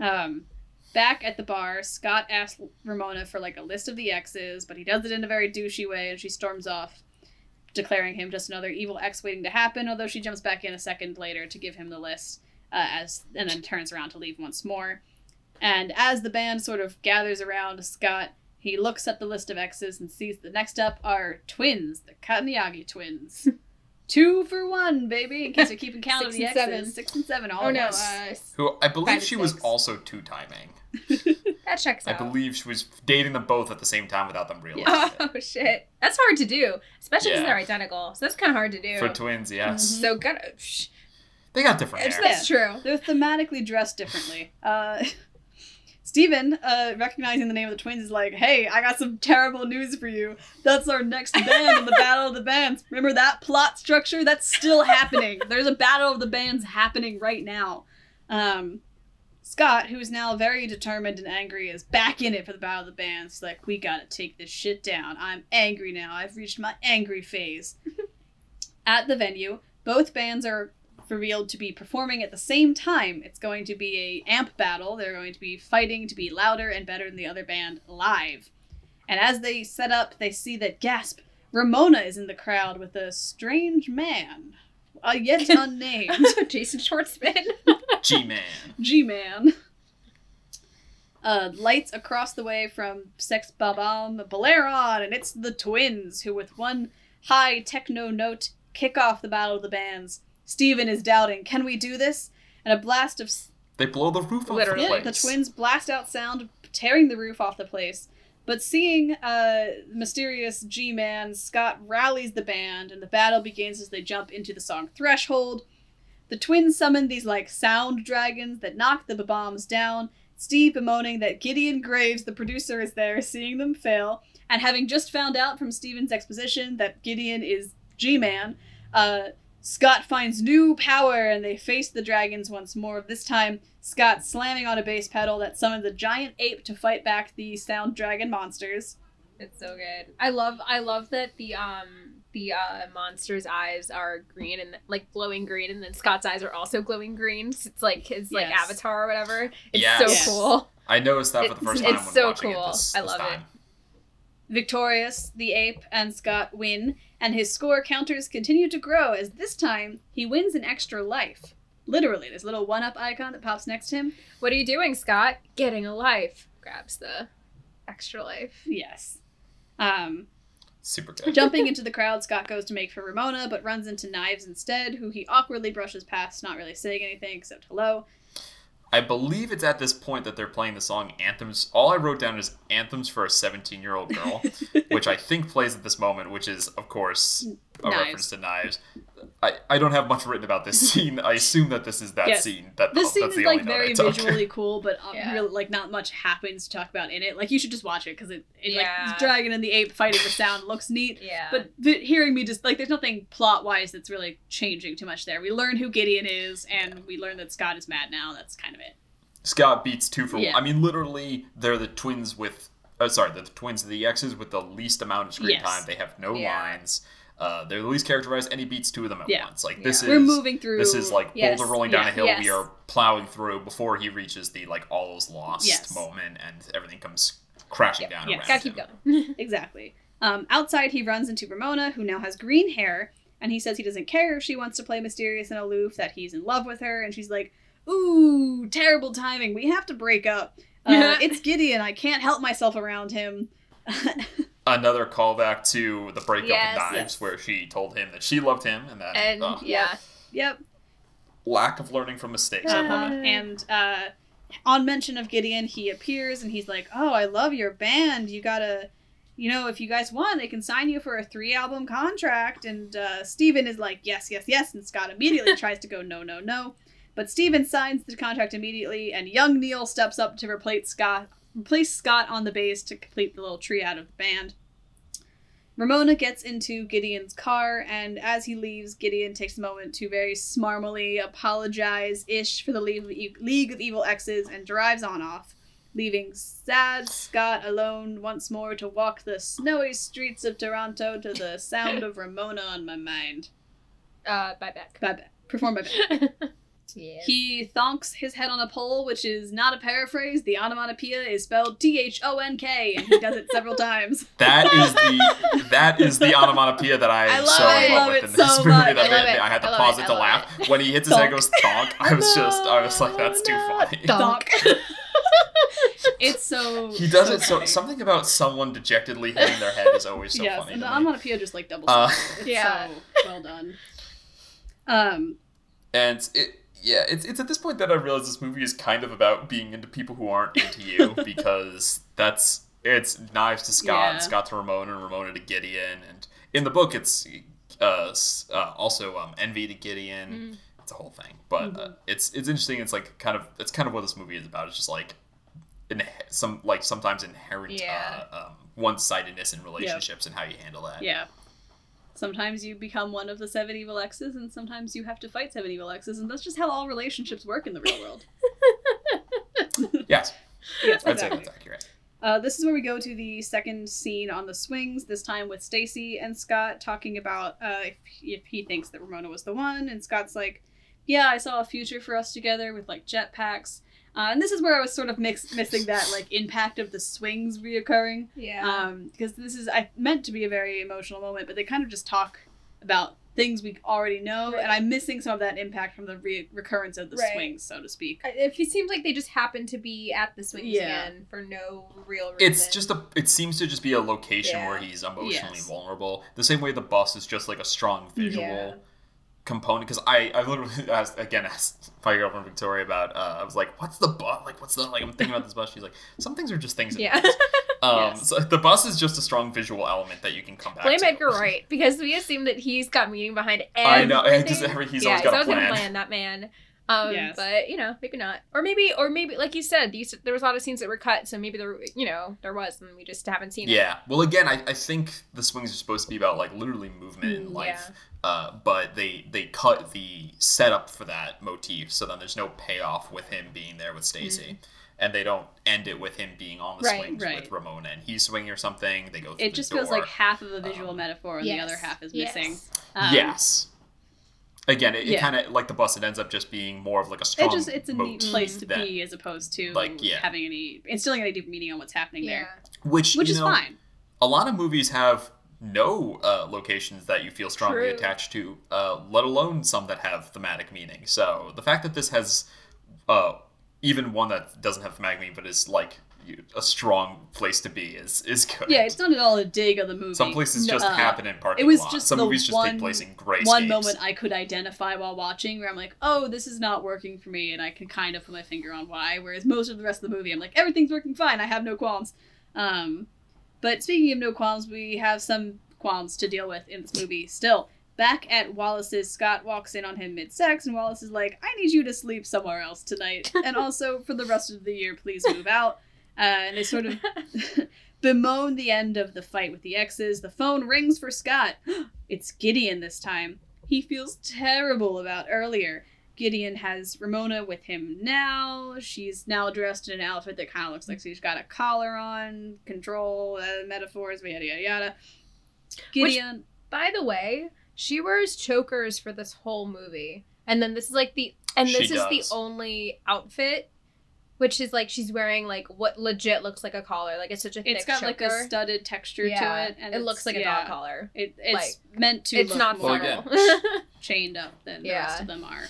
Um, back at the bar, Scott asks Ramona for like a list of the exes, but he does it in a very douchey way, and she storms off, declaring him just another evil ex waiting to happen. Although she jumps back in a second later to give him the list, uh, as and then turns around to leave once more. And as the band sort of gathers around Scott, he looks at the list of exes and sees the next up are twins, the Katayanagi twins. <laughs> Two for one, baby. In case you're keeping count of Six the and exes, seven. six and seven. All oh at no, once. uh, Who I believe Five she was also two timing. <laughs> that checks I out. I believe she was dating them both at the same time without them realizing <laughs> Oh shit, that's hard to do, especially because Yeah. they're identical. So that's kind of hard to do. it. For twins, yes. so good. Shh. They got different It's- hair. That's true. They're thematically dressed differently. Uh, Stephen, uh, recognizing the name of the twins, is like, hey, I got some terrible news for you. That's our next band in the Battle of the Bands. Remember that plot structure? That's still happening. There's a Battle of the Bands happening right now. Um, Scott, who is now very determined and angry, is back in it for the Battle of the Bands. Like, we gotta take this shit down. I'm angry now. I've reached my angry phase. <laughs> At the venue, both bands are revealed to be performing at the same time. It's going to be a amp battle. They're going to be fighting to be louder and better than the other band live. And as they set up, they see that gasp, Ramona is in the crowd with a strange man, a yet <laughs> unnamed <laughs> Jason Schwartzman. <laughs> G Man. G-man. Uh, lights across the way from Sex Bob-Omb Baleron, and it's the twins who, with one high techno note, kick off the battle of the bands. Stephen is doubting, can we do this? And a blast of They blow the roof off Literally. the yeah, place. the twins blast out sound, tearing the roof off the place. But seeing uh, mysterious G-Man, Scott rallies the band, and the battle begins as they jump into the song Threshold. The twins summon these like sound dragons that knock the bombs down. Steve bemoaning that Gideon Graves, the producer, is there, seeing them fail, and having just found out from Stephen's exposition that Gideon is G-Man, uh, Scott finds new power and they face the dragons once more. This time, Scott slamming on a bass pedal that summons a giant ape to fight back the sound dragon monsters. It's so good. I love I love that the um the uh monster's eyes are green and like glowing green and then Scott's eyes are also glowing green. So It's like his like Yes. avatar or whatever. It's Yes. so Yes. cool. I noticed that for the first time it's when so watching cool. it this, I this love it. Victorious, the ape and Scott win, and his score counters continue to grow as this time he wins an extra life. Literally, this little one up icon that pops next to him. What are you doing, Scott? Getting a life. Grabs the extra life. Yes. Um, Super good. Jumping into the crowd, Scott goes to make for Ramona, but runs into Knives instead, who he awkwardly brushes past, not really saying anything except hello. I believe it's at this point that they're playing the song Anthems. All I wrote down is Anthems for a 17 year old girl, <laughs> which I think plays at this moment, which is, of course, a Knives. reference to Knives. I, I don't have much written about this <laughs> scene. I assume that this is that Yes. scene. That, This scene that's is the like very visually cool, but um, Yeah. really like not much happens to talk about in it. Like you should just watch it because it, it like Yeah. the dragon and the ape fighting with sound looks neat. Yeah. But the, hearing me just like there's nothing plot wise that's really changing too much there. We learn who Gideon is, and we learn that Scott is mad now. That's kind of it. Scott beats two for Yeah. one. I mean, literally, they're the twins with. Uh, sorry, the twins of the X's with the least amount of screen Yes. time. They have no Yeah. lines. Uh, they're the least characterized, and he beats two of them at Yeah. once. Like this Yeah. is We're moving through. this is like Yes. boulder rolling down Yeah. a hill. We are plowing through before he reaches the like all is lost Yes. moment, and everything comes crashing Yeah. down Yeah. around Gotta keep him. going. <laughs> Exactly. Um, outside, he runs into Ramona, who now has green hair, and he says he doesn't care if she wants to play mysterious and aloof, that he's in love with her, and she's like, "Ooh, terrible timing. We have to break up. Uh, <laughs> it's Gideon. I can't help myself around him." <laughs> Another callback to the breakup Yes, of Knives, yes. where she told him that she loved him and that And uh, yeah. yep. lack of learning from mistakes. I love it. And uh, on mention of Gideon, he appears and he's like, "Oh, I love your band. You gotta, you know, if you guys want, they can sign you for a three-album contract." And uh, Stephen is like, "Yes, yes, yes." And Scott immediately <laughs> tries to go, "No, no, no." But Stephen signs the contract immediately, and young Neil steps up to replace Scott, replace Scott on the bass to complete the little triad of the band. Ramona gets into Gideon's car, and as he leaves, Gideon takes a moment to very smarmily apologize ish for the League of, League of Evil Exes and drives on off, leaving sad Scott alone once more to walk the snowy streets of Toronto to the sound of <laughs> Ramona on my mind. Uh, bye back. By Beck. Performed by Beck. <laughs> yeah. He thonks his head on a pole, which is not a paraphrase. The onomatopoeia is spelled T H O N K, and he does it several times. <laughs> That is the that is the onomatopoeia that I I am love so it. in I love love with it in this so movie much. that I love I, had to I pause it. it to love laugh. When he hits his head goes thonk, I was just I was like, that's too <laughs> funny. Thonk. <laughs> It's so. He does so it so funny. something about someone dejectedly hitting their head is always so yes, funny. and to the me. onomatopoeia just like doubles. Uh, it's Yeah. so well done. Um, And it yeah, it's it's at this point that I realize this movie is kind of about being into people who aren't into you <laughs> because that's it's knives to Scott, Yeah. Scott to Ramona, and Ramona to Gideon, and in the book it's uh, uh also um envy to Gideon. Mm. It's a whole thing, but uh, Mhm. it's it's interesting. It's like kind of it's kind of what this movie is about. It's just like in some like sometimes inherent Yeah. uh, um, one-sidedness in relationships and how you handle that. yeah. Sometimes you become one of the seven evil exes, and sometimes you have to fight seven evil exes, and that's just how all relationships work in the real world. <laughs> Yes, <laughs> yes, I'd exactly. that's accurate. Uh, this is where we go to the second scene on the swings. This time with Stacy and Scott talking about uh, if, if he thinks that Ramona was the one, and Scott's like, "Yeah, I saw a future for us together with like jetpacks." Uh, and this is where I was sort of mix- missing that like impact of the swings reoccurring. Yeah. Um, because this is I meant to be a very emotional moment, but they kind of just talk about things we already know, Right. and I'm missing some of that impact from the re- recurrence of the Right. swings, so to speak. If it seems like they just happen to be at the swings Yeah. again for no real reason. It's just a. It seems to just be a location Yeah. where he's emotionally Yes. vulnerable. The same way the bus is just like a strong visual Yeah. Component. Because I, I literally <laughs> asked again asked my girlfriend Victoria about. Uh, I was like, "What's the bus? Like, what's the like?" I'm thinking about this bus. She's like, "Some things are just things." Yeah. <laughs> Um, Yes. so the bus is just a strong visual element that you can come back Blame to. Edgar Wright <laughs> because we assume that he's got meaning behind I everything. know, and 'cause every- he's yeah, always got a he's always plan. a plan. That man. Um, Yes. but you know, maybe not, or maybe, or maybe, like you said, these there was a lot of scenes that were cut, so maybe there, you know, there was, and we just haven't seen it. Yeah. Well, again, I, I think the swings are supposed to be about like literally movement in Mm, life. Uh, but they they cut the setup for that motif, so then there's no payoff with him being there with Stacy, and they don't end it with him being on the Right, swings right. with Ramona and he's swinging or something. They go. Through It the just door. feels like half of a visual Um, metaphor and the other half is Yes. missing. Um, yes. Again, it, yeah. it kind of like the bus. It ends up just being more of like a It strong. just it's a neat place to that- be as opposed to like, yeah. having any instilling any deep meaning on what's happening Yeah. there, which which you is know, fine. a lot of movies have no uh, locations that you feel strongly True. attached to, uh, let alone some that have thematic meaning. So the fact that this has uh, even one that doesn't have thematic meaning but is like a strong place to be is is good. Yeah, it's not at all a dig on the movie. some places just uh, happen in parking it was lots. just Some movies just one- take place in gray one moment I could identify while watching where I'm like, oh, this is not working for me, and I can kind of put my finger on why. Whereas most of the rest of the movie, I'm like, everything's working fine. I have no qualms. Um, but speaking of no qualms, we have some qualms to deal with in this movie still. Back at Wallace's, Scott walks in on him mid sex, and Wallace is like, I need you to sleep somewhere else tonight. <laughs> and also, for the rest of the year, please move out. Uh, and they sort of <laughs> bemoan the end of the fight with the exes. The phone rings for Scott. <gasps> it's Gideon this time. He feels terrible about earlier. Gideon has Ramona with him now. She's now dressed in an outfit that kind of looks like she's got a collar on, control, uh, metaphors, yada yada yada. Gideon. By the way, she wears chokers for this whole movie, and then this is like the and She this is the only outfit, which is like she's wearing like what legit looks like a collar. Like it's such a thick it's got like a studded texture yeah, to it, and it looks like a yeah, dog collar. It, it's Like, meant to. It's look not more Well, <laughs> chained up than the rest of them are.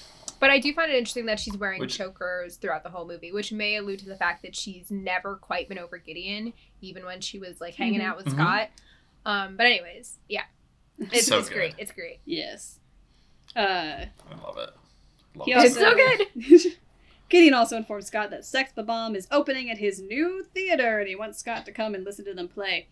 But I do find it interesting that she's wearing Which- chokers throughout the whole movie, which may allude to the fact that she's never quite been over Gideon, even when she was like hanging Mhm. out with Mhm. Scott. Um, but anyways, yeah, it's, So it's great. It's great. Yes. Uh, I love it. Love it. also- It's so good. <laughs> Gideon also informs Scott that Sex the Bomb is opening at his new theater, and he wants Scott to come and listen to them play.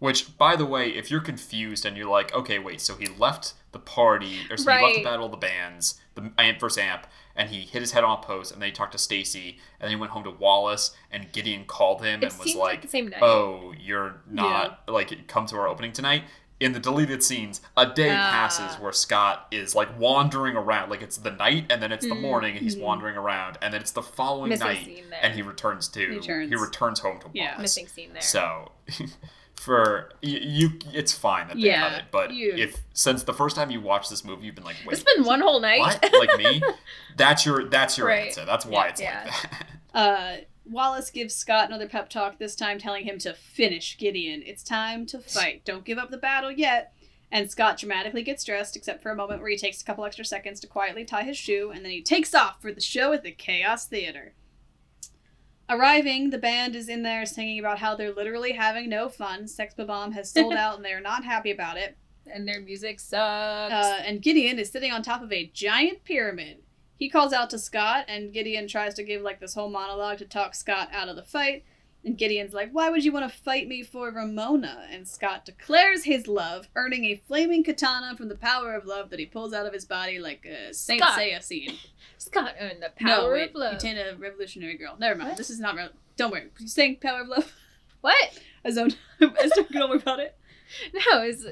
Which, by the way, if you're confused and you're like, okay, wait, so he left the party, or so he left Right. the battle of the bands, the amp versus amp, and he hit his head on a post, and then he talked to Stacy, and then he went home to Wallace, and Gideon called him It and was like, like, the same night. oh, you're not, like, come to our opening tonight. In the deleted scenes, a day Ah. passes where Scott is like wandering around, like it's the night, and then it's the Mm. morning, and he's Mhm. wandering around, and then it's the following Missing night, and he returns to He returns. he returns home to Yeah. Wallace. Missing scene there. So, <laughs> for you, you, it's fine that they Yeah, cut it. But you- if since the first time you watched this movie, you've been like, wait, it's been one whole night. what? like me? <laughs> That's your that's your Right. answer. That's why Yeah, it's yeah. like that. <laughs> Uh, Wallace gives Scott another pep talk, this time telling him to finish Gideon. It's time to fight. Don't give up the battle yet. And Scott dramatically gets dressed, except for a moment where he takes a couple extra seconds to quietly tie his shoe, and then he takes off for the show at the Chaos Theater. Arriving, the band is in there singing about how they're literally having no fun. Sex Bob-Omb has sold <laughs> out and they are not happy about it. and their music sucks. Uh, and Gideon is sitting on top of a giant pyramid. He calls out to Scott, and Gideon tries to give like this whole monologue to talk Scott out of the fight. And Gideon's like, "Why would you want to fight me for Ramona?" And Scott declares his love, earning a flaming katana from the power of love that he pulls out of his body like a Saint Scott. Seiya scene. <laughs> Scott earned the no, power wait, of love. a revolutionary girl. Never mind. What? This is not real. Don't worry. You saying power of love? What? I zoned. I don't worry about it. <laughs> No, it's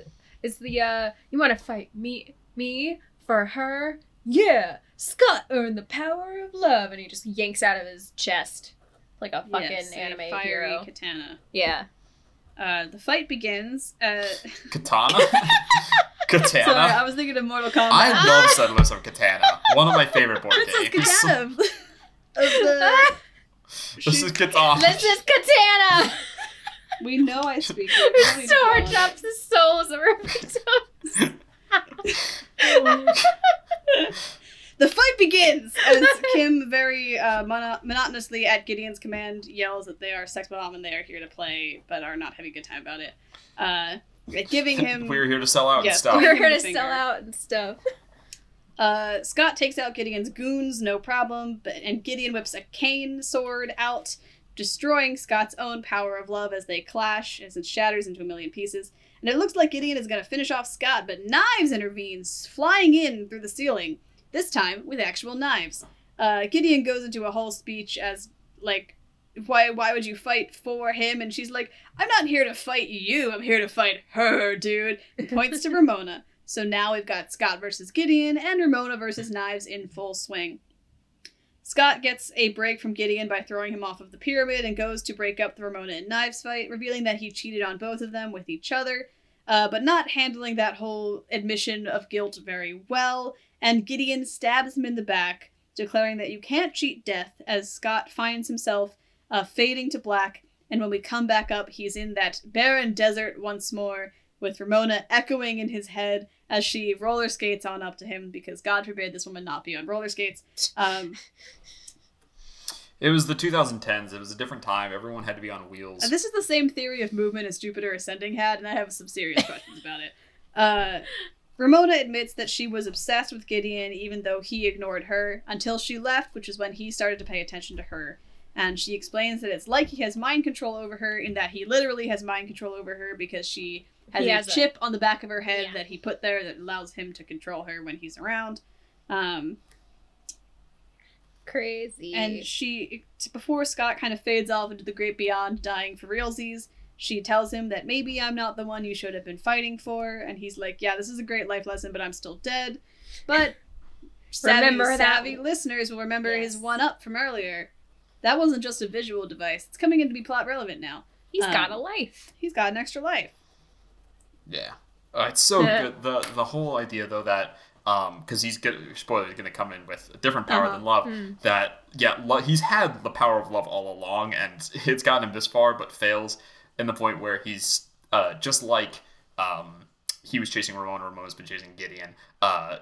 it's the uh you want to fight me me for her? Yeah. Scott earned the power of love and he just yanks out of his chest like a fucking Yes, a anime fiery hero. katana. Yeah. Uh, the fight begins. Uh, <laughs> Katana. <laughs> Katana. Sorry, I was thinking of Mortal Kombat. I love <laughs> Settlers of Katana. One of my favorite board Princess games. Katana of, of the. this is Katana. This is Katana! We know I speak. it. We don't to Star go on. drops the souls of her The fight begins as Kim very uh, mono- monotonously at Gideon's command yells that they are Sex Bob-Omb and they are here to play, but are not having a good time about it. Uh, <laughs> giving him We're here to sell out Yes, and stuff. We're here to Finger. sell out and stuff. Uh, Scott takes out Gideon's goons, no problem, but and Gideon whips a cane sword out, destroying Scott's own power of love as they clash as it shatters into a million pieces. And it looks like Gideon is going to finish off Scott, but Knives intervenes, flying in through the ceiling, this time with actual knives. Uh, Gideon goes into a whole speech as like, why why would you fight for him? And she's like, I'm not here to fight you. I'm here to fight her, dude. And points to <laughs> Ramona. So now we've got Scott versus Gideon and Ramona versus Knives in full swing. Scott gets a break from Gideon by throwing him off of the pyramid and goes to break up the Ramona and Knives fight, revealing that he cheated on both of them with each other, uh, but not handling that whole admission of guilt very well. And Gideon stabs him in the back, declaring that you can't cheat death, as Scott finds himself uh, fading to black. And when we come back up, he's in that barren desert once more, with Ramona echoing in his head as she roller skates on up to him because God forbid this woman not be on roller skates. Um, <laughs> It was the 2010s. It was a different time. Everyone had to be on wheels. and this is the same theory of movement as Jupiter Ascending had, and I have some serious questions about it. Uh, Ramona admits that she was obsessed with Gideon even though he ignored her until she left, which is when he started to pay attention to her. And she explains that it's like he has mind control over her, in that he literally has mind control over her because she has a has a- chip on the back of her head Yeah. that he put there that allows him to control her when he's around. Um, Crazy. and she, before Scott kind of fades off into the great beyond, dying for realsies, she tells him that maybe I'm not the one you should have been fighting for. And he's like, Yeah, this is a great life lesson, but I'm still dead. But savvy, Remember that- savvy listeners will remember his one up from earlier. That wasn't just a visual device, it's coming in to be plot relevant now. He's um, got a life. He's got an extra life. Yeah, uh, it's so Yeah. good. the The whole idea though that um because he's good spoiler he's gonna come in with a different power Uh-huh. than love. Hmm. That yeah, lo- he's had the power of love all along, and it's gotten him this far, but fails in the point where he's uh just like um he was chasing Ramona, Ramona's been chasing Gideon. Uh,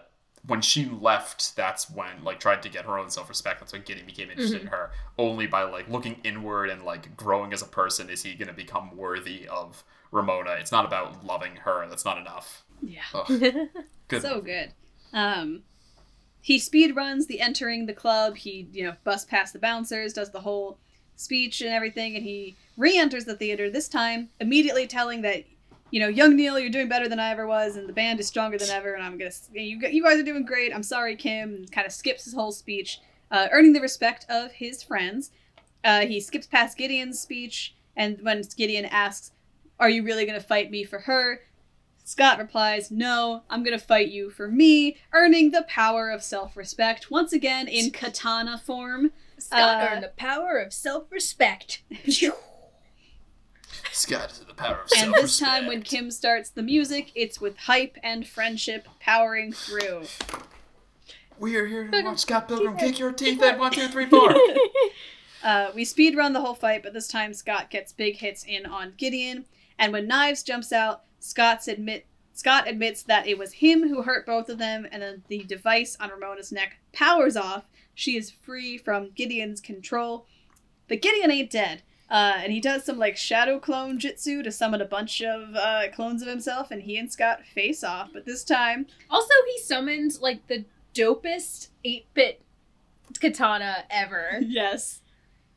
when she left, that's when like tried to get her own self respect. That's when Gideon became interested in her. Only by like looking inward and like growing as a person is he gonna become worthy of Ramona. It's not about loving her. That's not enough. Yeah. <laughs> Good. So good. Um, he speed runs the entering the club. He, you know, busts past the bouncers, does the whole speech and everything, and he re-enters the theater. This time, immediately telling that, you know, young Neil, you're doing better than I ever was, and the band is stronger than ever, and I'm gonna, you, you guys are doing great. I'm sorry, Kim. And kind of skips his whole speech, uh, earning the respect of his friends. Uh, he skips past Gideon's speech, and when Gideon asks, "Are you really gonna fight me for her?" Scott replies, No, I'm gonna fight you for me, earning the power of self respect, once again in katana form. Scott Uh, earned the power of self-respect. <laughs> Scott is the power of self-respect. and this time, when. Kim starts the music, it's with hype and friendship powering through. We are here to watch Scott Pilgrim kick your teeth in one, two, three, four. <laughs> Uh, we speed run the whole fight, but this time Scott gets big hits in on Gideon. And when Knives jumps out, Scott's admit Scott admits that it was him who hurt both of them, and then the device on Ramona's neck powers off. She is free from Gideon's control, but Gideon ain't dead. Uh, and he does some like shadow clone jutsu to summon a bunch of uh, clones of himself, and he and Scott face off. But this time, Also, he summons like the dopest 8-bit katana ever. <laughs> yes,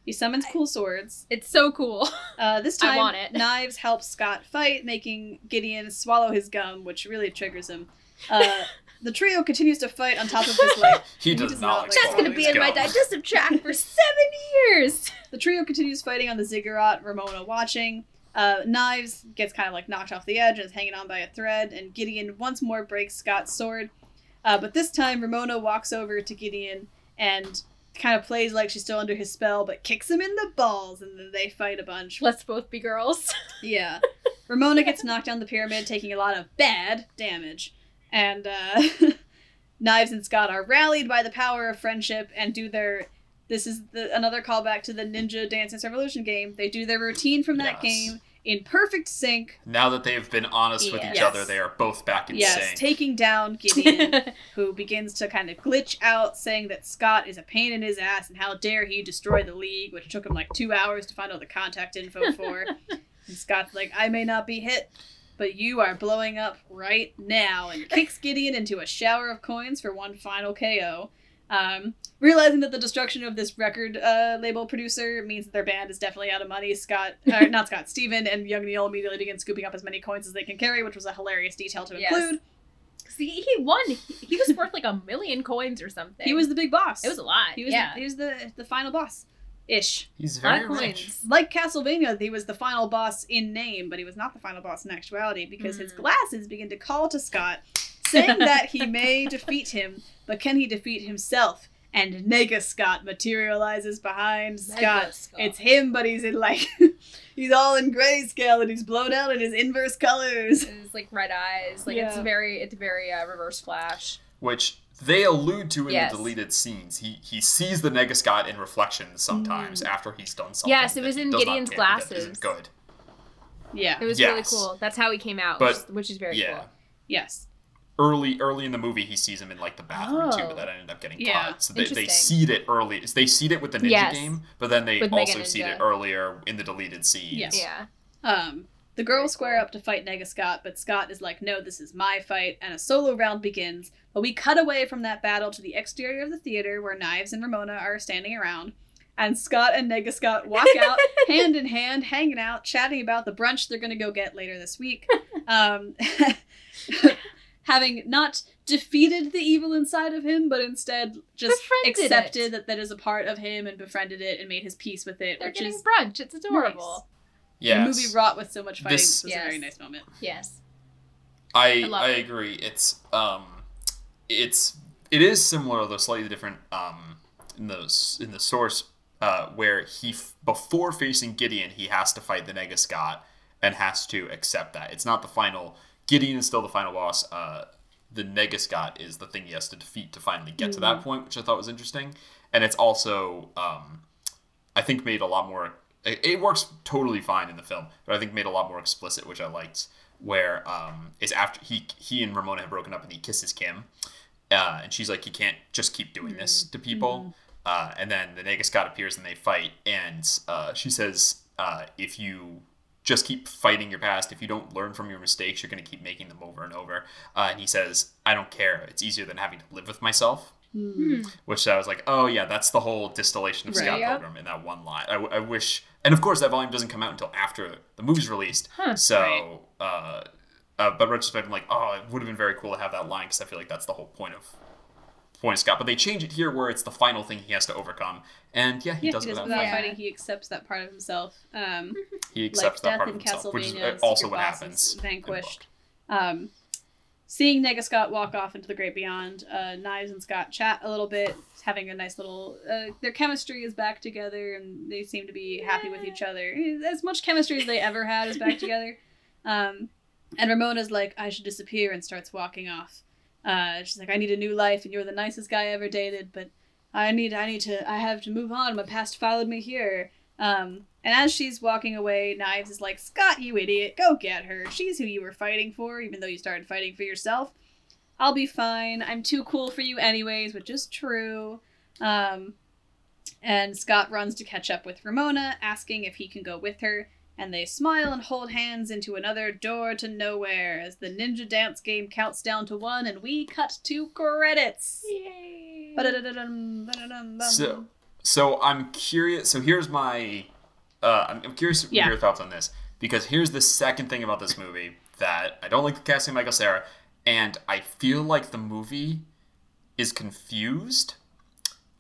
he summons cool swords. It's so cool. <laughs> Uh, this I time, want it. <laughs> Knives helps Scott fight, making Gideon swallow his gum, which really triggers him. The trio continues to fight on top of this like. <laughs> He He does, does not not like like That's gonna be his in my digestive tract for <laughs> seven years. The trio continues fighting on the ziggurat. Ramona watching. Uh, Knives gets kind of like knocked off the edge and is hanging on by a thread, and Gideon once more breaks Scott's sword. Uh, but this time, Ramona walks over to Gideon and kind of plays like she's still under his spell, but kicks him in the balls, and then they fight a bunch. Let's both be girls. Yeah. Ramona <laughs> gets knocked down the pyramid, taking a lot of bad damage. And uh, <laughs> Knives and Scott are rallied by the power of friendship and do their. This is the, another callback to the Ninja Dance Dance Revolution game. They do their routine from that Yes. game in perfect sync. Now that they've been honest with each Yes. other, they are both back in yes, sync. taking down Gideon, <laughs> who begins to kind of glitch out, saying that Scott is a pain in his ass and how dare he destroy the league, which took him like two hours to find all the contact info for. <laughs> and Scott's like, I may not be hit, but you are blowing up right now, and kicks Gideon into a shower of coins for one final KO. Um, realizing that the destruction of this record uh, label producer means that their band is definitely out of money, Scott, or <laughs> not Scott, Stephen and Young Neil immediately begin scooping up as many coins as they can carry, which was a hilarious detail to Yes. include. See, he won. He, he was worth like a million coins or something. He was the big boss. It was a lot. He was. yeah. The, he was the the final boss, ish. He's very rich. coins. Like Castlevania, he was the final boss in name, but he was not the final boss in actuality because his Mm. glasses begin to call to Scott, saying that he may <laughs> defeat him, but can he defeat himself? And Nega Scott materializes behind Scott. Scott. It's him, but he's in like <laughs> he's all in grayscale and he's blown out in his inverse colors. It's like red eyes. Like it's very, it's very uh, reverse flash. which they allude to in Yes. the deleted scenes. He he sees the Negascott in reflections sometimes after he's done something. Yes, it was in does not Gideon's get- that glasses. Isn't good. Yeah. It was really cool. That's how he came out, But- which, is, which is very yeah. cool. Yes. Early early in the movie, he sees him in like the bathroom too, Oh. but that ended up getting Yeah, cut. So they, they interesting. seed it early. They seed it with the ninja Yes. game, but then they With also seed it earlier in the deleted scenes. Yes. Yeah. Um, the girls square up to fight Nega Scott, but Scott is like, no, this is my fight, and a solo round begins. But we cut away from that battle to the exterior of the theater where Knives and Ramona are standing around. And Scott and Nega Scott walk <laughs> out hand in hand, hanging out, chatting about the brunch they're going to go get later this week. <laughs> Um, <laughs> having not defeated the evil inside of him, but instead just Befriended accepted it. that that is a part of him and befriended it and made his peace with it, They're which getting is brunch. It's adorable. Yes. the movie wrought with so much fighting. This- This was a very nice moment. Yes. I I I agree. It's um, it's it is similar though slightly different um in the s- in the source uh where he f- before facing Gideon he has to fight the Nega Scott and has to accept that it's not the final. Gideon is still the final boss. Uh, the Nega Scott is the thing he has to defeat to finally get to that point, which I thought was interesting, and it's also um, I think made a lot more. It, it works totally fine in the film, but I think made a lot more explicit, which I liked. Where um, is after he he and Ramona have broken up and he kisses Kim, uh, and she's like, "You can't just keep doing this to people." Uh, and then the Nega Scott appears and they fight, and uh, she says, uh, "If you just keep fighting your past, if you don't learn from your mistakes, you're going to keep making them over and over." Uh, and he says, "I don't care. It's easier than having to live with myself." Which I was like, "Oh yeah, that's the whole distillation of Right. Scott Yep. Pilgrim in that one line." I, I wish, and of course, that volume doesn't come out until after the movie's released. So, uh, uh, but retrospect, I'm like, oh, it would have been very cool to have that line because I feel like that's the whole point of point of Scott. But they change it here where it's the final thing he has to overcome, and yeah, he Yeah, does he it does without without fighting. fighting. He accepts that part of himself. Um, <laughs> He accepts that like part death of himself, which is uh, also what happens. in the book. Vanquished. Um, seeing Nega Scott walk off into the great beyond, uh, Knives and Scott chat a little bit, having a nice little. Uh, their chemistry is back together, and they seem to be happy with each other. As much chemistry as they ever had is back <laughs> together. Um, and Ramona's like, I should disappear, and starts walking off. Uh, she's like, I need a new life, and you're the nicest guy I ever dated, but I need, I need to, I have to move on. My past followed me here. Um, and as she's walking away, Knives is like, Scott, you idiot, go get her. She's who you were fighting for, even though you started fighting for yourself. I'll be fine. I'm too cool for you, anyways, which is true. Um, and Scott runs to catch up with Ramona, asking if he can go with her. And they smile and hold hands into another door to nowhere as the ninja dance game counts down to one and we cut to credits. Yay. Ba-da-dum. So, so I'm curious. So here's my, uh, I'm, I'm curious Yeah. your thoughts on this because here's the second thing about this movie that I don't like the casting of Michael Cera, and I feel like the movie is confused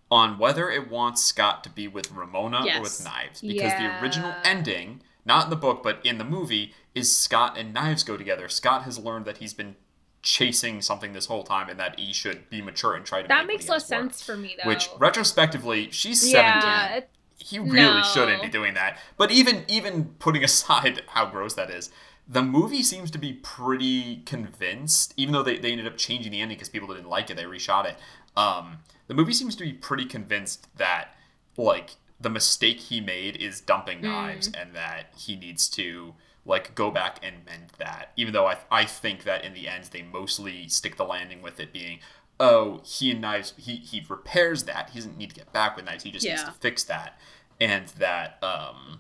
on whether it wants Scott to be with Ramona or with Knives because the original ending, not in the book but in the movie, is Scott and Knives go together. Scott has learned that he's been chasing something this whole time and that he should be mature and try to that make makes less work. sense for me though. Which retrospectively, she's yeah, seventeen. it- He really No. shouldn't be doing that. But even even putting <laughs> aside how gross that is, the movie seems to be pretty convinced. Even though they, they ended up changing the ending because people didn't like it, they reshot it. Um, the movie seems to be pretty convinced that like the mistake he made is dumping knives and that he needs to like go back and mend that. Even though I I think that in the end they mostly stick the landing with it being oh, he and Knives, he, he repairs that. He doesn't need to get back with Knives. He just needs to fix that. And that um,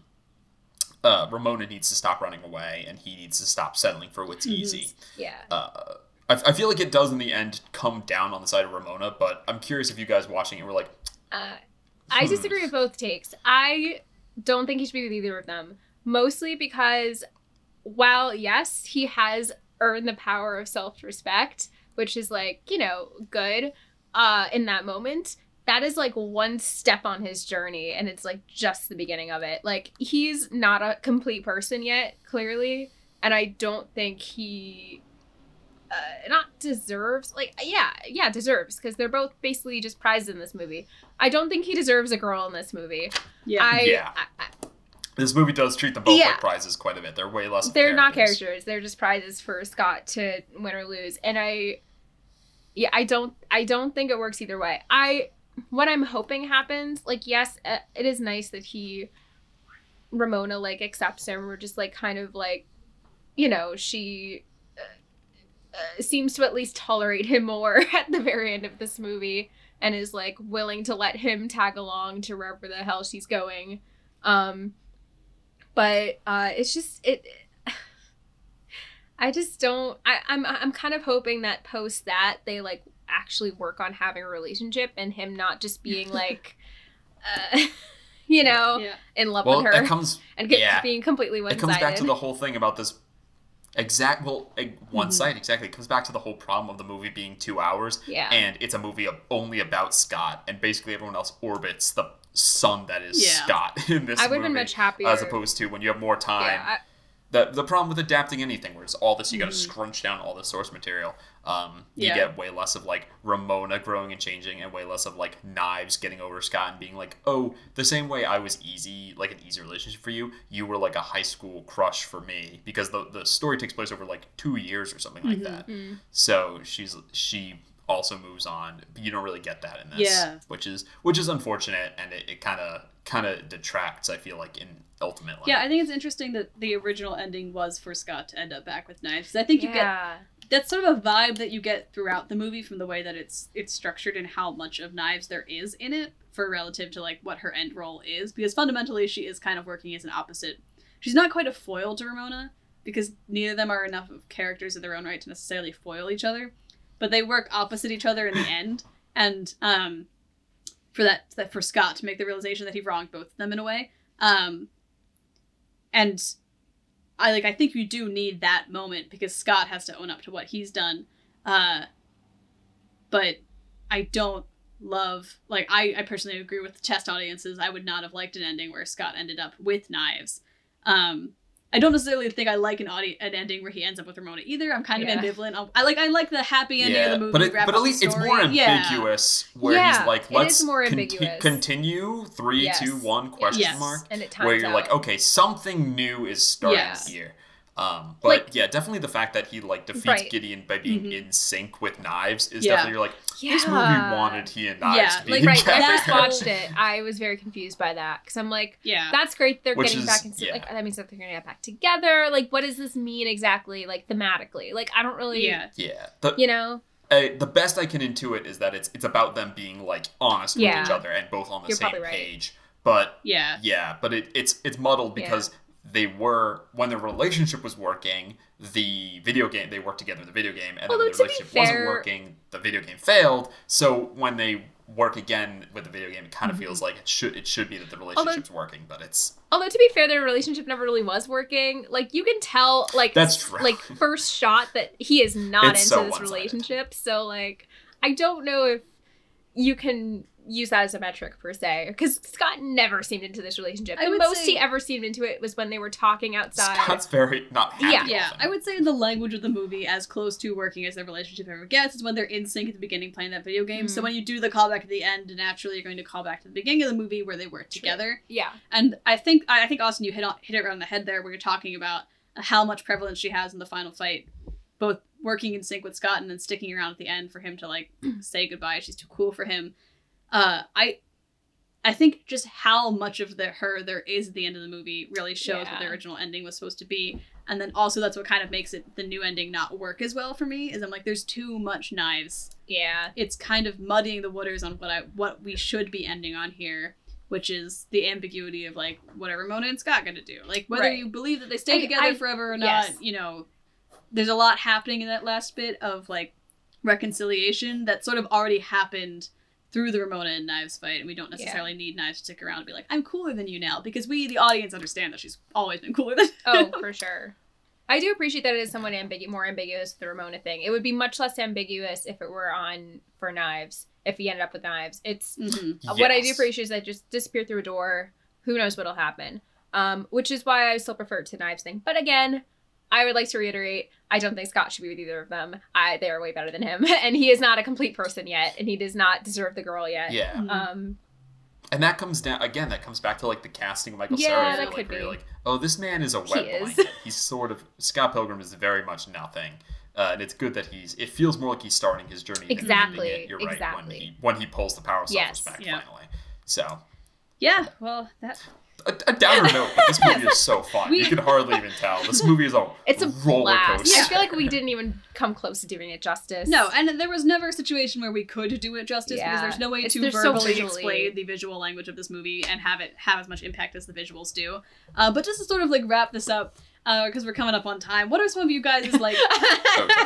uh, Ramona needs to stop running away and he needs to stop settling for what's easy. yeah. Uh, I, I feel like it does in the end come down on the side of Ramona, but I'm curious if you guys watching it were like, Uh, I disagree with both takes. I don't think he should be with either of them. Mostly because while yes, he has earned the power of self-respect, which is like, you know, good uh in that moment, that is like one step on his journey and it's like just the beginning of it. Like he's not a complete person yet, clearly, and I don't think he uh, not deserves like yeah yeah deserves because they're both basically just prizes in this movie i don't think he deserves a girl in this movie Yeah. i, Yeah. I, I this movie does treat them both Yeah. like prizes quite a bit. They're way less. they're not characters they're just prizes for scott to win or lose and i yeah i don't i don't think it works either way i what i'm hoping happens like yes uh, it is nice that he ramona like accepts him We're just like kind of like you know she uh, uh, seems to at least tolerate him more <laughs> at the very end of this movie and is like willing to let him tag along to wherever the hell she's going um but uh it's just it i just don't I, i'm i'm kind of hoping that post that they like actually work on having a relationship and him not just being <laughs> like uh <laughs> you know Yeah. in love Well, with her that comes and get, yeah. being completely it one-sided comes back to the whole thing about this exact well one Mhm. side exactly it comes back to the whole problem of the movie being two hours yeah and it's a movie of, only about scott and basically everyone else orbits the sun that is Yeah. scott <laughs> in this i would have been much happier as opposed to when you have more time yeah the the problem with adapting anything where it's all this you got to scrunch down all the source material um you Yeah. get way less of like ramona growing and changing and way less of like knives getting over scott and being like oh the same way i was easy like an easy relationship for you you were like a high school crush for me because the the story takes place over like two years or something like Mhm. that Mm. so she's she also moves on. But you don't really get that in this, Yeah. which is which is unfortunate, and it kind of kind of detracts. I feel like in ultimately, Yeah, I think it's interesting that the original ending was for Scott to end up back with knives. I think you get yeah. That's sort of a vibe that you get throughout the movie from the way that it's it's structured and how much of knives there is in it for relative to like what her end role is because fundamentally she is kind of working as an opposite. She's not quite a foil to ramona because neither of them are enough of characters in their own right to necessarily foil each other but they work opposite each other in the <laughs> end. And um for that, that for scott to make the realization that he wronged both of them in a way. Um and I like I think you do need that moment because Scott has to own up to what he's done. Uh but I don't love like I, I personally agree with the test audiences. I would not have liked an ending where Scott ended up with knives. Um I don't necessarily think I like an audi- an ending where he ends up with Ramona either. I'm kind Yeah. of ambivalent. I'll- I like I like the happy ending of the movie. but it, but at least it's story. more Yeah. ambiguous. Where Yeah, he's like, let's more conti- ambiguous. continue three, Yes. two, one question Yes. mark. And it times where you're like, okay, something new is starting Yes. here. Um, but Like- yeah, definitely the fact that he like defeats Right. Gideon by being Mhm. in sync with knives is Yeah. definitely you're like this Yeah. movie wanted he and knives Yeah, to be like, Right, when I first watched it, I was very confused by that because I'm like, Yeah. that's great. They're Which getting is- back in. yeah. Like that means that they're gonna get back together. Like, what does this mean exactly? Like thematically, like I don't really, yeah. yeah, the, you know, uh, the best I can intuit is that it's it's about them being like honest Yeah. with each other and both on the You're same right. page. But Yeah. yeah, but it, it's it's muddled Yeah. because they were when their relationship was working, the video game they worked together in the video game, and Although, then the relationship wasn't working, the video game failed. So when they work again with the video game, it kind of Mhm. feels like it should it should be that the Mm-hmm. Although- relationship's working, but it's Although to be fair, their relationship never really was working. Like you can tell, like That's true. like <laughs> first shot that he is not It's into so this one-sided. relationship. So like, I don't know if you can use that as a metric per se, because Scott never seemed into this relationship. I The most say- he ever seemed into it was when they were talking outside. Scott's very not happy. Yeah. with Yeah, him. I would say in the language of the movie, as close to working as their relationship ever gets, is when they're in sync at the beginning playing that video game. So Mhm. when you do the callback at the end, naturally you're going to call back to the beginning of the movie where they were together. yeah, And I think I I think Austin, you hit on, hit it right on the head there, where you're talking about how much prevalence she has in the final fight, both working in sync with Scott and then sticking around at the end for him to like say goodbye. She's too cool for him. Uh, I. I think just how much of the her there is at the end of the movie really shows what the original ending was supposed to be, and then also that's what kind of makes it the new ending not work as well for me. Is I'm like, there's too much knives yeah, it's kind of muddying the waters on what I what we should be ending on here, which is the ambiguity of like what are Ramona and Scott gonna do? Like whether Right. you believe that they stay I- together I- forever or not, yes. you know, there's a lot happening in that last bit of like reconciliation that sort of already happened through the Ramona and Knives fight, and we don't necessarily need Knives to stick around and be like, I'm cooler than you now, because we, the audience, understand that she's always been cooler than oh for sure. I do appreciate that it is somewhat ambigu- more ambiguous with the Ramona thing. It would be much less ambiguous if it were on for knives. If he ended up with knives, it's Mhm. Uh, What I do Yes. appreciate is that just disappear through a door. Who knows what'll happen? Um, which is why I still prefer it to knives thing. But again, I would like to reiterate: I don't think Scott should be with either of them. I they are way better than him, <laughs> and he is not a complete person yet, and he does not deserve the girl yet. Yeah. Mhm. Um, And that comes down again. That comes back to like the casting of Michael Yeah, Cera. I that like, could where be. like, oh, this man is a He wet is. blanket. He's sort of Scott Pilgrim is very much nothing, uh, and it's good that he's. It feels more like he's starting his journey. than Exactly, it. You're right. When exactly. he when he pulls the power Yes. suffers back Yeah. finally. So Yeah, well, that a, a downer note, but this <laughs> movie is so fun. We- you can hardly even tell. This movie is a it's a roller blast. coaster. I feel like we didn't even come close to doing it justice. No, and there was never a situation where we could do it justice because there's no way It's- to they're so verbally visually- explain the visual language of this movie and have it have as much impact as the visuals do. Uh, but just to sort of like wrap this up, because we're coming up on time, what are some of you guys' <laughs> like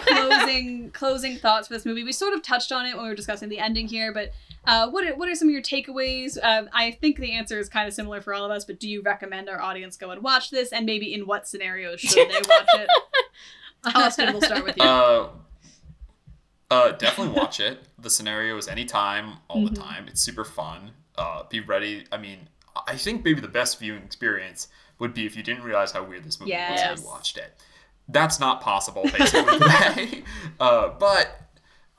closing closing thoughts for this movie? We sort of touched on it when we were discussing the ending here, but uh, what are, what are some of your takeaways? Uh, I think the answer is kind of similar for all of us, but do you recommend our audience go and watch this, and maybe in what scenarios should they watch it? <laughs> Austin, we'll start with you. Uh, uh, definitely watch it. The scenario is anytime, all Mhm. the time. It's super fun. Uh, be ready. I mean, I think maybe the best viewing experience would be if you didn't realize how weird this movie was Yes. when you watched it. That's not possible, basically. <laughs> Uh, but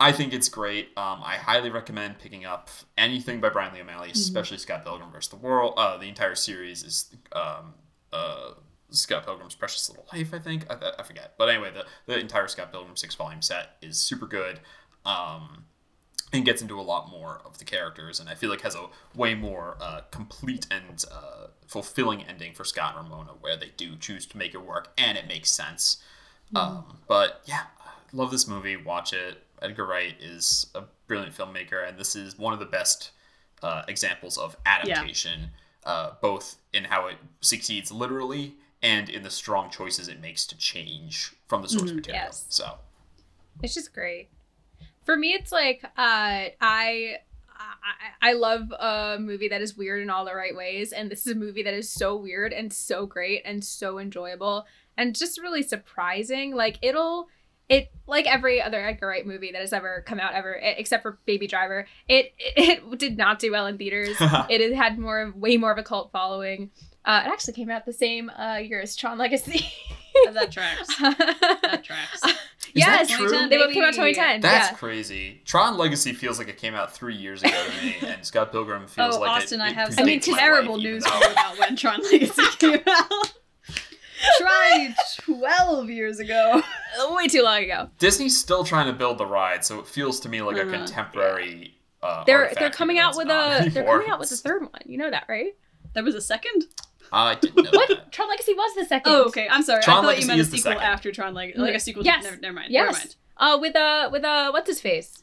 I think it's great. Um, I highly recommend picking up anything by Bryan Lee O'Malley, especially Scott Pilgrim vs. the World. Uh, the entire series is um, uh, Scott Pilgrim's Precious Little Life, I think. I, I- I forget. But anyway, the, the entire Scott Pilgrim six volume set is super good. Um, and gets into a lot more of the characters, and I feel like has a way more uh, complete and uh, fulfilling ending for Scott and Ramona, where they do choose to make it work and it makes sense. Um, but yeah, love this movie. Watch it. Edgar Wright is a brilliant filmmaker, and this is one of the best uh, examples of adaptation, uh, both in how it succeeds literally and in the strong choices it makes to change from the source material. Yes. So It's just great. For me, it's like uh, I, I I love a movie that is weird in all the right ways, and this is a movie that is so weird and so great and so enjoyable and just really surprising. Like it'll it like every other Edgar Wright movie that has ever come out ever, except for Baby Driver. It it, it <laughs> did not do well in theaters. <laughs> it had had more way more of a cult following. Uh, it actually came out the same uh, year as Tron Legacy. <laughs> that tracks. That tracks. <laughs> yes, that true? they both came out 2010. That's yeah. crazy. Tron Legacy feels like it came out three years ago to me, and Scott Pilgrim <laughs> feels Oh, like Austin, it, I have predates I mean, terrible news for you about when Tron Legacy <laughs> came out. Try 12 years ago. way too long ago. Disney's still trying to build the ride, so it feels to me like a Uh-huh. contemporary. Uh, They're they're coming out with not a they're coming out with a third one. You know that, right? There was a second? I didn't know What? that. Tron Legacy was the second. Oh, okay. I'm sorry. Tron I thought Legacy you meant a the sequel after Tron Legacy. Like a sequel. Yes. Never, never mind. Never Yes. mind. Uh, with uh with uh what's his face?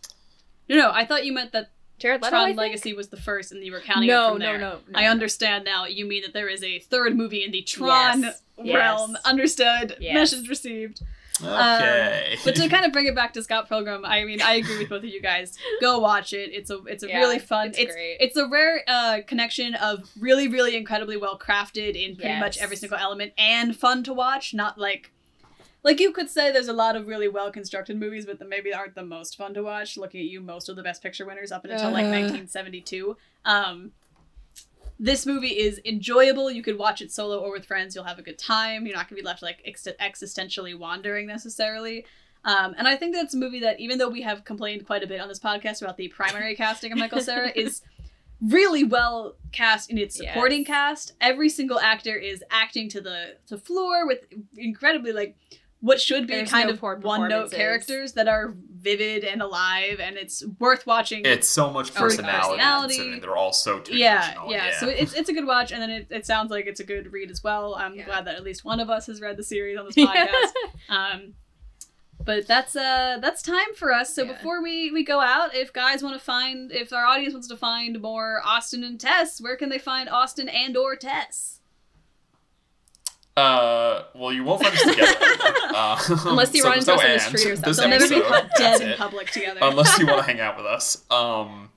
No, no. I thought you meant that Jared Leto. Tron? Legacy was the first, and you were counting No, it from no, there. no, no, I understand now. You mean that there is a third movie in the Tron Yes. Yes. realm. Understood. Yes. Message received. Okay. Um, but to <laughs> kind of bring it back to Scott Pilgrim, I mean, I agree with both of you guys. Go watch it. It's a it's a Yeah, really fun. it's It's great. it's a rare uh, connection of really really incredibly well crafted in pretty much every single element and fun to watch. Not like like you could say there's a lot of really well constructed movies, but that maybe aren't the most fun to watch. Looking at you, most of the Best Picture winners up until like Uh. 1972. Um, this movie is enjoyable. You could watch it solo or with friends. You'll have a good time. You're not going to be left like ex- existentially wandering necessarily. Um, and I think that's a movie that, even though we have complained quite a bit on this podcast about the primary <laughs> casting of Michael Cera, is really well cast in its supporting Yes. cast. Every single actor is acting to the to floor with incredibly like what should be There's kind no of poor one note characters that are vivid and alive, and it's worth watching. it's so much personality, personality. considering they're all so two yeah, yeah, So it's it's a good watch, and then it, it sounds like it's a good read as well. I'm Yeah. glad that at least one of us has read the series on this <laughs> podcast. um, but that's uh that's time for us. So Yeah. before we we go out, if guys want to find, if our audience wants to find more Austin and Tess, where can they find Austin and or Tess? Uh, well, you won't find us together. <laughs> Uh, <laughs> Unless you so run there's into no us on the and. street or This They'll never be caught dead in public together. Unless you want to <laughs> hang out with us. Um,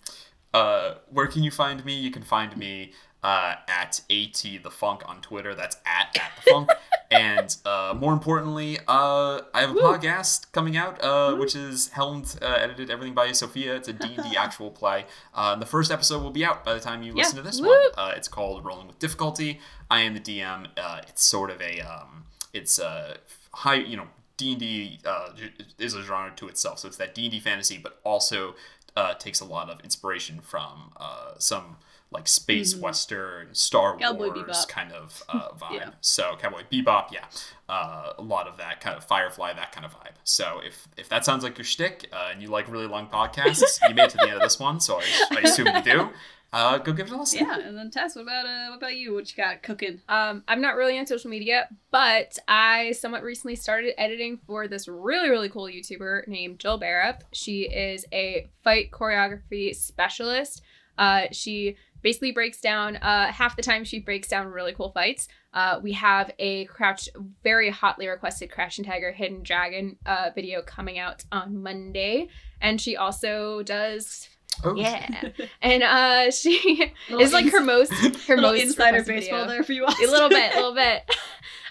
uh, where can you find me? You can find me uh, at at the funk on Twitter. That's at at the funk. <laughs> and uh, more importantly, uh, I have a podcast coming out, uh, which is helmed, uh, edited, everything by Sophia. It's a D and D <laughs> actual play. Uh, the first episode will be out by the time you Yeah. listen to this Woo. one. Uh, it's called Rolling with Difficulty. I am the DM. Uh, it's sort of a um, it's a high you know D and D uh, is a genre to itself. So it's that D and D fantasy, but also uh, takes a lot of inspiration from uh, some like space western Star Mm-hmm. Cowboy Wars Bebop. kind of uh, <laughs> vibe. Yeah. So Cowboy Bebop, yeah, uh, a lot of that kind of Firefly, that kind of vibe. So if if that sounds like your shtick uh, and you like really long podcasts, <laughs> you made it to the end of this one, so I, I assume you do. <laughs> Uh, go give it a listen. yeah, and then Tess, what about uh, what about you? What you got cooking? Um, I'm not really on social media, but I somewhat recently started editing for this really, really cool YouTuber named Jill Bearup. She is a fight choreography specialist. Uh, she basically breaks down, uh, half the time she breaks down really cool fights. Uh, we have a crouch, very hotly requested Crouching Tiger Hidden Dragon uh, video coming out on Monday. And she also does, Oh. yeah. <laughs> and uh, she Little is like her most, her little most insider requested baseball video. there for you. A little bit, a little bit.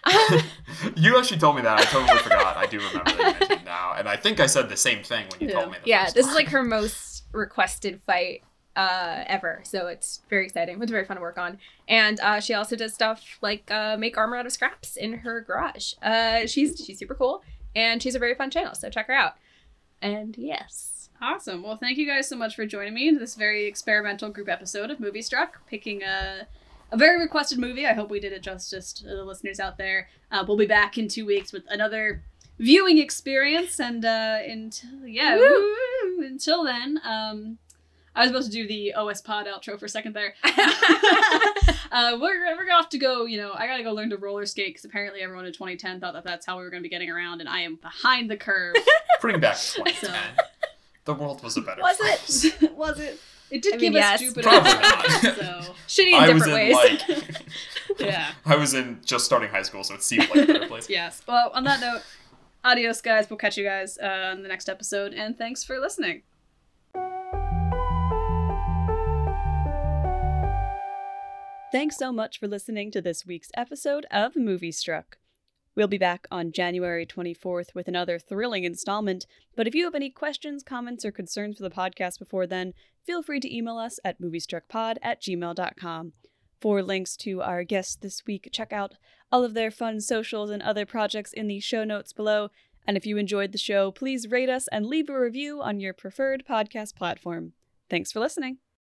<laughs> you actually told me that. I totally forgot. I do remember that you mentioned now, and I think I said the same thing when you Yeah. told me. The yeah, first this is like her most requested fight uh, ever. So it's very exciting. It's very fun to work on. And uh, she also does stuff like uh, make armor out of scraps in her garage. Uh, she's she's super cool, and she's a very fun channel. So check her out. And yes, Awesome. Well, thank you guys so much for joining me in this very experimental group episode of Moviestruck, picking a, a very requested movie. I hope we did it justice to the listeners out there. Uh, we'll be back in two weeks with another viewing experience, and uh, until yeah, Woo! woo, until then, um, I was supposed to do the OS Pod outro for a second there. <laughs> <laughs> uh, we're we're off to go. You know, I gotta go learn to roller skate because apparently everyone in 2010 thought that that's how we were gonna be getting around, and I am behind the curve. <laughs> Bring back 2010. the world was a better place. Was place. it? was it? It did I give mean, us yes. Jupiter. Probably not. so Shitty in I was different in ways. like yeah. I was in just starting high school, so it seemed like a better place. Yes. Well, on that note, adios, guys. We'll catch you guys uh, in the next episode, and thanks for listening. Thanks so much for listening to this week's episode of Moviestruck. We'll be back on January 24th with another thrilling installment, but if you have any questions, comments, or concerns for the podcast before then, feel free to email us at moviestruckpod at gmail.com. For links to our guests this week, check out all of their fun socials and other projects in the show notes below. And if you enjoyed the show, please rate us and leave a review on your preferred podcast platform. Thanks for listening.